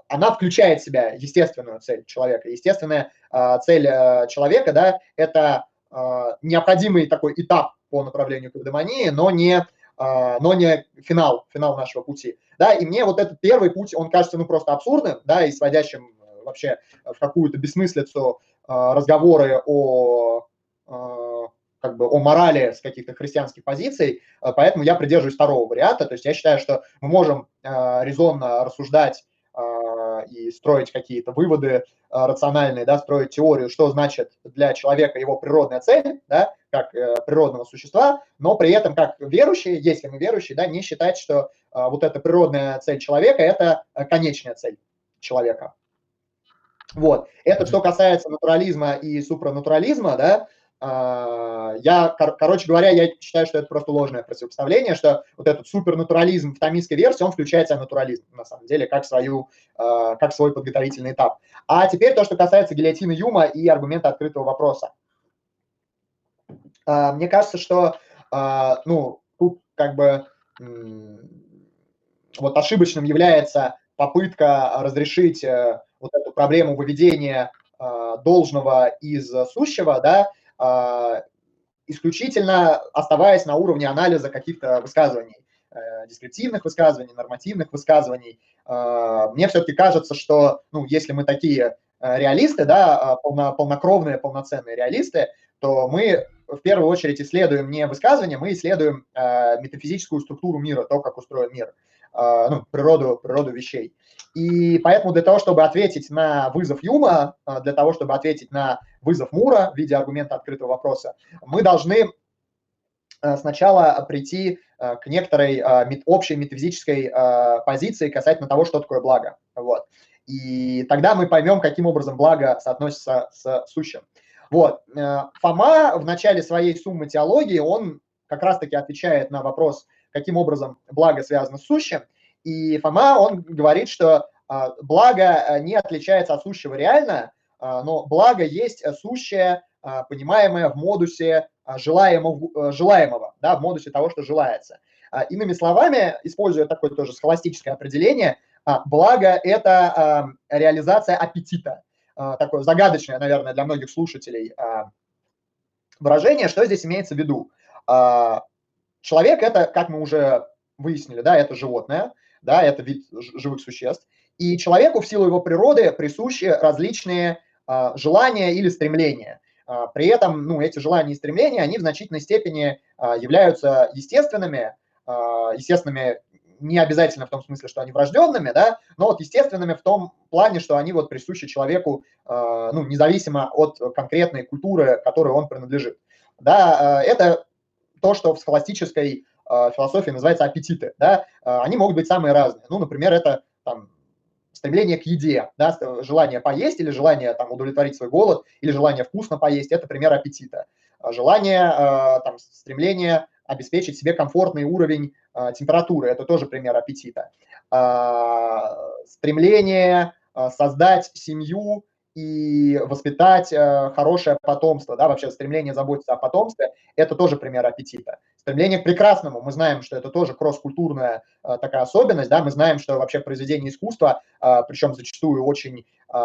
B: она включает в себя естественную цель человека. Естественная э, цель э, человека, да, это э, необходимый такой этап по направлению к эвдемонии, но не но не финал, финал нашего пути. Да, и мне вот этот первый путь, он кажется, ну, просто абсурдным, да, и сводящим вообще в какую-то бессмыслицу разговоры о как бы о морали с каких-то христианских позиций, поэтому я придерживаюсь второго варианта. То есть я считаю, что мы можем резонно рассуждать и строить какие-то выводы рациональные, да, строить теорию, что значит для человека его природная цель, да, как э, природного существа, но при этом как верующие, если мы верующие, да, не считать, что э, вот эта природная цель человека – это э, конечная цель человека. Вот. Это что касается натурализма и супранатурализма, да, я, кор- короче говоря, я считаю, что это просто ложное противопоставление, что вот этот супернатурализм в томистской версии, он включает в себя натурализм, на самом деле, как, свою, а, как свой подготовительный этап. А теперь то, что касается гильотины Юма и аргумента открытого вопроса. А, мне кажется, что, ну, тут как бы вот ошибочным является попытка разрешить э, вот эту проблему выведения должного из сущего, да, а, исключительно оставаясь на уровне анализа каких-то высказываний, э, дескриптивных высказываний, нормативных высказываний. А, мне все-таки кажется, что ну, если мы такие э, реалисты, да, а, полно, полнокровные, полноценные реалисты, то мы в первую очередь исследуем не высказывания, мы исследуем э, метафизическую структуру мира, то, как устроен мир, ну, природу, природу вещей. И поэтому для того, чтобы ответить на вызов Юма, э, для того, чтобы ответить на вызов Мура в виде аргумента открытого вопроса, мы должны э, сначала прийти э, к некоторой общей метафизической позиции касательно того, что такое благо. Вот. И тогда мы поймем, каким образом благо соотносится с сущим. Вот. Фома в начале своей суммы теологии, он как раз-таки отвечает на вопрос, каким образом благо связано с сущим. И Фома, он говорит, что а, благо э, не отличается от сущего реально, а, но благо есть сущее, а, понимаемое в модусе желаемого, э, желаемого, да, в модусе того, что желается. Иными словами, используя такое тоже схоластическое определение, благо – это реализация аппетита. Такое загадочное, наверное, для многих слушателей выражение, что здесь имеется в виду. Человек – это, как мы уже выяснили, да, это животное, да, это вид живых существ. И человеку в силу его природы присущи различные а, желания или стремления. А, при этом, ну, эти желания и стремления, они в значительной степени а, являются естественными, естественными не обязательно в том смысле, что они врожденными, да, но вот естественными в том плане, что они вот присущи человеку, ну, независимо от конкретной культуры, которой он принадлежит. Да, это то, что в схоластической философии называется аппетиты, да, э, они могут быть самые разные. Ну, например, это там, стремление к еде, да, желание поесть или желание там, удовлетворить свой голод, или желание вкусно поесть, это пример аппетита. А желание, там, стремление обеспечить себе комфортный уровень температуры, это тоже пример аппетита. А, стремление создать семью и воспитать э, хорошее потомство, да, вообще стремление заботиться о потомстве, это тоже пример аппетита. Стремление к прекрасному, мы знаем, что это тоже кросс-культурная э, такая особенность, да, мы знаем, что вообще произведения искусства, э, причем зачастую очень э,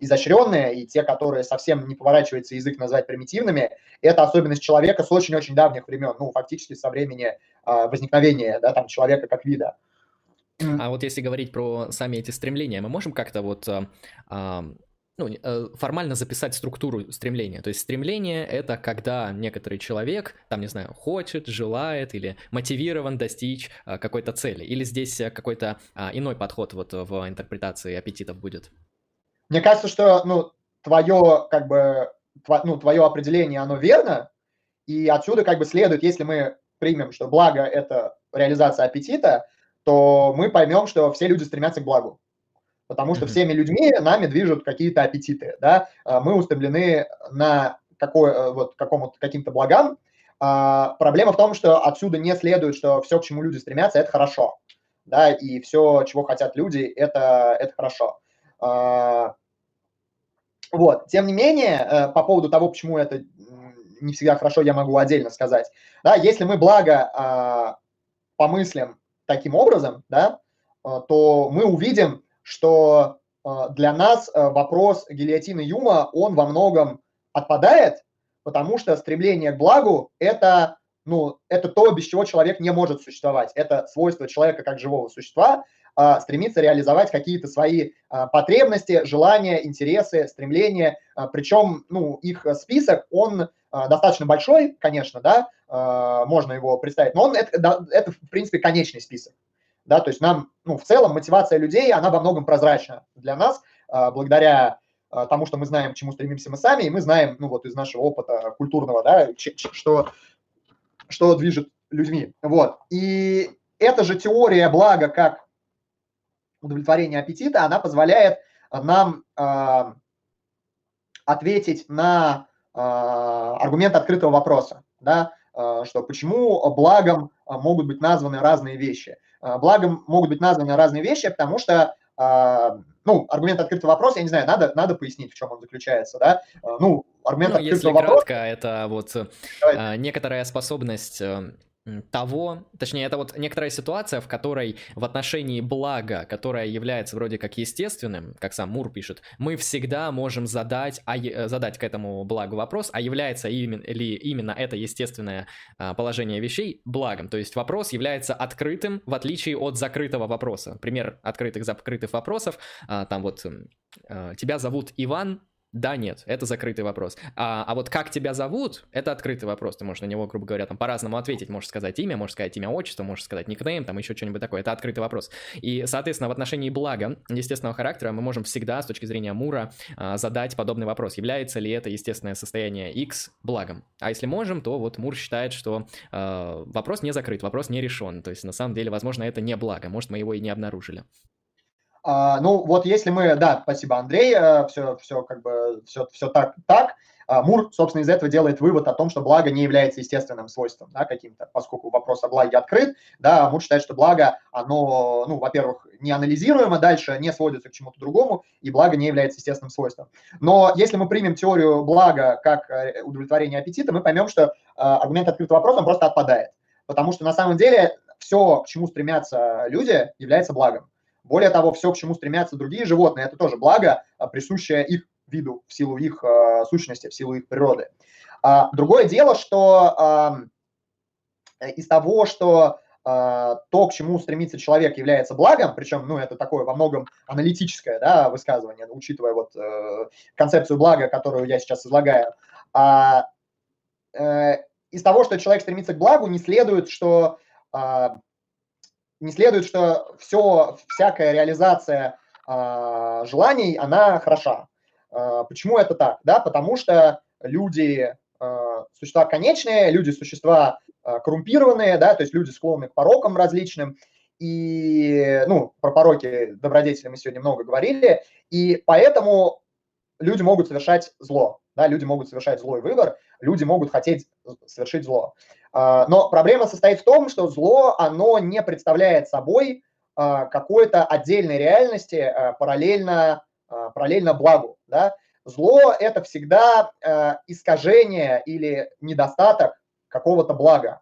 B: изощренные, и те, которые совсем не поворачивается язык назвать примитивными, это особенность человека с очень-очень давних времен, ну, фактически со времени э, возникновения, да, там, человека как вида.
A: А вот если говорить про сами эти стремления, мы можем как-то вот а, ну, э, формально записать структуру стремления. То есть стремление — это когда некоторый человек, там, не знаю, хочет, желает или мотивирован достичь а, какой-то цели. Или здесь э, какой-то а, иной подход вот в интерпретации аппетитов будет?
B: Мне кажется, что, ну, твое, как бы, тво, ну, твое определение, оно верно, и отсюда как бы следует, если мы примем, что благо – это реализация аппетита, то мы поймем, что все люди стремятся к благу. Потому что всеми людьми нами движут какие-то аппетиты. Да? А, мы устремлены на какой, э, вот, какому каким-то благам. А, проблема в том, что отсюда не следует, что все, к чему люди стремятся, это хорошо. Да? И все, чего хотят люди, это, это хорошо. А, вот. Тем не менее, э, по поводу того, почему это не всегда хорошо, я могу отдельно сказать. Да, если мы благо помыслим таким образом, да, э, то мы увидим, что э, для нас э, вопрос гильотины Юма, он во многом отпадает, потому что стремление к благу – это ну, это то, без чего человек не может существовать. Это свойство человека как живого существа, а, стремиться реализовать какие-то свои а, потребности, желания, интересы, стремления. А, причем, ну, их список, он достаточно большой, конечно, да, можно его представить, но он, это, это, в принципе, конечный список. Да, то есть нам, ну, в целом, мотивация людей, она во многом прозрачна для нас, благодаря тому, что мы знаем, к чему стремимся мы сами, и мы знаем, ну, вот из нашего опыта культурного, да, что, что движет людьми. Вот. И эта же теория блага как удовлетворения аппетита, она позволяет нам э, ответить на э, аргумент открытого вопроса, да, э, что почему благом могут быть названы разные вещи. Благом могут быть названы разные вещи, потому что ну, аргумент открытого вопроса, я не знаю, надо, надо пояснить, в чем он заключается, да? Ну, аргумент
A: ну,
B: открытого
A: если
B: вопроса...
A: кратко, это вот Давай. некоторая способность того, точнее, это вот некоторая ситуация, в которой в отношении блага, которое является вроде как естественным, как сам Мур пишет, мы всегда можем задать, а, э, задать к этому благу вопрос, а является именно, ли именно это естественное а, положение вещей благом. То есть вопрос является открытым, в отличие от закрытого вопроса. Пример открытых, закрытых вопросов, а, там вот а, тебя зовут Иван, да, нет, это закрытый вопрос. А, а вот как тебя зовут, это открытый вопрос. Ты можешь на него, грубо говоря, там по-разному ответить. Можешь сказать имя, можешь сказать имя, отчество, можешь сказать никнейм, там еще что-нибудь такое. Это открытый вопрос. И, соответственно, в отношении блага естественного характера мы можем всегда, с точки зрения Мура, а, задать подобный вопрос. Является ли это естественное состояние X благом? А если можем, то вот Мур считает, что э, вопрос не закрыт, вопрос не решен. То есть, на самом деле, возможно, это не благо. Может, мы его и не обнаружили.
B: А, ну, вот если мы, да, спасибо, Андрей, все, э, все как бы, все, все так, так. А, Мур, собственно, из этого делает вывод о том, что благо не является естественным свойством, да, каким-то, поскольку вопрос о благе открыт, да, Мур считает, что благо, оно, ну, во-первых, не анализируемо дальше, не сводится к чему-то другому, и благо не является естественным свойством. Но если мы примем теорию блага как э, удовлетворение аппетита, мы поймем, что э, аргумент открытого вопроса, просто отпадает. Потому что на самом деле все, к чему стремятся люди, является благом. Более того, все, к чему стремятся другие животные, это тоже благо, а, присущее их виду в силу их э, сущности, в силу их природы. А, другое дело, что э, из того, что э, то, к чему стремится человек, является благом, причем, ну, это такое во многом аналитическое, да, высказывание, учитывая вот э, концепцию блага, которую я сейчас излагаю, а, э, из того, что человек стремится к благу, не следует, что не следует, что все, всякая реализация э, желаний, она хороша. Э, почему это так? Да, потому что люди э, существа конечные, люди существа э, коррумпированные, да, то есть люди склонны к порокам различным, и, ну, про пороки добродетели мы сегодня много говорили, и поэтому люди могут совершать зло, да, люди могут совершать злой выбор, люди могут хотеть совершить зло. А, но проблема состоит в том, что зло, оно не представляет собой а, какой-то отдельной реальности а, параллельно, параллельно благу. Да? Зло – это всегда искажение или недостаток какого-то блага.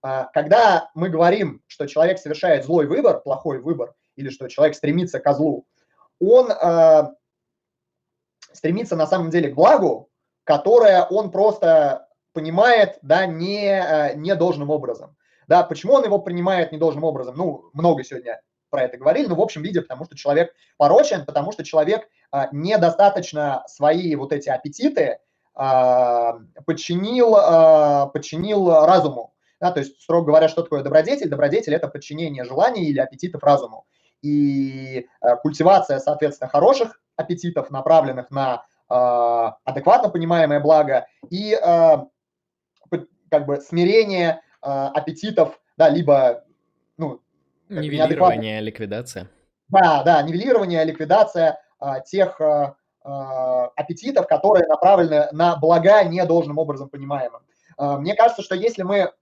B: Когда мы говорим, что человек совершает злой выбор, плохой выбор, или что человек стремится к злу, он стремится на самом деле к благу, которое он просто понимает, да, не, э, не должным образом. Да, почему он его принимает недолжным образом? Ну, много сегодня про это говорили, но в общем виде, потому что человек порочен, потому что человек а, недостаточно свои вот эти аппетиты а, подчинил, а, подчинил разуму. Да, то есть, строго говоря, что такое добродетель? Добродетель – это подчинение желаний или аппетитов разуму. И а, культивация, соответственно, хороших аппетитов, направленных на адекватно понимаемое благо, и а, как бы смирение э, аппетитов, да, либо, ну...
A: Нивелирование, ликвидация.
B: Да, да, нивелирование, ликвидация э, тех э, аппетитов, которые направлены на блага недолжным образом понимаемым. Э, мне кажется, что если мы Э,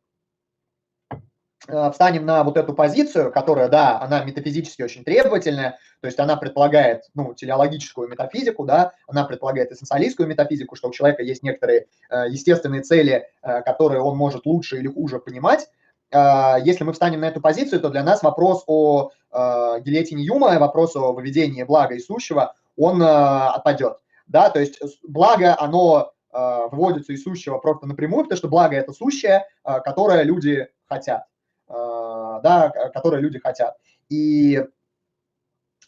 B: встанем на вот эту позицию, которая, да, она метафизически очень требовательная, то есть она предполагает, ну, телеологическую метафизику, да, она предполагает эссенциалистскую метафизику, что у человека есть некоторые э, естественные цели, э, которые он может лучше или хуже понимать. Э, если мы встанем на эту позицию, то для нас вопрос о э, гильотине Юма, вопрос о выведении блага и сущего, он э, отпадет. Да, то есть благо, оно выводится из сущего просто напрямую, потому что благо это сущее, которое люди хотят, да, которое люди хотят. И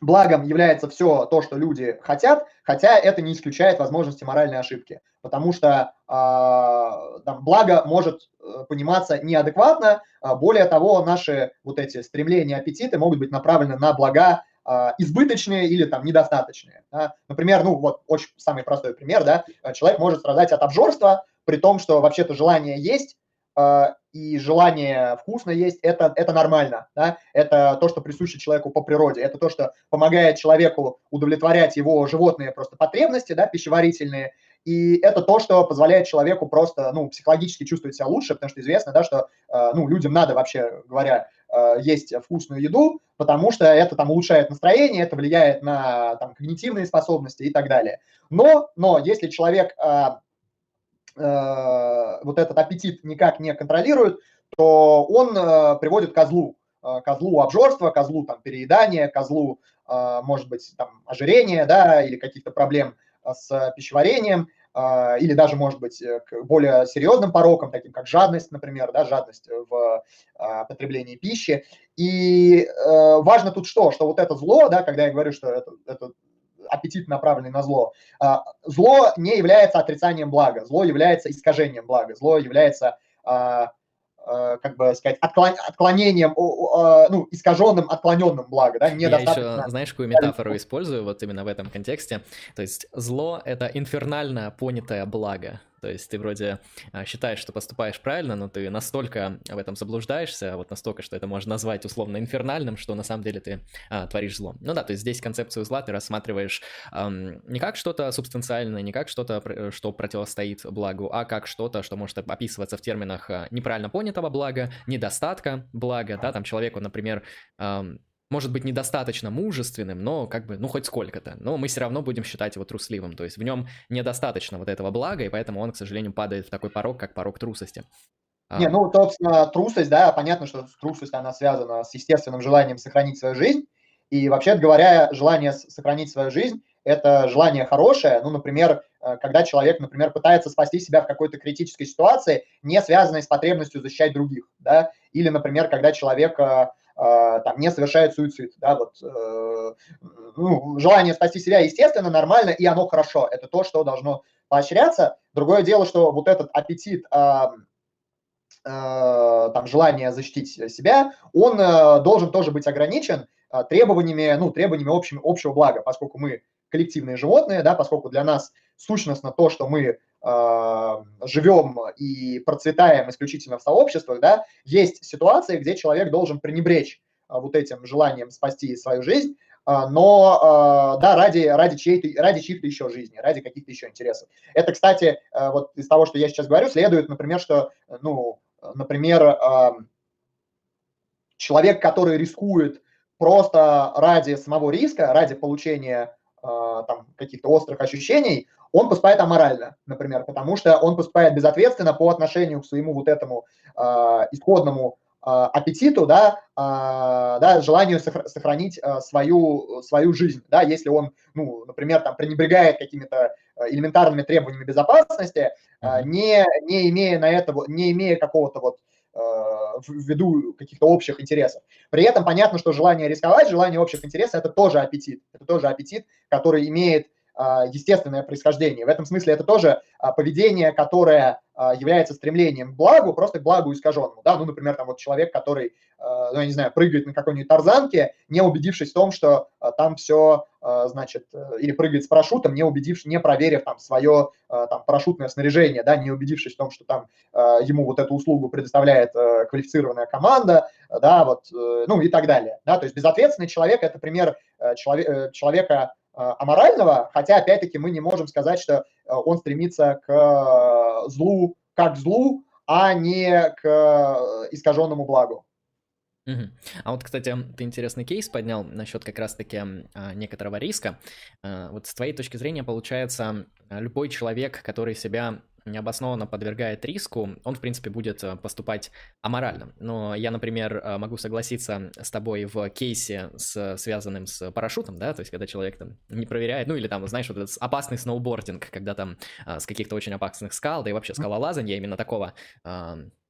B: благом является все то, что люди хотят, хотя это не исключает возможности моральной ошибки, потому что э, там, благо может э, пониматься неадекватно, э, более того, наши вот эти стремления, аппетиты могут быть направлены на блага э, избыточные или там недостаточные. Да? Например, ну вот очень самый простой пример, да, человек может страдать от обжорства, при том, что вообще-то желание есть, а, и желание вкусно есть, это, это нормально, да? это то, что присуще человеку по природе, это то, что помогает человеку удовлетворять его животные просто потребности, да, пищеварительные, и это то, что позволяет человеку просто, ну, психологически чувствовать себя лучше, потому что известно, да, что, а, ну, людям надо, вообще говоря, а, есть вкусную еду, потому что это там улучшает настроение, это влияет на там, когнитивные способности и так далее. Но, но если человек вот этот аппетит никак не контролирует, то он э, приводит к козлу, э, козлу обжорства, козлу там переедания, козлу, может быть, там ожирения, да, или каких-то проблем с пищеварением, или даже, может быть, к более серьезным порокам, таким как жадность, например, да, жадность в потреблении пищи. И важно тут что? Что вот это зло, да, когда я говорю, что это, это аппетит, направленный на зло. А, зло не является отрицанием блага, зло является искажением блага, зло является а, а, как бы сказать, отклон, отклонением, ну, искаженным, отклоненным блага, да,
A: недостаточно. Я еще, знаешь, какую метафору использую вот именно в этом контексте? То есть зло — это инфернально понятое благо. То есть ты вроде а, считаешь, что поступаешь правильно, но ты настолько в этом заблуждаешься, вот настолько, что это можно назвать условно инфернальным, что на самом деле ты а, творишь зло. Ну да, то есть здесь концепцию зла ты рассматриваешь эм, не как что-то субстанциальное, не как что-то, что противостоит благу, а как что-то, что может описываться в терминах а, неправильно понятого блага, недостатка блага, да, там человеку, например, эм, может быть недостаточно мужественным, но как бы, ну, хоть сколько-то. Но мы все равно будем считать его трусливым. То есть в нем недостаточно вот этого блага, и поэтому он, к сожалению, падает в такой порог, как порог трусости.
B: А. Не, ну, собственно, трусость, да, понятно, что трусость, она связана с естественным желанием сохранить свою жизнь. И вообще говоря, желание сохранить свою жизнь – это желание хорошее. Ну, например, э, когда человек, например, пытается спасти себя в какой-то критической ситуации, не связанной с потребностью защищать других, да, или, например, когда человек э, там, не совершает суицид. Да, вот, э, ну, желание спасти себя, естественно, нормально, и оно хорошо. Это то, что должно поощряться. Другое дело, что вот этот аппетит, э, э, там, желание защитить себя, он э, должен тоже быть ограничен требованиями, ну, требованиями общим, общего блага, поскольку мы коллективные животные, да, поскольку для нас сущностно то, что мы живем и процветаем исключительно в сообществах, да, есть ситуации, где человек должен пренебречь э, вот этим желанием спасти свою жизнь, э, но, э, да, ради, ради, чьей-то, ради чьих-то еще жизни, ради каких-то еще интересов. Это, кстати, э, вот из того, что я сейчас говорю, следует, например, что, ну, например, э, человек, который рискует просто ради самого риска, ради получения э, там, каких-то острых ощущений, он поступает аморально, например, потому что он поступает безответственно по отношению к своему вот этому э, исходному э, аппетиту, да, э, да, желанию сохранить э, свою, свою жизнь, да, если он, ну, например, там пренебрегает какими-то элементарными требованиями безопасности, э, не, не имея на это, не имея какого-то вот ввиду каких-то общих интересов. При этом понятно, что желание рисковать, желание общих интересов – это тоже аппетит. Это тоже аппетит, который имеет а, естественное происхождение. В этом смысле это тоже а, поведение, которое а, является стремлением к благу, просто к благу искаженному. Да? Ну, например, там вот человек, который, ну, я не знаю, прыгает на какой-нибудь тарзанке, не убедившись в том, что там все, значит, э, или прыгает с парашютом, не убедившись, не проверив там свое там парашютное снаряжение, да, не убедившись в том, что там ему вот эту услугу предоставляет э, квалифицированная команда, да, вот, э, ну и так далее. Да? То есть безответственный человек – это пример человека, аморального, хотя, опять-таки, мы не можем сказать, что э, он стремится к э, злу как к злу, а не к искаженному благу.
A: А вот, кстати, ты интересный кейс поднял насчет как раз-таки а, некоторого риска. Вот с твоей точки зрения, получается, любой человек, который себя необоснованно подвергает риску, он, в принципе, будет э, поступать аморально. Но я, например, э, могу согласиться с тобой в кейсе, с, связанным с парашютом, да, то есть когда человек там не проверяет, ну или там, знаешь, вот этот опасный сноубординг, когда там а, с каких-то очень опасных скал, да и вообще скалолазание именно такого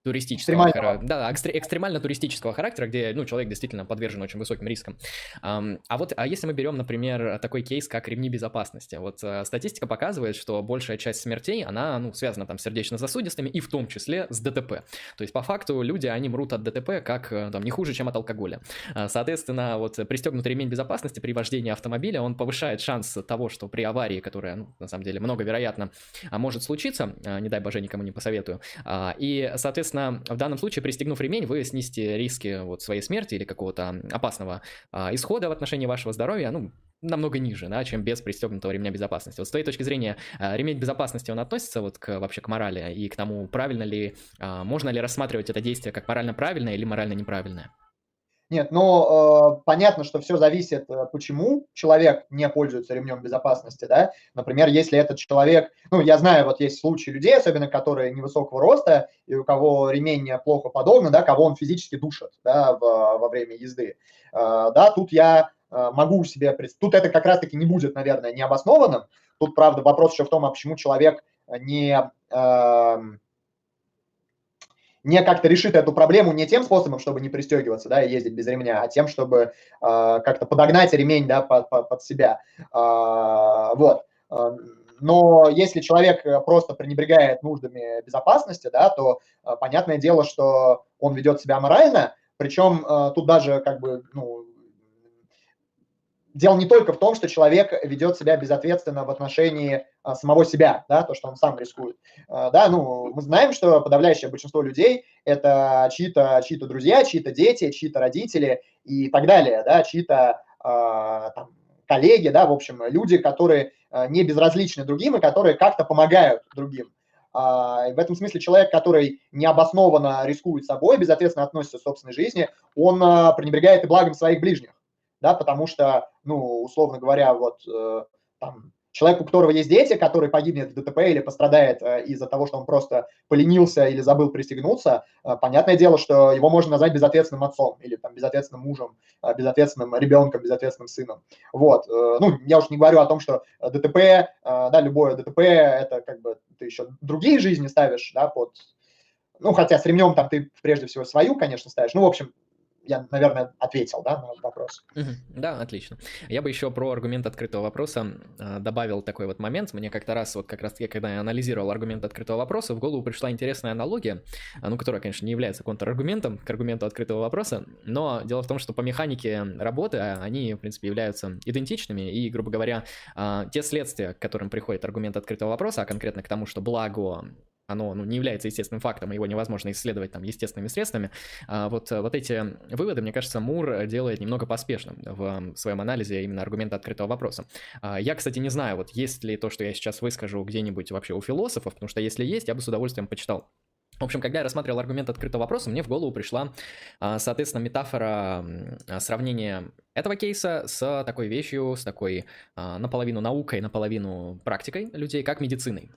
A: туристического характера, да, экстр, экстремально туристического характера, где, ну, человек действительно подвержен очень высоким рискам. Um, а вот, а если мы берем, например, такой кейс, как ремни безопасности, вот uh, статистика показывает, что большая часть смертей, она, ну, связана там с сердечно-сосудистыми и в том числе с ДТП. То есть, по факту, люди, они мрут от ДТП как, э, там, не хуже, чем от алкоголя. Uh, соответственно, вот пристегнутый ремень безопасности при вождении автомобиля, он повышает шанс того, что при аварии, которая, ну, на самом деле, много вероятно, может случиться, не дай боже, никому не посоветую, и, соответственно, Соответственно, в данном случае, пристегнув ремень, вы снизите риски вот своей смерти или какого-то опасного а, исхода в отношении вашего здоровья, ну, намного ниже, да, чем без пристегнутого ремня безопасности. Вот с твоей точки зрения, а, ремень безопасности, он относится вот к, вообще к морали и к тому, правильно ли, а, можно ли рассматривать это действие как морально правильное или морально неправильное?
B: Нет, но э, понятно, что все зависит, э, почему человек не пользуется ремнем безопасности, да. Например, если этот человек, ну, я знаю, вот есть случаи людей, особенно которые невысокого роста, и у кого ремень плохо подогнан, да, кого он физически душит, да, в, во время езды. Э, да, тут я э, могу себе представить, тут это как раз-таки не будет, наверное, необоснованным. Тут, правда, вопрос еще в том, а почему человек не... Э, не как-то решит эту проблему не тем способом, чтобы не пристегиваться, да, и ездить без ремня, а тем, чтобы э, как-то подогнать ремень, да, под, под, под себя. Э, вот. Но если человек просто пренебрегает нуждами безопасности, да, то э, понятное дело, что он ведет себя морально, причем э, тут даже как бы, ну, дело не только в том, что человек ведет себя безответственно в отношении а, самого себя, да, то, что он сам рискует. А, да, ну, мы знаем, что подавляющее большинство людей – это чьи-то чьи друзья, чьи-то дети, чьи-то родители и так далее, да, чьи-то а, коллеги, да, в общем, люди, которые а, не безразличны другим и которые как-то помогают другим. А, в этом смысле человек, который необоснованно рискует собой, безответственно относится к собственной жизни, он а, пренебрегает и благом своих ближних да, потому что, ну, условно говоря, вот э, там, человек, у которого есть дети, который погибнет в ДТП или пострадает э, из-за того, что он просто поленился или забыл пристегнуться, э, понятное дело, что его можно назвать безответственным отцом или там безответственным мужем, э, безответственным ребенком, безответственным сыном. Вот, э, ну, я уж не говорю о том, что ДТП, э, да, любое ДТП, это как бы ты еще другие жизни ставишь, да, под ну, хотя с ремнем там ты прежде всего свою, конечно, ставишь. Ну, в общем, я, наверное, ответил, да, на вопрос.
A: Да, отлично. Я бы еще про аргумент открытого вопроса э, добавил такой вот момент. Мне как-то раз, вот как раз таки, когда я анализировал аргумент открытого вопроса, в голову пришла интересная аналогия, э, ну, которая, конечно, не является контраргументом к аргументу открытого вопроса, но дело в том, что по механике работы а, они, в принципе, являются идентичными, и, грубо говоря, те следствия, к которым приходит аргумент открытого вопроса, а конкретно к тому, что благо оно ну, не является естественным фактом, его невозможно исследовать там естественными средствами. А вот, вот эти выводы, мне кажется, Мур делает немного поспешным в своем анализе именно аргумента открытого вопроса. А я, кстати, не знаю, вот есть ли то, что я сейчас выскажу где-нибудь вообще у философов, потому что если есть, я бы с удовольствием почитал. В общем, когда я рассматривал аргумент открытого вопроса, мне в голову пришла, а, соответственно, метафора сравнения этого кейса с такой вещью, с такой наполовину наукой, наполовину практикой людей, как медициной.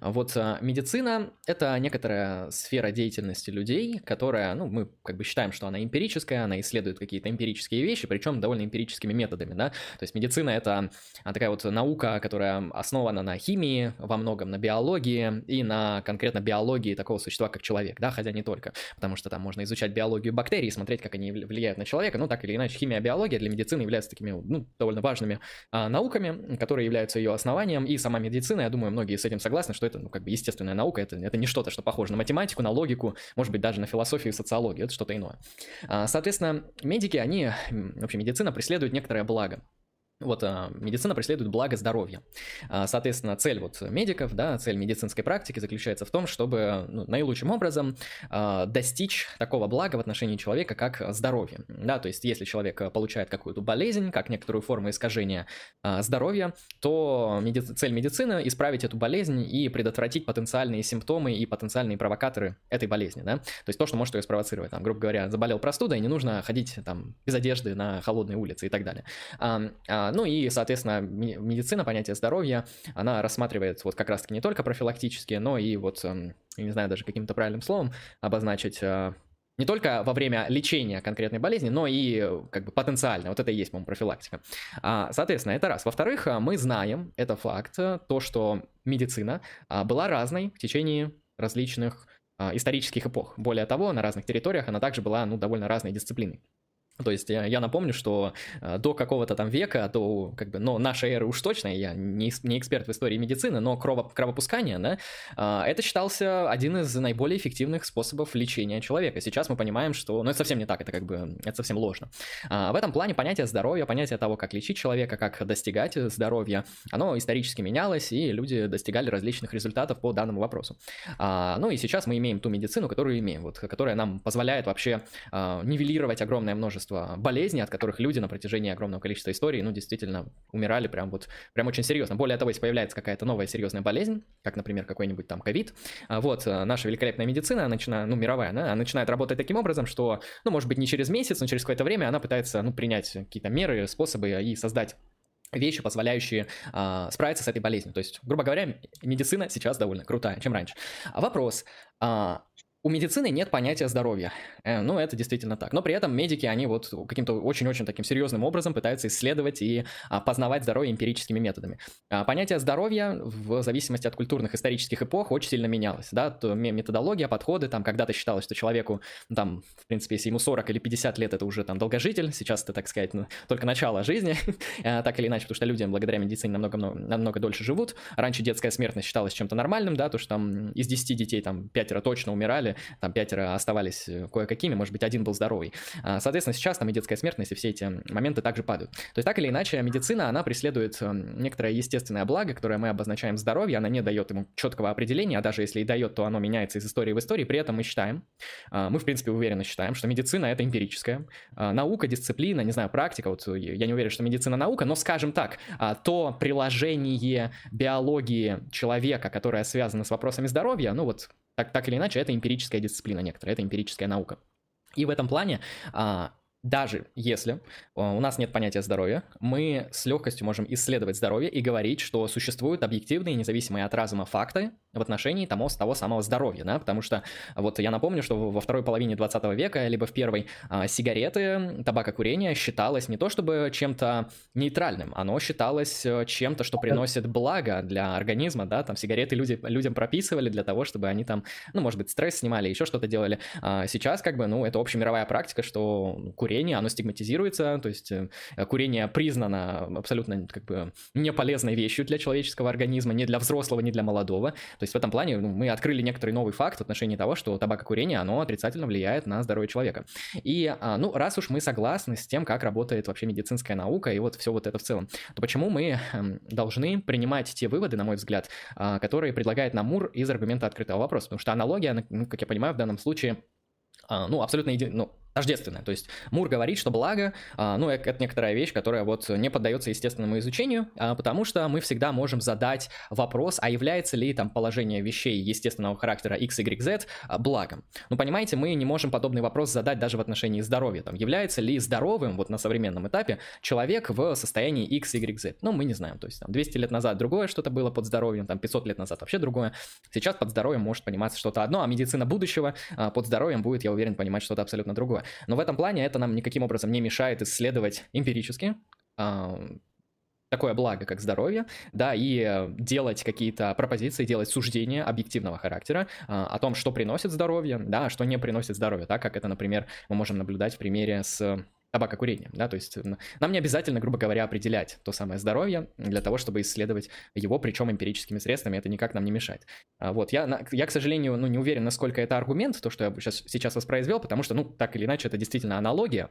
A: Вот а, медицина – это некоторая сфера деятельности людей, которая, ну, мы как бы считаем, что она эмпирическая, она исследует какие-то эмпирические вещи, причем довольно эмпирическими методами, да. То есть медицина – это а, такая вот наука, которая основана на химии, во многом на биологии и на конкретно биологии такого существа, как человек, да, хотя не только, потому что там можно изучать биологию бактерий, смотреть, как они влияют на человека, ну, так или иначе, химия биология для медицины являются такими, ну, довольно важными а, науками, которые являются ее основанием, и сама медицина, я думаю, многие с этим согласны, согласны, что это, ну, как бы естественная наука, это, это не что-то, что похоже на математику, на логику, может быть, даже на философию и социологию, это что-то иное. А, соответственно, медики, они, вообще медицина преследует некоторое благо. Вот а, медицина преследует благо здоровья. А, соответственно, цель вот медиков, да, цель медицинской практики заключается в том, чтобы ну, наилучшим образом а, достичь такого блага в отношении человека, как здоровье. Да, то есть, если человек получает какую-то болезнь, как некоторую форму искажения здоровья, то меди... цель медицины исправить эту болезнь и предотвратить потенциальные симптомы и потенциальные провокаторы этой болезни, да. То есть то, что может ее спровоцировать. Там, грубо говоря, заболел простудой, не нужно ходить там без одежды на холодной улице и так далее Ну и, соответственно, медицина, понятие здоровья, она рассматривает вот как раз-таки не только профилактические, но и вот, эм, не знаю даже каким-то правильным словом обозначить э, не только во время лечения конкретной болезни, но и как бы потенциально. Вот это и есть, по-моему, профилактика. А, соответственно, это раз. Во-вторых, мы знаем, это факт, то, что медицина была разной в течение различных исторических эпох. Более того, на разных территориях она также была ну, довольно разной дисциплиной. То есть я, я напомню, что э, до какого-то там века, до как бы, но нашей эры уж точно, я не, не эксперт в истории медицины, но крово, кровопускание, да, э, это считался один из наиболее эффективных способов лечения человека. Сейчас мы понимаем, что, ну это совсем не так, это как бы, это совсем ложно. А в этом плане понятие здоровья, понятие того, как лечить человека, как достигать здоровья, оно исторически менялось, и люди достигали различных результатов по данному вопросу. А, ну и сейчас мы имеем ту медицину, которую имеем, вот, которая нам позволяет вообще а, нивелировать огромное множество множество болезней, от которых люди на протяжении огромного количества историй, ну, действительно, умирали прям вот, прям очень серьезно. Более того, если появляется какая-то новая серьезная болезнь, как, например, какой-нибудь там ковид, а вот, э, наша великолепная медицина, начинает, ну, мировая, она начинает работать таким образом, что, ну, может быть, не через месяц, но через какое-то время она пытается, ну, принять какие-то меры, способы и создать вещи, позволяющие а, справиться с этой болезнью. То есть, грубо говоря, медицина сейчас довольно крутая, чем раньше. А вопрос, а, у медицины нет понятия здоровья. Э, ну, это действительно так. Но при этом медики, они вот каким-то очень-очень таким серьезным образом пытаются исследовать и а, познавать здоровье эмпирическими методами. А, понятие здоровья в зависимости от культурных исторических эпох очень сильно менялось. Да? То методология, подходы, там когда-то считалось, что человеку, там, в принципе, если ему 40 или 50 лет, это уже там долгожитель. Сейчас это, так сказать, ну, только начало жизни, э, [laughs] так или иначе, потому что люди благодаря медицине намного, намного дольше живут. Раньше детская смертность считалась чем-то нормальным, да, то, что там из 10 детей там пятеро точно умирали, там пятеро оставались э, кое-какими, может быть, один был здоровый. А, соответственно, сейчас там и детская смертность, и все эти моменты также падают. То есть, так или иначе, медицина, она преследует эм, некоторое естественное благо, которое мы обозначаем здоровье, она не дает ему четкого определения, а даже если и дает, то оно меняется из истории в истории, при этом мы считаем, а, мы, в принципе, уверенно считаем, что медицина — это эмпирическая. А, наука, дисциплина, не знаю, практика, вот я не уверен, что медицина — наука, но, скажем так, то приложение биологии человека, которое связано с вопросами здоровья, ну вот так, так или иначе, это эмпирическая дисциплина некоторая, это эмпирическая наука. И в этом плане а, даже если а, у нас нет понятия здоровья, мы с легкостью можем исследовать здоровье и говорить, что существуют объективные, независимые от разума факты в отношении того, того самого здоровья, да, потому что вот я напомню, что во второй половине 20 века, либо в первой, а, сигареты, табакокурение считалось не то чтобы чем-то нейтральным, оно считалось э, чем-то, что приносит благо для организма, да, там сигареты люди, людям прописывали для того, чтобы они там, ну, может быть, стресс снимали, еще что-то делали. А сейчас, как бы, ну, это общемировая практика, что курение курение, оно стигматизируется, то есть э, курение признано абсолютно как бы не полезной вещью для человеческого организма, не для взрослого, не для молодого. То есть в этом плане ну, мы открыли некоторый новый факт в отношении того, что табакокурение, оно отрицательно влияет на здоровье человека. И, а, ну, раз уж мы согласны с тем, как работает вообще медицинская наука и вот все вот это в целом, то почему мы эм, должны принимать те выводы, на мой взгляд, а, которые предлагает нам Мур из аргумента открытого вопроса? Потому что аналогия, ну, как я понимаю, в данном случае а, ну, абсолютно иди... ну, тождественное. То есть Мур говорит, что благо, а, ну, это некоторая вещь, которая вот не поддается естественному изучению, а, потому что мы всегда можем задать вопрос, а является ли там положение вещей естественного характера x, y, z а, благом. Ну, понимаете, мы не можем подобный вопрос задать даже в отношении здоровья. Там, является ли здоровым вот на современном этапе человек в состоянии x, y, z? Ну, мы не знаем. То есть там 200 лет назад другое что-то было под здоровьем, там 500 лет назад вообще другое. Сейчас под здоровьем может пониматься что-то одно, а медицина будущего под здоровьем будет, я уверен, понимать что-то абсолютно другое. Но в этом плане это нам никаким образом не мешает исследовать эмпирически такое благо, как здоровье, да, и делать какие-то пропозиции, делать суждения объективного характера а, о том, что приносит здоровье, да, а что не приносит здоровье, так как это, например, мы можем наблюдать в примере с табакокурением, да, то есть нам не обязательно, грубо говоря, определять то самое здоровье для того, чтобы исследовать его, причем эмпирическими средствами, это никак нам не мешает. А, вот, я, я, к сожалению, ну, не уверен, насколько это аргумент, то, что я сейчас, сейчас воспроизвел, потому что, ну, так или иначе, это действительно аналогия,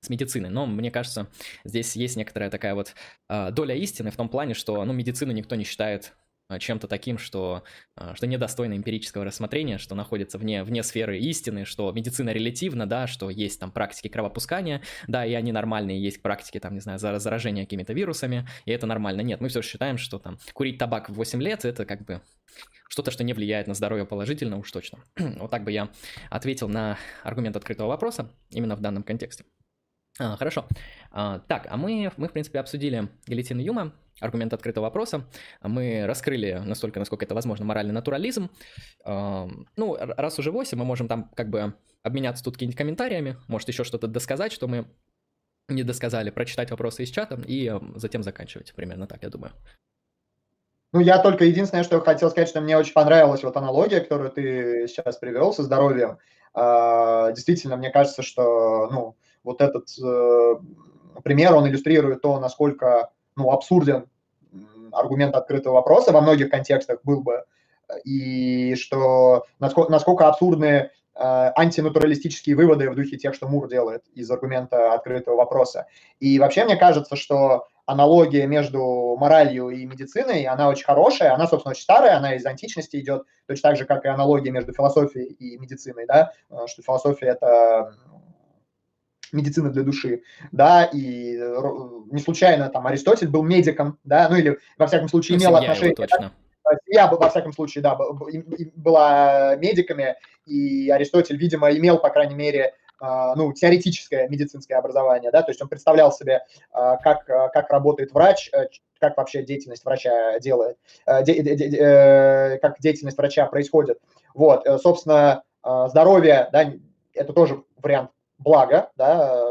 A: с медициной. Но мне кажется, здесь есть некоторая такая вот э, доля истины в том плане, что ну, медицину никто не считает чем-то таким, что, а, что недостойно эмпирического рассмотрения, что находится вне, вне сферы истины, что медицина релятивна, да, что есть там практики кровопускания, да, и они нормальные, есть практики, там, не знаю, заражения какими-то вирусами, и это нормально. Нет, мы все считаем, что там курить табак в 8 лет, это как бы что-то, что не влияет на здоровье положительно уж точно. [clears throat] вот так бы я ответил на аргумент открытого вопроса именно в данном контексте. А, хорошо. А, так, а мы, мы, в принципе, обсудили гильотину Юма, аргумент открытого вопроса. Мы раскрыли настолько, насколько это возможно, моральный натурализм. А, ну, раз уже 8, мы можем там как бы обменяться тут какими-нибудь комментариями, может еще что-то досказать, что мы не досказали, прочитать вопросы из чата и затем заканчивать. Примерно так, я думаю.
B: Ну, я только единственное, что хотел сказать, что мне очень понравилась вот аналогия, которую ты сейчас привел со здоровьем. А, действительно, мне кажется, что, ну, вот этот э, пример, он иллюстрирует то, насколько, ну, абсурден аргумент открытого вопроса во многих контекстах был бы, и что насколько, насколько абсурдны Э, антинатуралистические выводы в духе тех, что Мур делает из аргумента открытого вопроса. И вообще мне кажется, что аналогия между моралью и медициной, она очень хорошая, она, собственно, очень старая, она из античности идет, точно так же, как и аналогия между философией и медициной, да, э, что философия – это медицина для души, да, и э, не случайно там Аристотель был медиком, да, ну или, во всяком случае, имел отношение... Точно я, во всяком случае, да, была медиками, и Аристотель, видимо, имел, по крайней мере, а, ну, теоретическое медицинское образование, да, то есть он представлял себе, а, как, как работает врач, э, как вообще деятельность врача делает, э, э, как деятельность врача происходит. Вот, собственно, здоровье, да, это тоже вариант блага, да,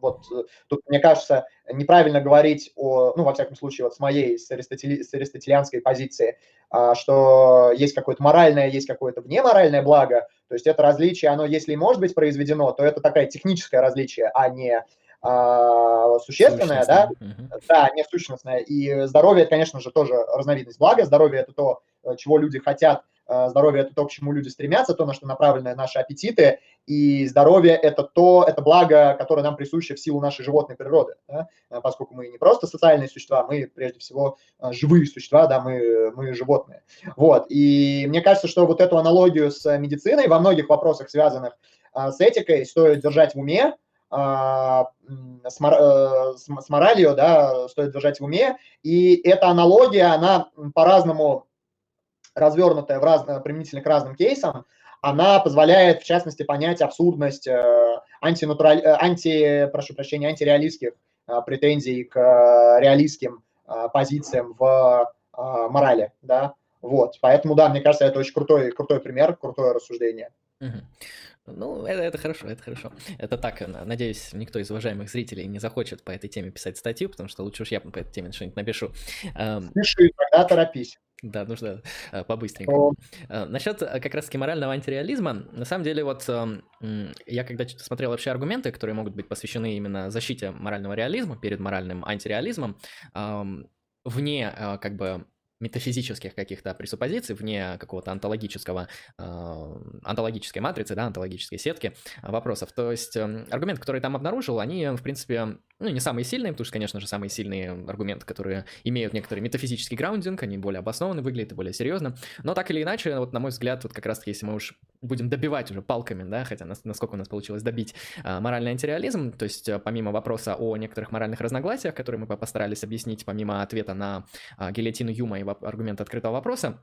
B: вот тут, мне кажется, неправильно говорить о, ну, во всяком случае, вот с моей, с, аристотели, с аристотелианской позиции, а, что есть какое-то моральное, есть какое-то внеморальное благо, то есть это различие, оно, если и может быть произведено, то это такое техническое различие, а не а, существенное, да, угу. да, не сущностное. И здоровье, конечно же, тоже разновидность блага. Здоровье – это то, чего люди хотят здоровье – это то, к чему люди стремятся, то, на что направлены наши аппетиты, и здоровье – это то, это благо, которое нам присуще в силу нашей животной природы, да? Э, поскольку мы не просто социальные существа, мы прежде всего э, живые существа, да, мы, мы животные. Вот, и мне кажется, что вот эту аналогию с медициной во многих вопросах, связанных с этикой, стоит держать в уме, с, с моралью, да, стоит держать в уме, и эта аналогия, она по-разному развернутая в раз, применительно к разным кейсам, она позволяет, в частности, понять абсурдность э, антинатураль, э, анти, прошу прощения, антиреалистских э, претензий к реалистским позициям в морали, да, вот, поэтому, да, мне кажется, это очень крутой, крутой пример, крутое рассуждение.
A: Ну, это, это хорошо, это хорошо. Это так, надеюсь, никто из уважаемых зрителей не захочет по этой теме писать статью, потому что лучше уж я по этой теме что-нибудь напишу.
B: Пиши, тогда торопись.
A: Да, нужно э, по-быстренькому. Э, насчет э, как раз-таки морального антиреализма, на самом деле вот эм, я когда смотрел вообще аргументы, которые могут быть посвящены именно защите морального реализма перед моральным антиреализмом, вне как бы метафизических каких-то пресуппозиций, вне какого-то онтологического, э, онтологической матрицы, да, онтологической сетки вопросов. То есть э, аргумент, который там обнаружил, они, в принципе, ну, не самые сильные, потому что, конечно же, самые сильные аргументы, которые имеют некоторый метафизический граундинг, они более обоснованно выглядят и более серьезно. Но так или иначе, вот на мой взгляд, вот как раз-таки, если мы уж будем добивать уже палками, да, хотя насколько у нас получилось добить а, моральный антиреализм, то есть а, помимо вопроса о некоторых моральных разногласиях, которые мы постарались объяснить, помимо ответа на а, гильотину Юма и аргумент открытого вопроса,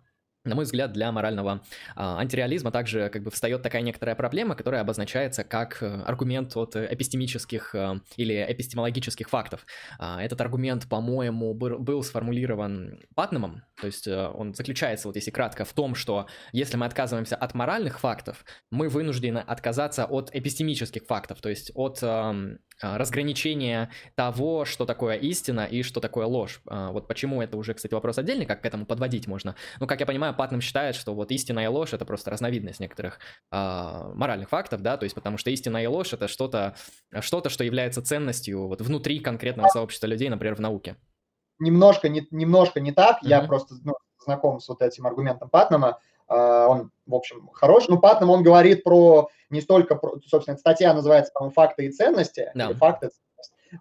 A: на мой взгляд, для морального а, антиреализма также как бы встает такая некоторая проблема, которая обозначается как э, аргумент от эпистемических э, или эпистемологических фактов. А, этот аргумент, по-моему, был, сформулирован Патнемом, то есть э, он заключается, вот если кратко, в том, что если мы отказываемся от моральных фактов, мы вынуждены отказаться от эпистемических фактов, то есть от а, разграничение того, что такое истина и что такое ложь. А, вот почему это уже, кстати, вопрос отдельный, как к этому подводить можно. Ну, как я понимаю, Патнам считает, что вот истина и ложь это просто разновидность некоторых э, моральных фактов, да, то есть потому что истина и ложь это что-то, что-то, что является ценностью вот внутри конкретного сообщества людей, например, в науке.
B: Немножко не, немножко не так, mm-hmm. я просто ну, знаком с вот этим аргументом Патнама, он, в общем, хорош. Ну, Патнам, он говорит про не столько, про, собственно, статья называется, «Факты и ценности», или «Факты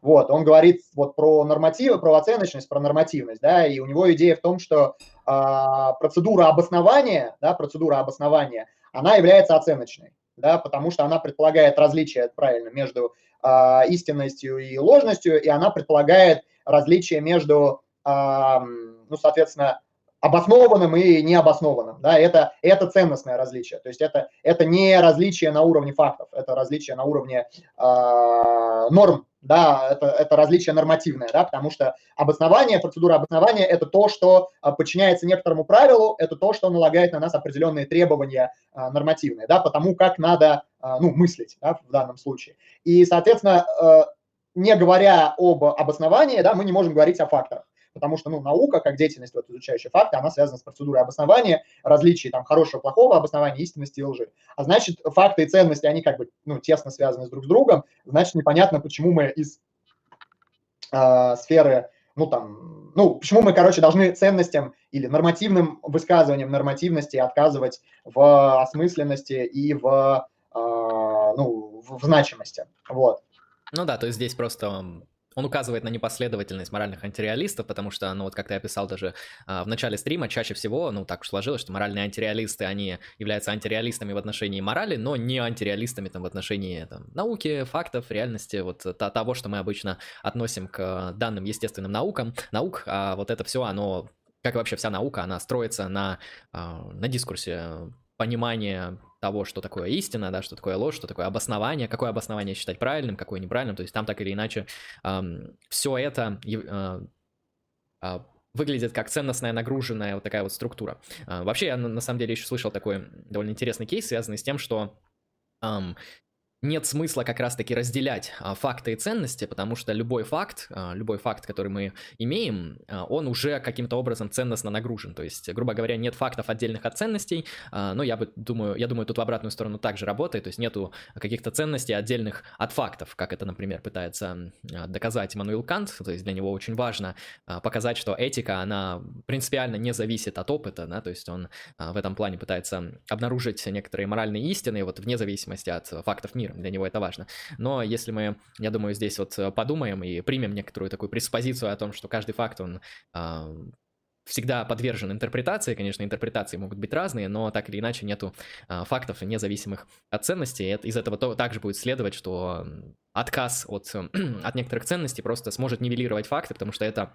B: вот, он говорит вот про нормативы, про оценочность, про нормативность, да, и у него идея в том, что а, процедура обоснования, да, процедура обоснования, она является оценочной, да, потому что она предполагает различие, правильно, между а, истинностью и ложностью, и она предполагает различие между, а, ну, соответственно, обоснованным и необоснованным. Да, это, это ценностное различие. То есть это, это не различие на уровне фактов, это различие на уровне э, норм, да, это, это различие нормативное, да, потому что обоснование, процедура обоснования – это то, что а, подчиняется некоторому правилу, это то, что налагает на нас определенные требования а, нормативные, да, потому как надо, а, ну, мыслить, да, в данном случае. И, соответственно, э, не говоря об обосновании, да, мы не можем говорить о факторах потому что ну, наука, как деятельность, вот, изучающая факты, она связана с процедурой обоснования, различий там, хорошего, плохого обоснования, истинности и лжи. А значит, факты и ценности, они как бы ну, тесно связаны с друг с другом, значит, непонятно, почему мы из э, сферы, ну, там, ну, почему мы, короче, должны ценностям или нормативным высказываниям нормативности отказывать в осмысленности и в, э, ну, в, значимости, вот.
A: Ну да, то есть здесь просто он указывает на непоследовательность моральных антиреалистов, потому что, ну вот как ты описал даже а, в начале стрима, чаще всего, ну так уж сложилось, что моральные антиреалисты, они являются антиреалистами в отношении морали, но не антиреалистами там в отношении там, науки, фактов, реальности, вот того, что мы обычно относим к данным естественным наукам, наук, а вот это все, оно как и вообще вся наука, она строится на, а, на дискурсе понимания того, что такое истина, да, что такое ложь, что такое обоснование, какое обоснование считать правильным, какое неправильным. То есть там так или иначе эм, все это э, э, выглядит как ценностная нагруженная вот такая вот структура. Э, вообще я на, на самом деле еще слышал такой довольно интересный кейс, связанный с тем, что эм, нет смысла как раз-таки разделять а, факты и ценности, потому что любой факт, а, любой факт, который мы имеем, а, он уже каким-то образом ценностно нагружен. То есть, грубо говоря, нет фактов отдельных от ценностей, но я бы думаю, я думаю, тут в обратную сторону также работает, то есть нету каких-то ценностей отдельных от фактов, как это, например, пытается доказать Мануил Кант, то есть для него очень важно показать, что этика, она принципиально не зависит от опыта, да, то есть он в этом плане пытается обнаружить некоторые моральные истины вот вне зависимости от фактов мира для него это важно. Но если мы, я думаю, здесь вот э, подумаем и примем некоторую такую преспозицию о том, что каждый факт, он всегда подвержен интерпретации, конечно, интерпретации могут быть разные, но так или иначе нету э, фактов независимых от ценностей, и из этого то, также будет следовать, что отказ от, [clears throat] от некоторых ценностей просто сможет нивелировать факты, потому что это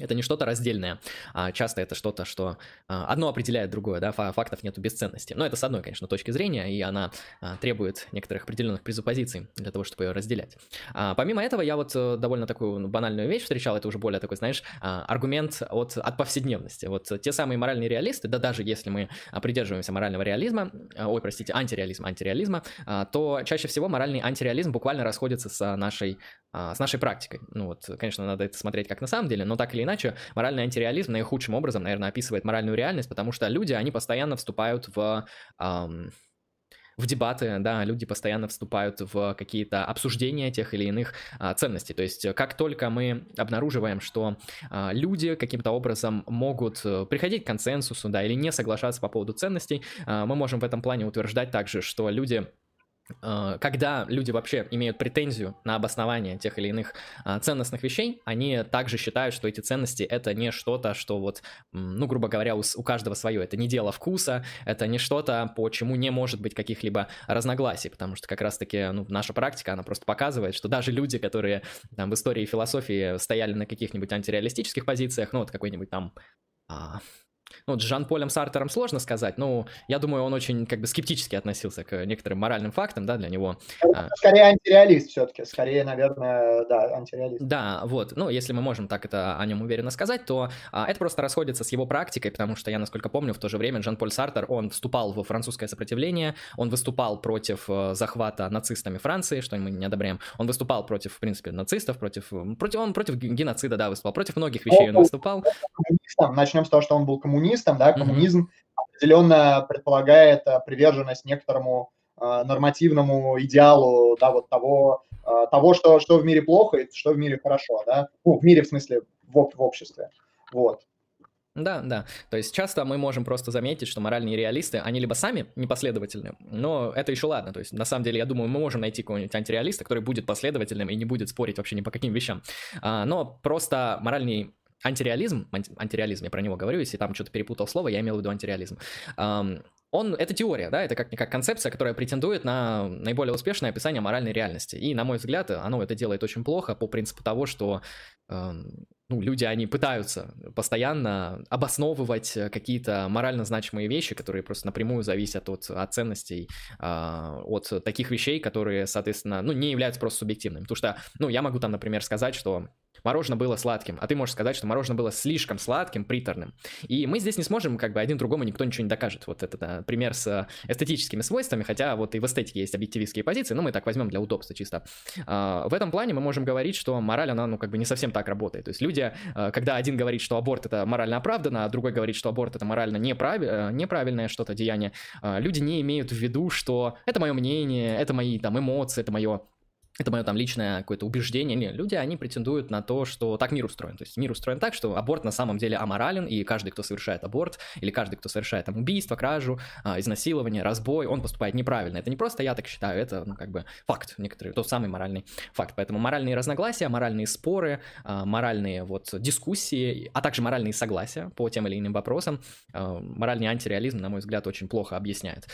A: это не что-то раздельное, а часто это что-то, что а, одно определяет другое, да, фактов нету бесценности. Но это с одной, конечно, точки зрения, и она а, требует некоторых определенных презуппозиций для того, чтобы ее разделять. А, помимо этого, я вот э, довольно такую ну, банальную вещь встречал, это уже более такой, знаешь, аргумент от, от повседневности. Вот те самые моральные реалисты, да даже если мы придерживаемся морального реализма, ой, простите, антиреализма, антиреализма, то чаще всего моральный антиреализм буквально расходится с нашей, с нашей практикой. Ну вот, конечно, надо это смотреть как на самом деле, но так или иначе, моральный антиреализм наихудшим образом, наверное, описывает моральную реальность, потому что люди, они постоянно вступают в... Эм, в дебаты, да, люди постоянно вступают в какие-то обсуждения тех или иных а, ценностей. То есть, как только мы обнаруживаем, что а, люди каким-то образом могут э, приходить к консенсусу, да, или не соглашаться по поводу ценностей, а, мы можем в этом плане утверждать также, что люди Э, когда люди вообще имеют претензию на обоснование тех или иных а, ценностных вещей, они также считают, что эти ценности это не что-то, что вот, ну, грубо говоря, у, каждого свое. Это не дело вкуса, это не что-то, по чему не может быть каких-либо разногласий, потому что как раз-таки ну, наша практика, она просто показывает, что даже люди, которые там в истории философии стояли на каких-нибудь антиреалистических позициях, ну, вот какой-нибудь там а, ну, с Жан-Полем Сартером сложно сказать, но я думаю, он очень как бы скептически относился к некоторым моральным фактам, да, для него.
B: А. Скорее антиреалист все-таки, скорее, наверное, да, антиреалист.
A: Да, вот, ну, если мы можем так это о нем уверенно сказать, то а, это просто расходится с его практикой, потому что я, насколько помню, в то же время Жан-Поль Сартер, он вступал во французское сопротивление, он выступал против э, захвата нацистами Франции, что мы не одобряем, он выступал против, в принципе, нацистов, против, против он против геноцида, да, выступал, против многих вещей он, он выступал.
B: Начнем с того, что он был коммунистом, коммунистом, да, коммунизм mm-hmm. определенно предполагает э, приверженность некоторому э, нормативному идеалу, да, вот того, э, того что, что в мире плохо и что в мире хорошо, да, ну, в мире, в смысле, в, в обществе, вот.
A: Да, да. То есть часто мы можем просто заметить, что моральные реалисты, они либо сами непоследовательны, но это еще ладно. То есть на самом деле, я думаю, мы можем найти какого-нибудь антиреалиста, который будет последовательным и не будет спорить вообще ни по каким вещам. А, но просто моральный антиреализм, анти, антиреализм, я про него говорю, если там что-то перепутал слово, я имел в виду антиреализм. Um, он, это теория, да, это как-никак концепция, которая претендует на наиболее успешное описание моральной реальности. И, на мой взгляд, оно это делает очень плохо по принципу того, что э, ну, люди, они пытаются постоянно обосновывать какие-то морально значимые вещи, которые просто напрямую зависят от, от ценностей, а, от таких вещей, которые, соответственно, ну, не являются просто субъективными. Потому что, ну, я могу там, например, сказать, что мороженое было сладким, а ты можешь сказать, что мороженое было слишком сладким, приторным. И мы здесь не сможем, как бы один другому никто ничего не докажет. Вот это да, пример с эстетическими свойствами, хотя вот и в эстетике есть объективистские позиции, но мы так возьмем для удобства чисто. А, в этом плане мы можем говорить, что мораль, она, ну, как бы не совсем так работает. То есть люди, а, когда один говорит, что аборт это морально оправданно, а другой говорит, что аборт это морально неправ... Э, неправильное что-то деяние, люди не имеют в виду, что это мое мнение, это мои там эмоции, это мое это мое там личное какое-то убеждение. Нет, люди, они претендуют на то, что так мир устроен. То есть мир устроен так, что аборт на самом деле аморален, и каждый, кто совершает аборт, или каждый, кто совершает там убийство, кражу, а, изнасилование, разбой, он поступает неправильно. Это не просто я так считаю, это, ну, как бы факт некоторый, тот самый моральный факт. Поэтому моральные разногласия, моральные споры, а, моральные вот дискуссии, а также моральные согласия по тем или иным вопросам, а, моральный антиреализм, на мой взгляд, очень плохо объясняет.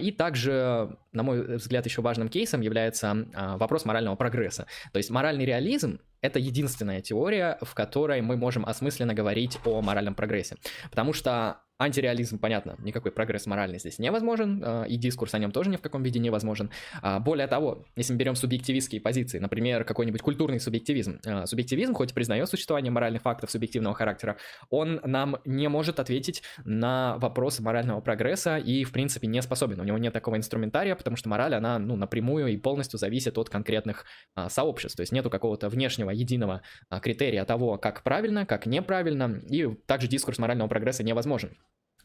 A: И также, на мой взгляд, еще важным кейсом является вопрос морального прогресса. То есть моральный реализм — это единственная теория, в которой мы можем осмысленно говорить о моральном прогрессе. Потому что Антиреализм, понятно, никакой прогресс моральный здесь невозможен, а, и дискурс о нем тоже ни в каком виде невозможен. А, более того, если мы берем субъективистские позиции, например, какой-нибудь культурный субъективизм, а, субъективизм, хоть и признает существование моральных фактов субъективного характера, он нам не может ответить на вопросы морального прогресса и, в принципе, не способен. У него нет такого инструментария, потому что мораль, она ну, напрямую и полностью зависит от конкретных сообществ. То есть нету какого-то внешнего единого критерия того, как правильно, как неправильно, и также дискурс морального прогресса невозможен.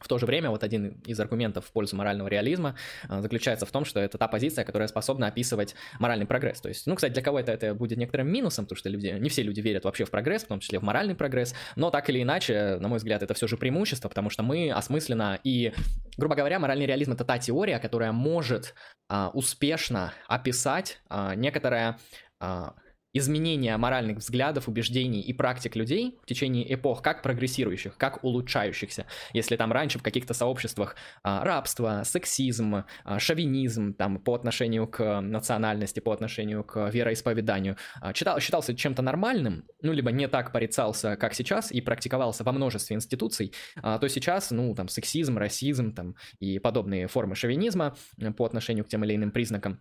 A: В то же время вот один из аргументов в пользу морального реализма а, заключается в том, что это та позиция, которая способна описывать моральный прогресс. То есть, ну, кстати, для кого-то это будет некоторым минусом, потому что люди, не все люди верят вообще в прогресс, в том числе в моральный прогресс, но так или иначе, на мой взгляд, это все же преимущество, потому что мы осмысленно и, грубо говоря, моральный реализм это та теория, которая может а, успешно описать а, некоторое а, изменения моральных взглядов, убеждений и практик людей в течение эпох, как прогрессирующих, как улучшающихся. Если там раньше в каких-то сообществах а, рабство, сексизм, а, шовинизм там по отношению к национальности, по отношению к вероисповеданию а, читал, считался чем-то нормальным, ну, либо не так порицался, как сейчас, и практиковался во множестве институций, а, то сейчас, ну, там, сексизм, расизм там и подобные формы шовинизма по отношению к тем или иным признакам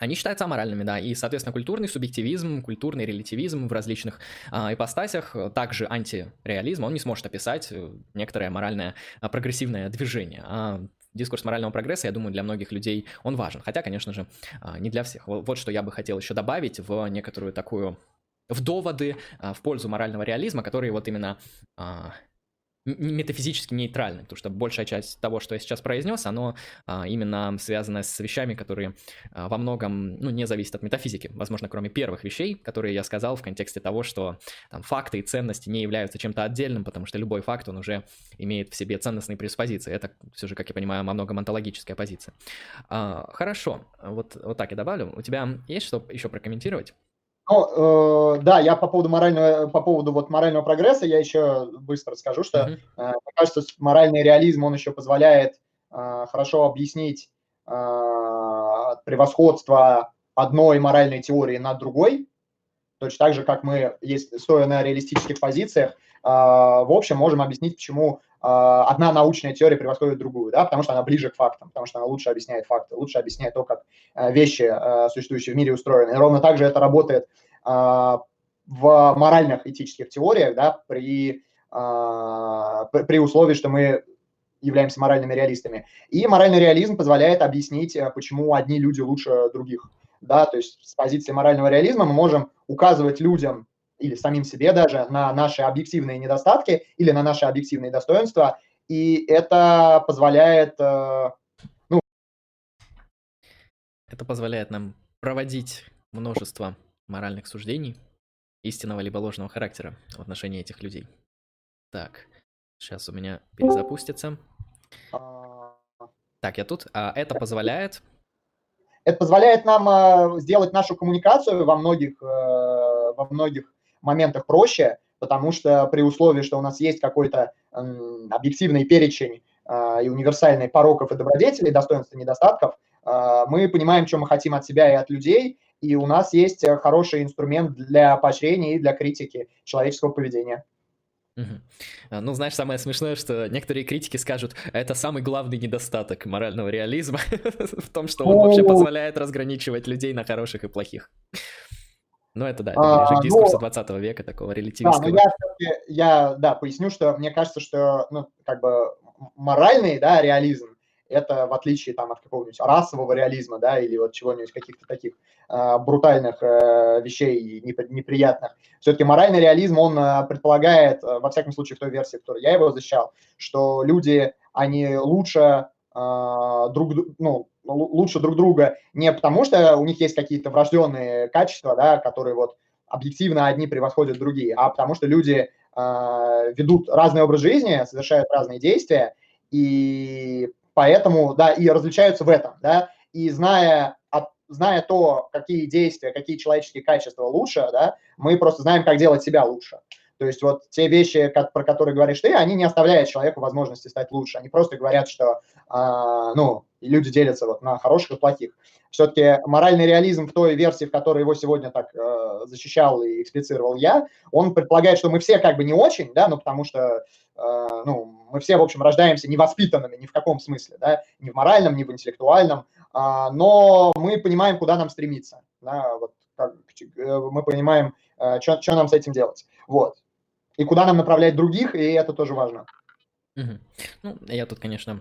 A: они считаются аморальными, да, и, соответственно, культурный субъективизм, культурный релятивизм в различных а, ипостасях, также антиреализм, он не сможет описать э, некоторое моральное а, прогрессивное движение. А дискурс морального прогресса, я думаю, для многих людей он важен, хотя, конечно же, а, не для всех. Вот, что я бы хотел еще добавить в некоторую такую в доводы в пользу морального реализма, которые вот именно метафизически нейтральны, потому что большая часть того, что я сейчас произнес, оно а, именно связано с вещами, которые а, во многом ну, не зависят от метафизики. Возможно, кроме первых вещей, которые я сказал в контексте того, что там, факты и ценности не являются чем-то отдельным, потому что любой факт, он уже имеет в себе ценностные преспозиции. Это все же, как я понимаю, во многом онтологическая позиция. А, хорошо, вот, вот так я добавлю. У тебя есть что еще прокомментировать?
B: Ну, э, да, я по поводу морального, по поводу вот морального прогресса я еще быстро скажу, что mm-hmm. э, мне кажется, моральный реализм он еще позволяет э, хорошо объяснить э, превосходство одной моральной теории над другой, точно так же, как мы, есть, стоя на реалистических позициях, в общем, можем объяснить, почему э, одна научная теория превосходит другую, да, потому что она ближе к фактам, потому что она лучше объясняет факты, лучше объясняет то, как э, вещи, э, существующие в мире, устроены. И ровно так же это работает в моральных этических теориях, да, при, при условии, что мы являемся моральными реалистами. И моральный реализм позволяет объяснить, почему одни люди лучше других. Да, то есть с позиции морального реализма мы можем указывать людям или самим себе даже на наши объективные недостатки или на наши объективные достоинства, и это позволяет, ну...
A: Это позволяет нам проводить множество моральных суждений истинного либо ложного характера в отношении этих людей. Так, сейчас у меня перезапустится. Так, я тут. А это позволяет...
B: Это позволяет нам а, сделать нашу коммуникацию во многих, э, во многих моментах проще, потому что при условии, что у нас есть какой-то объективный перечень а, и универсальный пороков и добродетелей, достоинств и недостатков, а, мы понимаем, что мы хотим от себя и от людей, и у нас есть хороший инструмент для поощрения и для критики человеческого поведения.
A: Угу. Ну, знаешь, самое смешное, что некоторые критики скажут, это самый главный недостаток морального реализма [laughs] в том, что он вообще позволяет разграничивать людей на хороших и плохих. Ну, это да, это а, ближе к дискурсу ну, 20 века, такого релятивистского.
B: Да, я, я, да, поясню, что мне кажется, что, ну, как бы моральный, да, реализм, это в отличие там от какого-нибудь расового реализма, да, или вот чего-нибудь, каких-то таких э, брутальных э, вещей неприятных. Все-таки моральный реализм, он э, предполагает, э, во всяком случае в той версии, в которой я его защищал, что люди, они лучше друг, ну, лучше друг друга не потому, что у них есть какие-то врожденные качества, да, которые вот объективно одни превосходят другие, а потому что люди э, ведут разный образ жизни, совершают разные действия, и поэтому, да, и различаются в этом, да, и зная, от, зная то, какие действия, какие человеческие качества лучше, да, мы просто знаем, как делать себя лучше. То есть вот те вещи, как, про которые говоришь ты, они не оставляют человеку возможности стать лучше. Они просто говорят, что, э, ну, люди делятся вот на хороших и плохих. Все-таки моральный реализм в той версии, в которой его сегодня так э, защищал и эксплицировал я, он предполагает, что мы все как бы не очень, да, ну, потому что, э, ну, мы все, в общем, рождаемся невоспитанными ни в каком смысле, да, ни в моральном, ни в интеллектуальном, э, но мы понимаем, куда нам стремиться, да, вот, как, э, мы понимаем, э, что нам с этим делать, вот и куда нам направлять других, и это тоже важно.
A: Угу. Ну, я тут, конечно,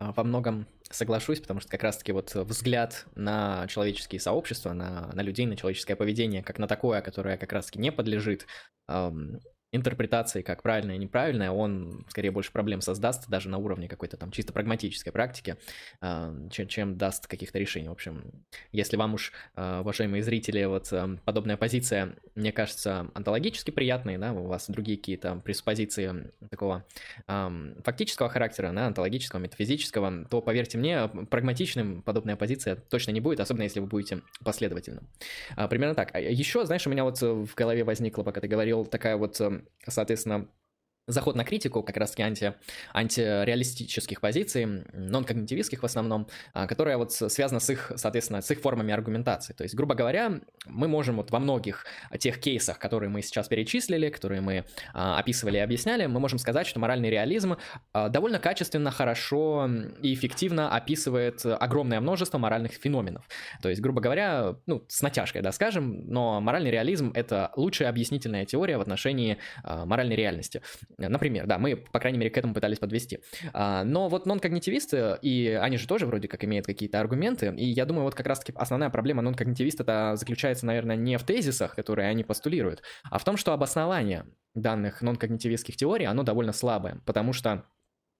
A: а, во многом соглашусь, потому что как раз-таки вот взгляд на человеческие сообщества, на, на людей, на человеческое поведение, как на такое, которое как раз-таки не подлежит эм, интерпретации как правильное и неправильное, он скорее больше проблем создаст даже на уровне какой-то там чисто прагматической практики, а, чем, даст каких-то решений. В общем, если вам уж, а, уважаемые зрители, вот а, подобная позиция, мне кажется, онтологически приятной, да, у вас другие какие-то преспозиции такого фактического характера, да, онтологического, метафизического, то, поверьте мне, прагматичным подобная позиция точно не будет, особенно если вы будете последовательным. Примерно так. Еще, знаешь, у меня вот в голове возникла, пока ты говорил, такая вот соответственно, заход на критику как раз-таки анти, антиреалистических позиций, нон-когнитивистских в основном, а, которая вот связана с их, соответственно, с их формами аргументации. То есть, грубо говоря, мы можем вот во многих тех кейсах, которые мы сейчас перечислили, которые мы а, описывали и объясняли, мы можем сказать, что моральный реализм а, довольно качественно, хорошо и эффективно описывает огромное множество моральных феноменов. То есть, грубо говоря, ну, с натяжкой, да, скажем, но моральный реализм — это лучшая объяснительная теория в отношении моральной реальности. Например, да, мы, по крайней мере, к этому пытались подвести. А, но вот нон-когнитивисты, и они же тоже вроде как имеют какие-то аргументы, и я думаю, вот как раз-таки основная проблема нон-когнитивиста заключается, наверное, не в тезисах, которые они постулируют, а в том, что обоснование данных нон-когнитивистских теорий, оно довольно слабое, потому что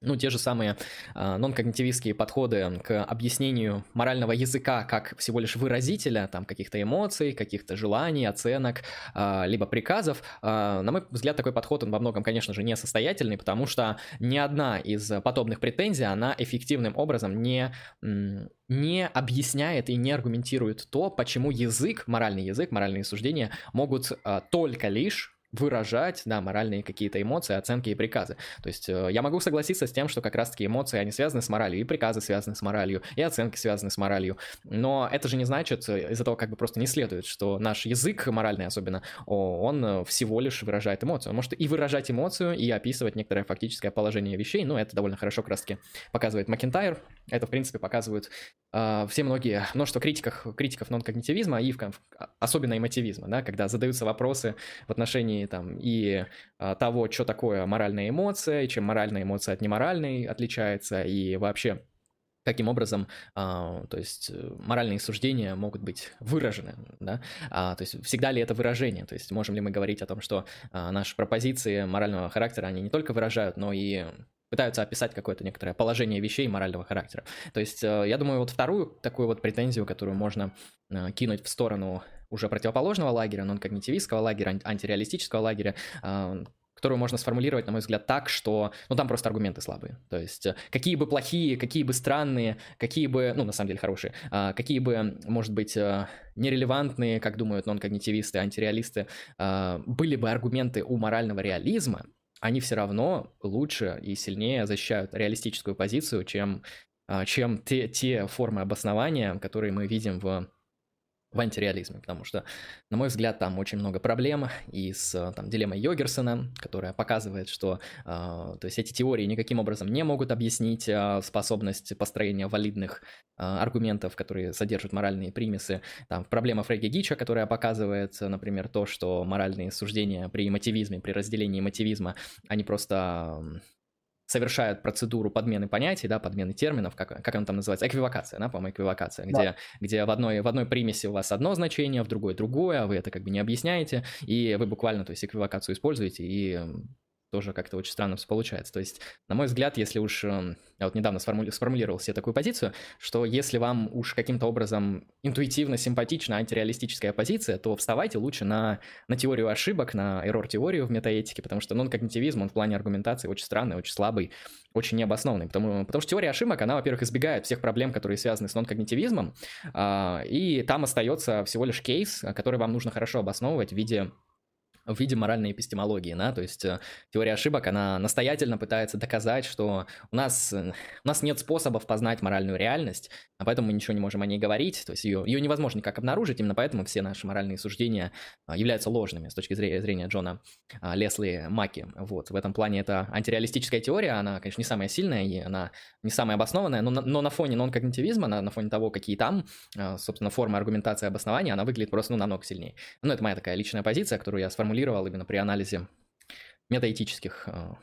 A: ну, те же самые э, нон-когнитивистские подходы к объяснению морального языка как всего лишь выразителя там каких-то эмоций, каких-то желаний, оценок, э, либо приказов. Э, на мой взгляд, такой подход, он во многом, конечно же, несостоятельный, потому что ни одна из подобных претензий, она эффективным образом не, не объясняет и не аргументирует то, почему язык, моральный язык, моральные суждения могут э, только лишь выражать, да, моральные какие-то эмоции, оценки и приказы. То есть э, я могу согласиться с тем, что как раз-таки эмоции, они связаны с моралью, и приказы связаны с моралью, и оценки связаны с моралью. Но это же не значит, э, из этого как бы просто не следует, что наш язык моральный особенно, он э, всего лишь выражает эмоцию. Он может и выражать эмоцию, и описывать некоторое фактическое положение вещей, но это довольно хорошо как показывает Макентайр. Это, в принципе, показывают э, все многие, множество критиков, критиков нон-когнитивизма и в, особенно эмотивизма, да, когда задаются вопросы в отношении там и а, того, что такое моральная эмоция, и чем моральная эмоция от неморальной отличается, и вообще каким образом, а, то есть э, моральные суждения могут быть выражены, да, а, то есть всегда ли это выражение, то есть можем ли мы говорить о том, что а, наши пропозиции морального характера, они не только выражают, но и пытаются описать какое-то некоторое положение вещей морального характера. То есть э, я думаю, вот вторую такую вот претензию, которую можно э, кинуть в сторону уже противоположного лагеря, нон-когнитивистского лагеря, антиреалистического лагеря, которую можно сформулировать, на мой взгляд, так, что, ну, там просто аргументы слабые. То есть, э, какие бы плохие, какие бы странные, какие бы, ну, на самом деле, хорошие, а, какие бы, может быть, нерелевантные, как думают нон-когнитивисты, антиреалисты, а, были бы аргументы у морального реализма, они все равно лучше и сильнее защищают реалистическую позицию, чем, чем те, те формы обоснования, которые мы видим в в антиреализме, потому что, на мой взгляд, там очень много проблем и с там, дилеммой Йогерсона, которая показывает, что э, то есть эти теории никаким образом не могут объяснить э, способность построения валидных э, аргументов, которые содержат моральные примесы. Там проблема Фрейги Гича, которая показывает, например, то, что моральные суждения при мотивизме, при разделении мотивизма, они просто совершают процедуру подмены понятий, да, подмены терминов, как, как он там называется, эквивокация, да, по-моему, эквивокация, где, да. где в, одной, в одной примеси у вас одно значение, в другой другое, а вы это как бы не объясняете, и вы буквально, то есть, эквивокацию используете, и тоже как-то очень странно все получается. То есть, на мой взгляд, если уж... Эм, я вот недавно сформули... сформулировал себе такую позицию, что если вам уж каким-то образом интуитивно, симпатична антиреалистическая позиция, то вставайте лучше на, на теорию ошибок, на эррор-теорию в метаэтике, потому что нон-когнитивизм, он в плане аргументации очень странный, очень слабый, очень необоснованный. Потому, потому что теория ошибок, она, во-первых, избегает всех проблем, которые связаны с нон-когнитивизмом, а, и там остается всего лишь кейс, который вам нужно хорошо обосновывать в виде в виде моральной эпистемологии, да, то есть э, теория ошибок, она настоятельно пытается доказать, что у нас, э, у нас нет способов познать моральную реальность, а поэтому мы ничего не можем о ней говорить, то есть ее, ее невозможно никак обнаружить, именно поэтому все наши моральные суждения а, являются ложными с точки зрения, зрения Джона а, Лесли Маки, вот, в этом плане это антиреалистическая теория, она, конечно, не самая сильная, и она не самая обоснованная, но на, но на фоне нон-когнитивизма, на, на фоне того, какие там, а, собственно, формы аргументации и обоснования, она выглядит просто, ну, намного сильнее. Ну, это моя такая личная позиция, которую я сформулировал формулировал именно при анализе метаэтических э,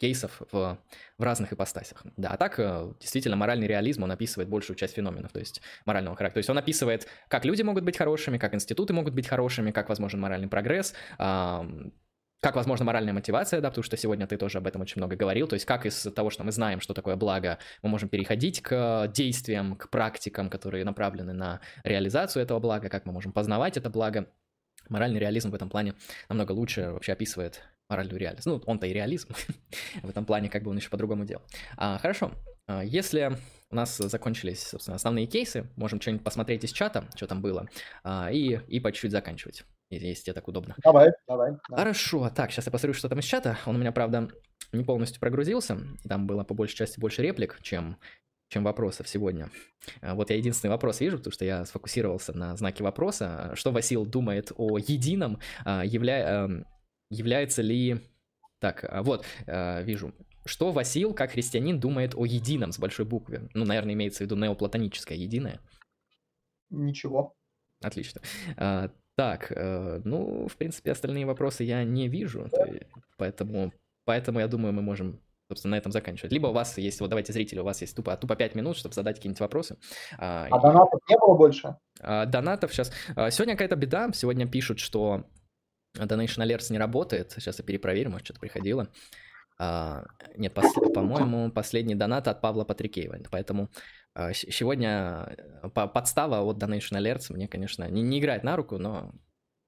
A: кейсов в, в разных ипостасях. Да, а так, э, действительно, моральный реализм, он описывает большую часть феноменов, то есть морального характера. То есть он описывает, как люди могут быть хорошими, как институты могут быть хорошими, как возможен моральный прогресс, как возможна моральная мотивация, да, потому что сегодня ты тоже об этом очень много говорил, то есть как из того, что мы знаем, что такое благо, мы можем переходить к действиям, к практикам, которые направлены на реализацию этого блага, как мы можем познавать это благо, Моральный реализм в этом плане намного лучше вообще описывает моральную реальность. Ну, он-то и реализм. [laughs] в этом плане как бы он еще по-другому делал. А, хорошо. А, если у нас закончились, собственно, основные кейсы, можем что-нибудь посмотреть из чата, что там было, а, и, и по чуть-чуть заканчивать, если тебе так удобно.
B: Давай, давай.
A: Да. Хорошо. Так, сейчас я посмотрю, что там из чата. Он у меня, правда, не полностью прогрузился. Там было по большей части больше реплик, чем чем вопросов сегодня. А, вот я единственный вопрос вижу, потому что я сфокусировался на знаке вопроса. Что Васил думает о едином? А, явля... Эм, является ли... Так, а, вот, вижу. Что Васил, как христианин, думает о едином с большой буквы? Ну, наверное, имеется в виду неоплатоническое единое.
B: Ничего.
A: Отлично. Так, э, ну, в принципе, остальные вопросы я не вижу, поэтому, поэтому я думаю, мы можем собственно, на этом заканчивать. Либо у вас есть, вот давайте, зрители, у вас есть тупо, тупо 5 минут, чтобы задать какие-нибудь вопросы.
B: А, а и... донатов не было больше?
A: А, донатов сейчас... А, сегодня какая-то беда. Сегодня пишут, что Donation Alerts не работает. Сейчас я перепроверю, может, что-то приходило. А, нет, пос... по-моему, последний донат от Павла Патрикеева. Поэтому а, сегодня подстава от Donation Alerts мне, конечно, не, не играет на руку, но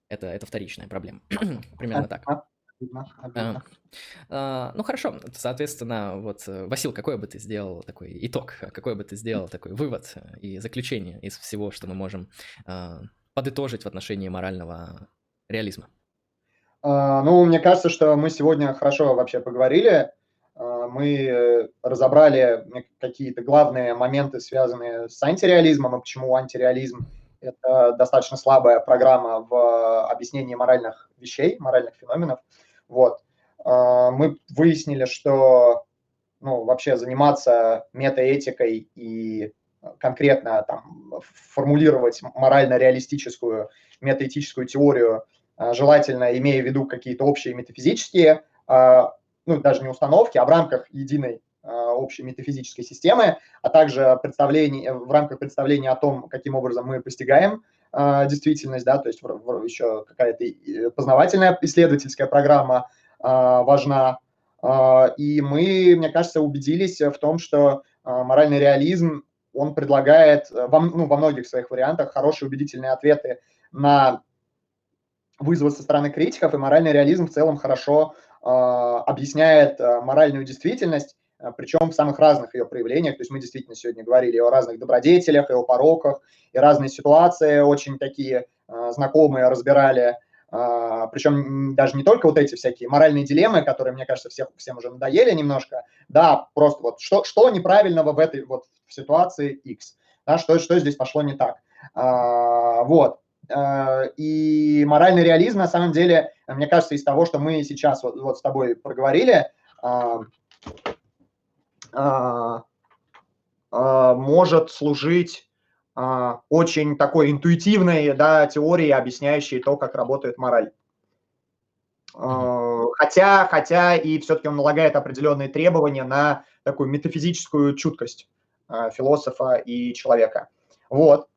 A: это, это вторичная проблема. [clears throat] Примерно так. Обидно. А, ну хорошо, соответственно, вот, э, Васил, какой бы ты сделал такой итог, какой бы ты сделал такой вывод и заключение из всего, что мы можем а, подытожить в отношении морального реализма?
B: А, ну, мне кажется, что мы сегодня хорошо вообще поговорили. Мы разобрали какие-то главные моменты, связанные с антиреализмом, и почему антиреализм – это достаточно слабая программа в объяснении моральных вещей, моральных феноменов. Вот. А, мы выяснили, что ну, вообще заниматься метаэтикой и конкретно там, формулировать морально-реалистическую метаэтическую теорию, а, желательно имея в виду какие-то общие метафизические, а, ну, даже не установки, а в рамках единой общей метафизической системы, а также представление, в рамках представления о том, каким образом мы постигаем а, действительность, да, то есть еще какая-то познавательная исследовательская программа а, важна. А, и мы, мне кажется, убедились в том, что моральный реализм, он предлагает во, ну, во многих своих вариантах хорошие убедительные ответы на вызовы со стороны критиков, и моральный реализм в целом хорошо объясняет моральную действительность, причем в самых разных ее проявлениях. То есть мы действительно сегодня говорили о разных добродетелях, и о пороках, и разные ситуации очень такие а, знакомые разбирали. А, причем даже не только вот эти всякие моральные дилеммы, которые, мне кажется, всех, всем уже надоели немножко. Да, просто вот что, что неправильного в этой вот ситуации X, да, что, что здесь пошло не так. Вот. И моральный реализм, на самом деле, мне кажется, из того, что мы сейчас вот, вот с тобой проговорили, может служить очень такой интуитивной да, теорией, объясняющей то, как работает мораль. Хотя, хотя и все-таки он налагает определенные требования на такую метафизическую чуткость философа и человека. Вот.